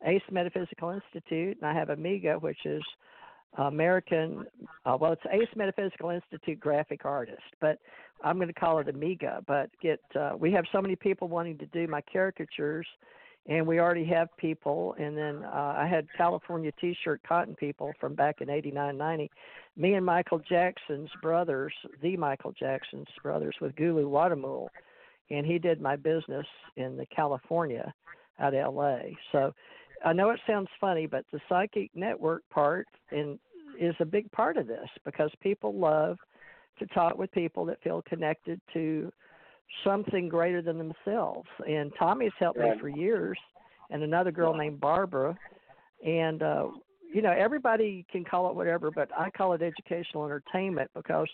Ace Metaphysical Institute, and I have Amiga, which is American. Uh, well, it's Ace Metaphysical Institute graphic artist, but I'm going to call it Amiga. But get uh, we have so many people wanting to do my caricatures, and we already have people. And then uh, I had California T-shirt cotton people from back in '89, '90. Me and Michael Jackson's brothers, the Michael Jackson's brothers, with Gulu Watamul, and he did my business in the California out of LA. So I know it sounds funny, but the psychic network part in, is a big part of this because people love to talk with people that feel connected to something greater than themselves. And Tommy's helped me for years, and another girl named Barbara. And uh, you know, everybody can call it whatever, but I call it educational entertainment because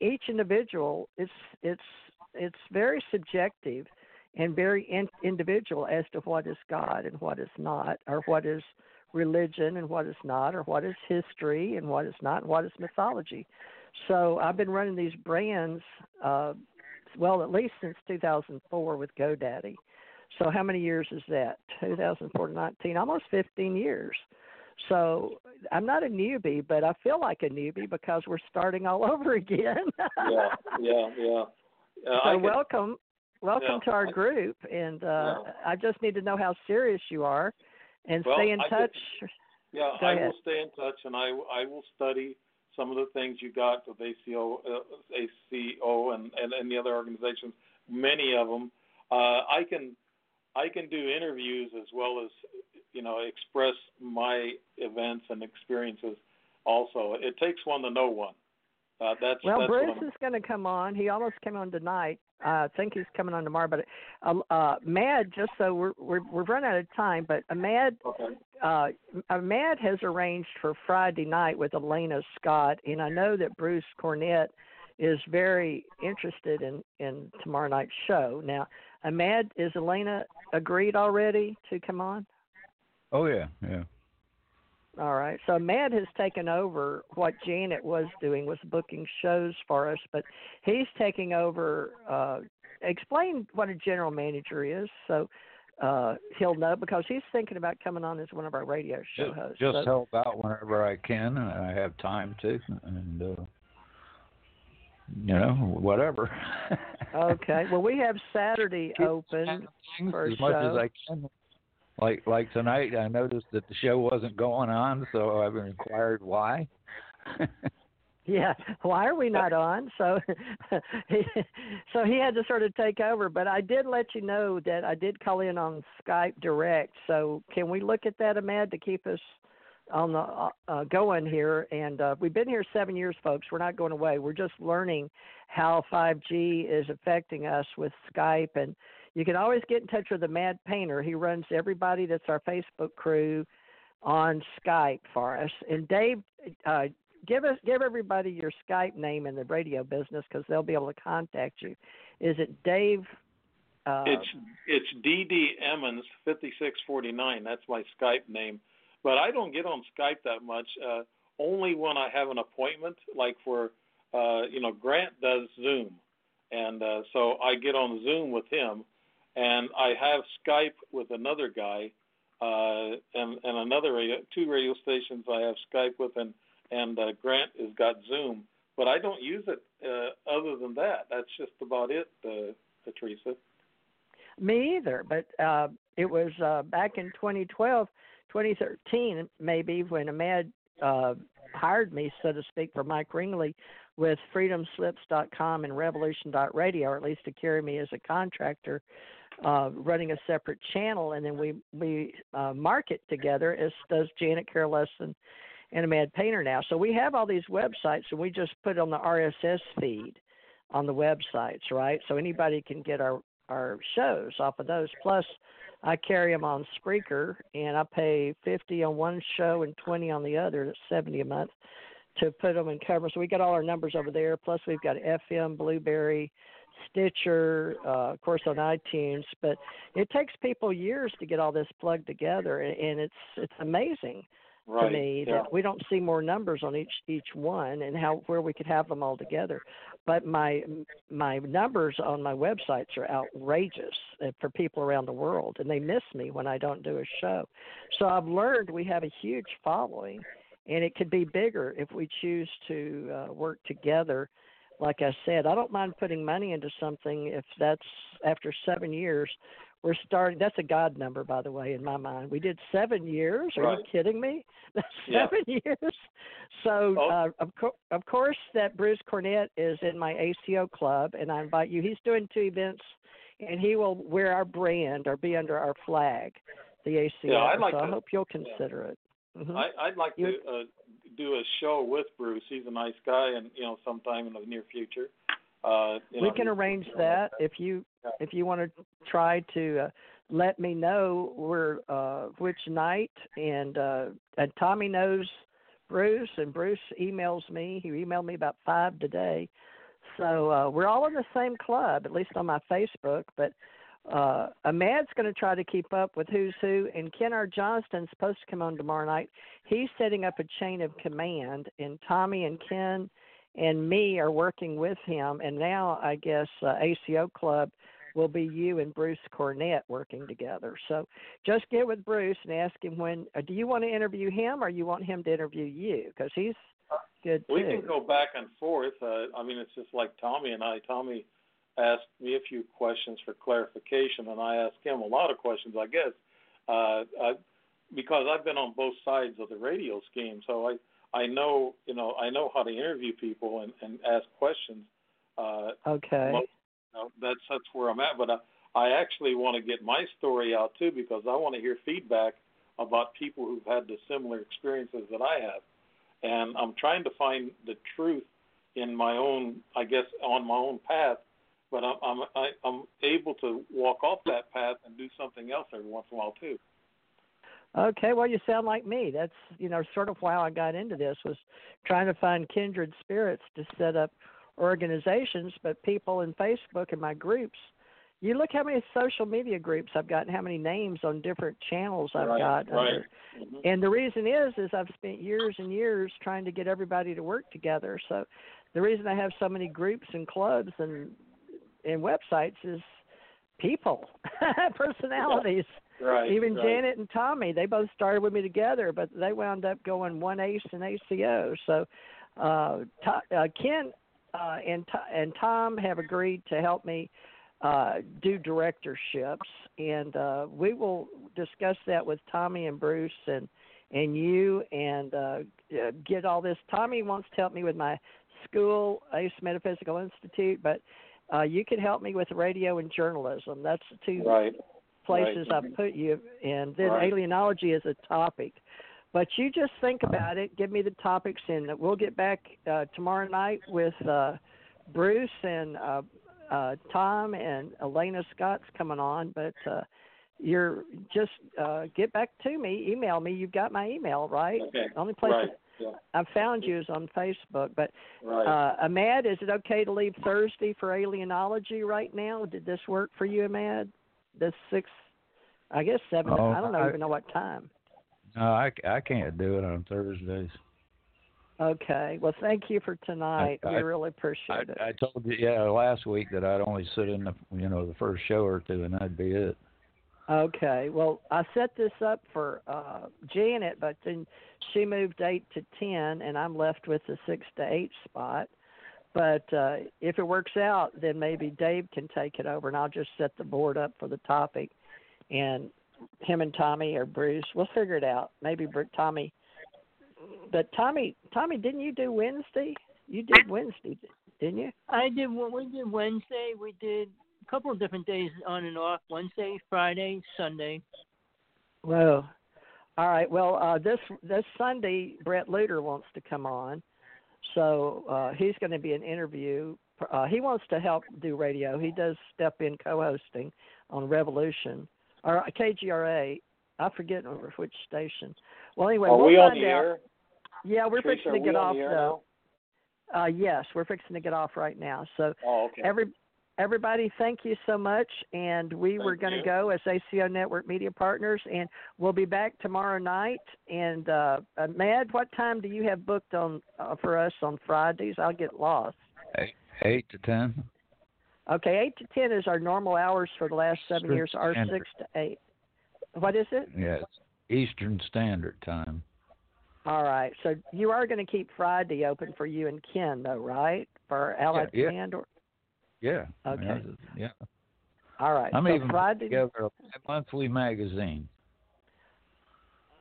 each individual it's it's it's very subjective and very in, individual as to what is God and what is not, or what is religion and what is not, or what is history and what is not, and what is mythology. So I've been running these brands, uh, well, at least since 2004 with GoDaddy. So how many years is that? 2004 to 19, almost 15 years. So I'm not a newbie, but I feel like a newbie because we're starting all over again. yeah, yeah, yeah. Uh, so welcome, welcome yeah, to our I, group, and uh, yeah. I just need to know how serious you are, and well, stay in I touch. Could, yeah, Go I ahead. will stay in touch, and I I will study some of the things you got with ACO, uh, ACO, and and and the other organizations. Many of them, uh, I can I can do interviews as well as you know express my events and experiences. Also, it takes one to know one. Uh, that's well, that's Bruce is going to come on. He almost came on tonight. Uh, I think he's coming on tomorrow. But uh, uh, Mad, just so we're we're we've run out of time, but Mad, okay. uh, Mad has arranged for Friday night with Elena Scott, and I know that Bruce Cornet is very interested in in tomorrow night's show. Now, Ahmad, is Elena agreed already to come on? Oh yeah, yeah. All right. So Matt has taken over what Janet was doing was booking shows for us, but he's taking over. Uh, explain what a general manager is, so uh, he'll know because he's thinking about coming on as one of our radio show just, hosts. Just so, help out whenever I can. And I have time to, and uh, you know whatever. okay. Well, we have Saturday open for a as much as I can like like tonight I noticed that the show wasn't going on, so I've inquired why. yeah, why are we not on? So he, so he had to sort of take over, but I did let you know that I did call in on Skype direct. So can we look at that Ahmad to keep us on the uh, uh, going here and uh, we've been here 7 years folks. We're not going away. We're just learning how 5G is affecting us with Skype and you can always get in touch with the Mad Painter. He runs everybody that's our Facebook crew on Skype for us. And Dave, uh, give us give everybody your Skype name in the radio business because they'll be able to contact you. Is it Dave? Uh, it's it's DD Emmons fifty six forty nine. That's my Skype name, but I don't get on Skype that much. Uh, only when I have an appointment, like for uh, you know Grant does Zoom, and uh, so I get on Zoom with him and I have Skype with another guy, uh, and and another radio, two radio stations I have Skype with, and and uh, Grant has got Zoom, but I don't use it uh, other than that. That's just about it, uh. Me either, but uh, it was uh, back in 2012, 2013, maybe when Ahmad uh, hired me, so to speak, for Mike Ringley with freedomslips.com and revolution.radio, or at least to carry me as a contractor uh, running a separate channel, and then we we uh, market together as does Janet Carolus and, and Mad Painter now. So we have all these websites, and we just put on the RSS feed on the websites, right? So anybody can get our our shows off of those. Plus, I carry them on Spreaker, and I pay fifty on one show and twenty on the other. That's seventy a month to put them in cover. So we got all our numbers over there. Plus, we've got FM, Blubrry, Stitcher, uh, of course on iTunes, but it takes people years to get all this plugged together, and it's it's amazing right. to me yeah. that we don't see more numbers on each each one and how where we could have them all together. But my my numbers on my websites are outrageous uh, for people around the world, and they miss me when I don't do a show. So I've learned we have a huge following, and it could be bigger if we choose to uh, work together. Like I said, I don't mind putting money into something if that's after seven years we're starting that's a god number by the way in my mind. We did seven years? Are Right. you kidding me? That's Yeah. seven years? So Oh. uh, of, co- of course that bruce cornet is in my aco club and i invite you he's doing two events and he will wear our brand or be under our flag the aco Yeah, I'd like so i hope you'll consider it hmm I, I'd like You- to uh, do a show with Bruce. He's a nice guy, and you know, sometime in the near future. Uh, we know, can arrange that if you Yeah. if you want to try to uh, let me know where uh which night and uh and Tommy knows Bruce and Bruce emails me. He emailed me about five today. So uh we're all in the same club, at least on my Facebook, but uh Ahmad's gonna try to keep up with who's who and Ken R. Johnston's supposed to come on tomorrow night. He's setting up a chain of command and Tommy and Ken and me are working with him and now I guess uh, ACO Club will be you and Bruce Cornet working together. So just get with Bruce and ask him when uh, do you want to interview him or you want him to interview you because he's good We too. can go back and forth. Uh, I mean, it's just like Tommy and I. Tommy asked me a few questions for clarification, and I asked him a lot of questions. I guess uh, I, because I've been on both sides of the radio scheme, so I I know you know I know how to interview people and, and ask questions. Uh, Okay. Well, you know, that's that's where I'm at. But I, I actually want to get my story out too because I want to hear feedback about people who've had the similar experiences that I have, and I'm trying to find the truth in my own, I guess, on my own path. But I'm I'm I, I'm able to walk off that path and do something else every once in a while too. Okay, well, you sound like me. That's you know sort of why I got into this was trying to find kindred spirits to set up organizations. But people in Facebook and my groups, you look how many social media groups I've got and how many names on different channels I've Right, got. right. Under. Mhm. And the reason is, is I've spent years and years trying to get everybody to work together. So the reason I have so many groups and clubs and and websites is people, personalities. Right. Even right. Janet and Tommy, they both started with me together, but they wound up going one ace and ACO. So uh, to, uh, Ken uh, and and Tom have agreed to help me uh, do directorships, and uh, we will discuss that with Tommy and Bruce and and you and uh, uh, get all this. Tommy wants to help me with my school, Ace Metaphysical Institute, but uh, you can help me with radio and journalism. That's the two Right. places Right. I've put you, and then Right. alienology is a topic. But you just think about it, give me the topics, and we'll get back uh, tomorrow night with uh, Bruce and uh, uh, Tom and Elena Scott's coming on. But uh, you're just uh, get back to me, email me. You've got my email, right? Okay. Only place Right. Yeah. I've found you is on Facebook. But Right. uh, Ahmad, is it okay to leave Thursday for alienology right now? Did this work for you, Ahmad? This six, I guess seven. Oh, I don't know, I- even know what time. No, I, I can't do it on Thursdays. Okay. Well, thank you for tonight. I- we really I, appreciate it. I told you, yeah, last week that I'd only sit in the, you know, the first show or two, and that'd be it. Okay. Well, I set this up for uh Janet, but then she moved eight to ten, and I'm left with the six to eight spot. But uh if it works out, then maybe Dave can take it over, and I'll just set the board up for the topic, and him and Tommy or Bruce, we'll figure it out. Maybe Tommy. But Tommy, Tommy, didn't you do Wednesday? You did Wednesday, didn't you? I did what we did Wednesday. We did a couple of different days on and off. Wednesday, Friday, Sunday. Well, all right. Well, uh, this this Sunday, Brett Luter wants to come on, so uh, he's going to be an interview. Uh, he wants to help do radio. He does step in co-hosting on Revolution or KGRA. I forget over which station. Well, anyway, Are we'll we on the out. air? Yeah, we're Teresa, fixing to we get off though. Uh, yes, we're fixing to get off right now. So? Oh, okay. every everybody, thank you so much. And we were going to go as ACO Network Media Partners, and we'll be back tomorrow night. And uh, uh, Mad, what time do you have booked on uh, for us on Fridays? I'll get lost. Eight, eight to ten. Okay, eight to ten is our normal hours for the last seven Eastern years. Our six to eight. What is it? Yes, Eastern Standard Time. All right. So you are going to keep Friday open for you and Ken, though, right? For Allied Yeah, yeah. Command. Or, Yeah. Okay. Yeah. all right. I'm so even Friday. together a monthly magazine.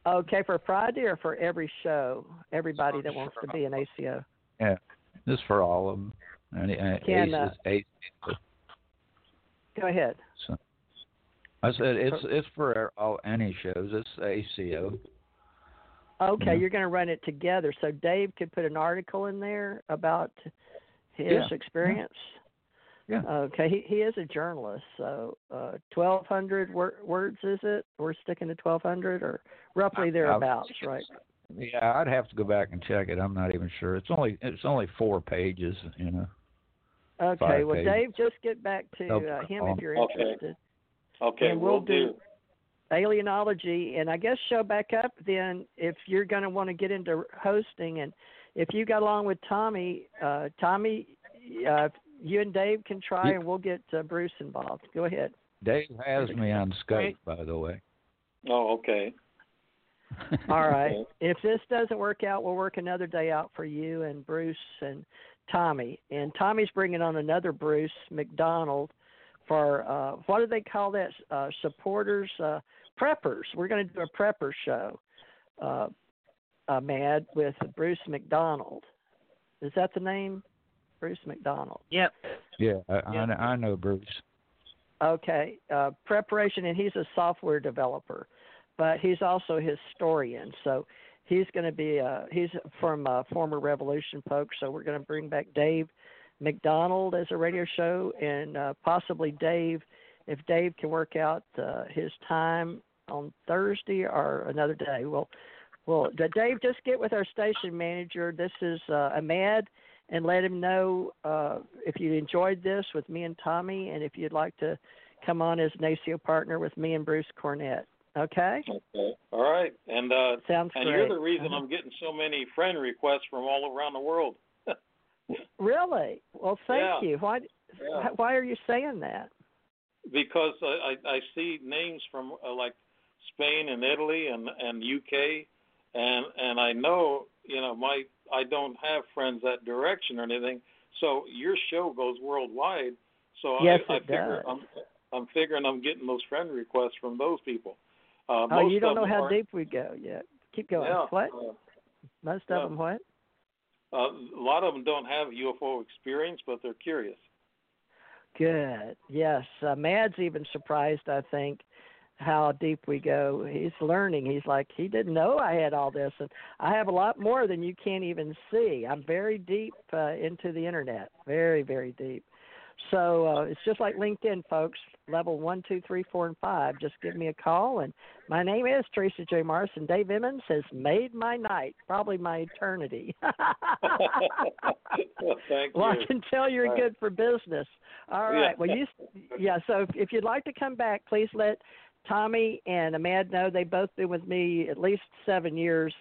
Okay, for Friday or for every show, everybody that wants to be an ACO. Yeah, this for all of them. And, and Can, Ace uh, Go ahead. so. I said it's it's for all any shows. It's ACO. Okay, Yeah. you're going to run it together. So Dave could put an article in there about his Yeah. experience. Yeah. Okay, he he is a journalist. So uh, 1,200 wor- words is it? We're sticking to 1,200 or roughly I- I- thereabouts, right? Yeah, I'd have to go back and check it. I'm not even sure. It's only it's only four pages. You know. Okay, well, pages. Dave, just get back to No uh, him if you're interested. Okay, and we'll, we'll do- do. alienology and i guess show back up then if you're going to want to get into hosting and if you got along with tommy uh tommy uh you and dave can try Yeah. and we'll get uh, bruce involved go ahead Dave has me on Skype, Right. by the way. Oh, okay. all right Okay. if this doesn't work out we'll work another day out for you and bruce and tommy and tommy's bringing on another bruce mcdonald for uh what do they call that uh supporters uh preppers we're going to do a prepper show uh uh mad with bruce mcdonald is that the name bruce mcdonald Yep. yeah, I, I, I know Bruce. Okay, uh, preparation, and he's a software developer, but he's also a historian. So he's going to be uh, he's from uh, former Revolution folks. So we're going to bring back Dave McDonald as a radio show, and uh, possibly Dave, if Dave can work out uh, his time on Thursday or another day. Well, well, Dave, just get with our station manager. This is uh, Ahmad and let him know uh, if you enjoyed this with me and Tommy, and if you'd like to come on as an ACO partner with me and Bruce Cornet. Okay, Okay. All right. And uh, sounds and great. you're the reason Uh-huh. I'm getting so many friend requests from all around the world. Really? Well, thank Yeah. you. Why? Yeah. Why are you saying that? because I, I I see names from uh, like Spain and Italy and and UK, and and I know you know my I don't have friends that direction or anything. So your show goes worldwide. So Yes, I, I it figure does. I'm I'm figuring I'm getting those friend requests from those people. Uh, Oh, you don't know how deep we go yet. Keep going. Yeah, What? uh, Most yeah. of them what? uh, a lot of them don't have UFO experience, but they're curious. Good. Yes. Uh, Mad's even surprised, I think, how deep we go. He's learning. He's like, he didn't know I had all this. And I have a lot more than you can't even see. I'm very deep uh, into the internet. Very, very deep. So uh, it's just like LinkedIn, folks. Level one, two, three, four, and five. Just give me a call. And my name is Teresa J. Morrison. Dave Emmons has made my night, probably my eternity. well, thank Well, you. I can tell you're All right. good for business. All right. Yeah. Well, you, yeah. So if, if you'd like to come back, please let Tommy and Ahmad know. They've both been with me at least seven years,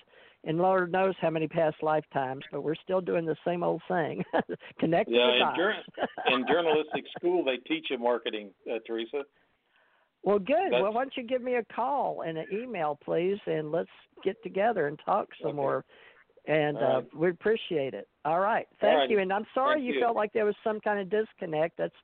and Lord knows how many past lifetimes. But we're still doing the same old thing, connecting Yeah, the in, dots. jour- in journalistic school, they teach you marketing, uh, Teresa. well, good. that's- Well, why don't you give me a call and an email, please, and let's get together and talk some Okay. more. And All uh, right. we appreciate it. All right. Thank righty. you. And I'm sorry you, you. felt like there was some kind of disconnect. That's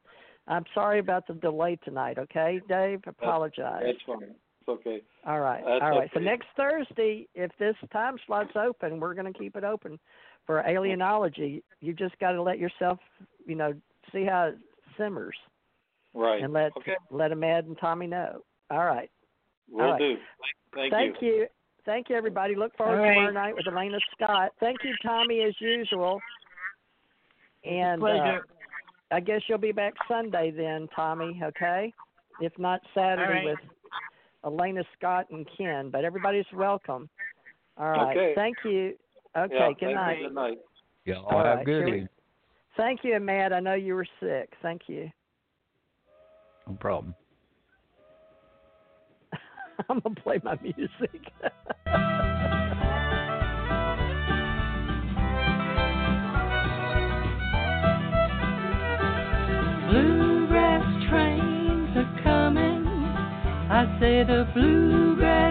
I'm sorry about the delay tonight, okay, Dave? Apologize. That's fine. It's okay. All right. that's All right. So next Thursday, if this time slot's open, we're going to keep it open for alienology. You just got to let yourself, you know, see how it simmers Right. and let okay. let Ahmad and Tommy know. All right. We'll right. do. Thank, Thank you. Thank you, everybody. Look forward All to tomorrow night with Elena Scott. Thank you, Tommy, as usual. And uh, Pleasure. I guess you'll be back Sunday then, Tommy. Okay, if not Saturday All right. with Elena Scott and Ken. But everybody's welcome. All right. Okay. Thank you. Okay. Yeah, good thank night. You. Good night. Y'all All have right, good sure. evening. Thank you, Matt. I know you were sick. Thank you. No problem. I'm gonna play my music. say the bluegrass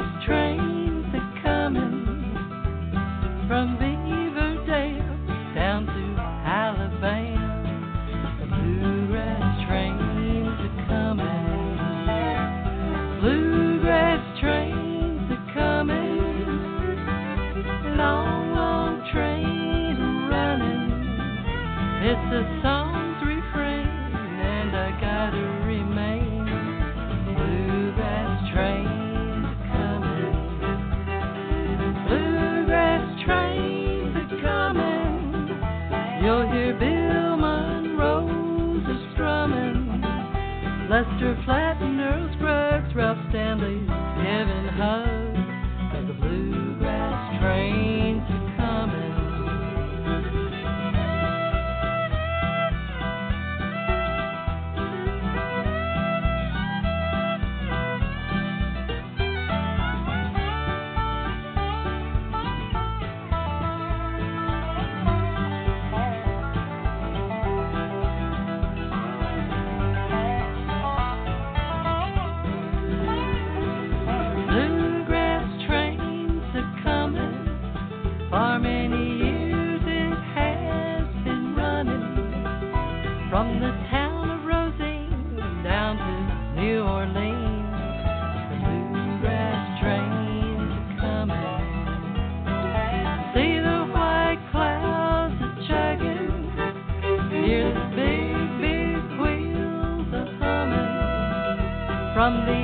from the